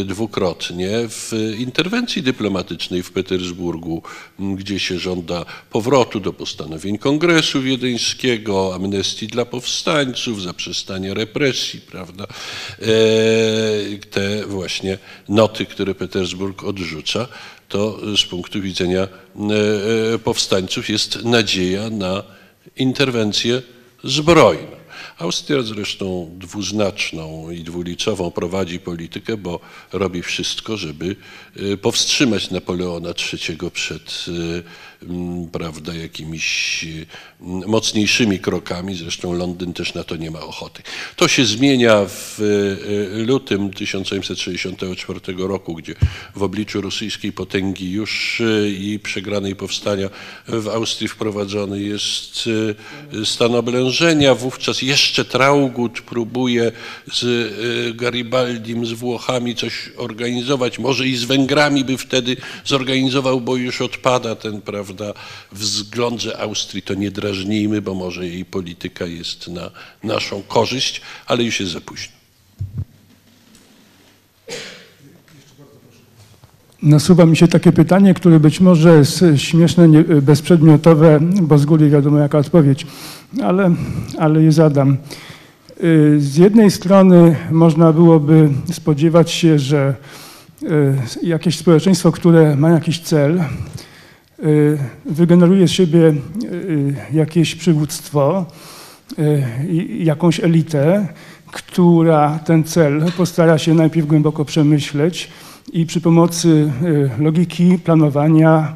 [SPEAKER 5] y, dwukrotnie w interwencji dyplomatycznej w Petersburgu, gdzie się żąda powrotu do postanowień Kongresu Wiedeńskiego, amnestii dla powstańców, zaprzestania represji, prawda? E, Te właśnie noty, które Petersburg odrzuca, to z punktu widzenia e, e, powstańców jest nadzieja na interwencję zbrojną. Austria zresztą dwuznaczną i dwulicową prowadzi politykę, bo robi wszystko, żeby y, powstrzymać Napoleona III przed y, prawda, jakimiś y, m, mocniejszymi krokami. Zresztą Londyn też na to nie ma ochoty. To się zmienia w y, y, lutym 1864 roku, gdzie w obliczu rosyjskiej potęgi już y, i przegranej powstania w Austrii wprowadzony jest stan oblężenia. Wówczas jeszcze Traugott próbuje z Garibaldim, z Włochami coś organizować. Może i z Węgrami by wtedy zorganizował, bo już odpada ten, prawda, wzgląd, że Austrii to nie drażnijmy, bo może jej polityka jest na naszą korzyść, ale już jest za późno.
[SPEAKER 11] Nasuwa mi się takie pytanie, które być może jest śmieszne, nie, bezprzedmiotowe, bo z góry wiadomo jaka odpowiedź, ale, ale je zadam. Y, Z jednej strony można byłoby spodziewać się, że y, jakieś społeczeństwo, które ma jakiś cel, wygeneruje z siebie y, jakieś przywództwo, y, jakąś elitę, która ten cel postara się najpierw głęboko przemyśleć i przy pomocy y, logiki, planowania,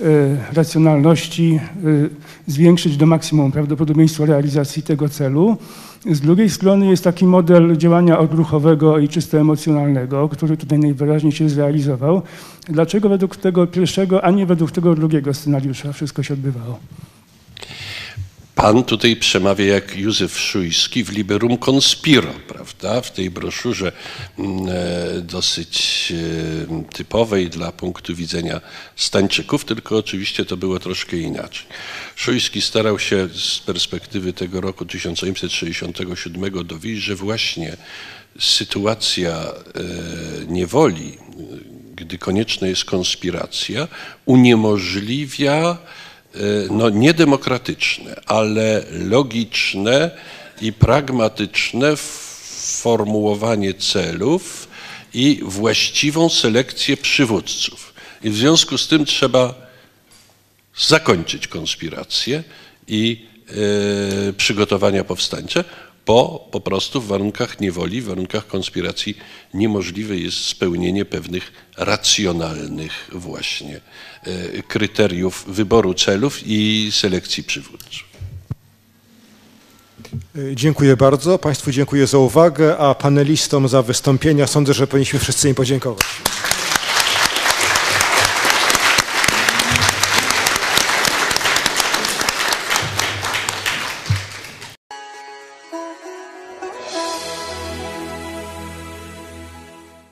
[SPEAKER 11] y, racjonalności y, zwiększyć do maksimum prawdopodobieństwo realizacji tego celu. Z drugiej strony jest taki model działania odruchowego i czysto emocjonalnego, który tutaj najwyraźniej się zrealizował. Dlaczego według tego pierwszego, a nie według tego drugiego scenariusza wszystko się odbywało?
[SPEAKER 5] Pan tutaj przemawia jak Józef Szujski w Liberum Conspiro, prawda? W tej broszurze mm, e, dosyć e, typowej dla punktu widzenia Stańczyków, tylko oczywiście to było troszkę inaczej. Szujski starał się z perspektywy tego roku 1867 dowieść, że właśnie sytuacja e, niewoli, gdy konieczna jest konspiracja, uniemożliwia no, niedemokratyczne, ale logiczne i pragmatyczne formułowanie celów i właściwą selekcję przywódców. I w związku z tym trzeba zakończyć konspirację i e, przygotowania powstańcze, bo po prostu w warunkach niewoli, w warunkach konspiracji niemożliwe jest spełnienie pewnych racjonalnych właśnie e, kryteriów wyboru celów i selekcji przywódców.
[SPEAKER 2] Y, Dziękuję bardzo. Państwu dziękuję za uwagę, a panelistom za wystąpienia. Sądzę, że powinniśmy wszyscy im podziękować.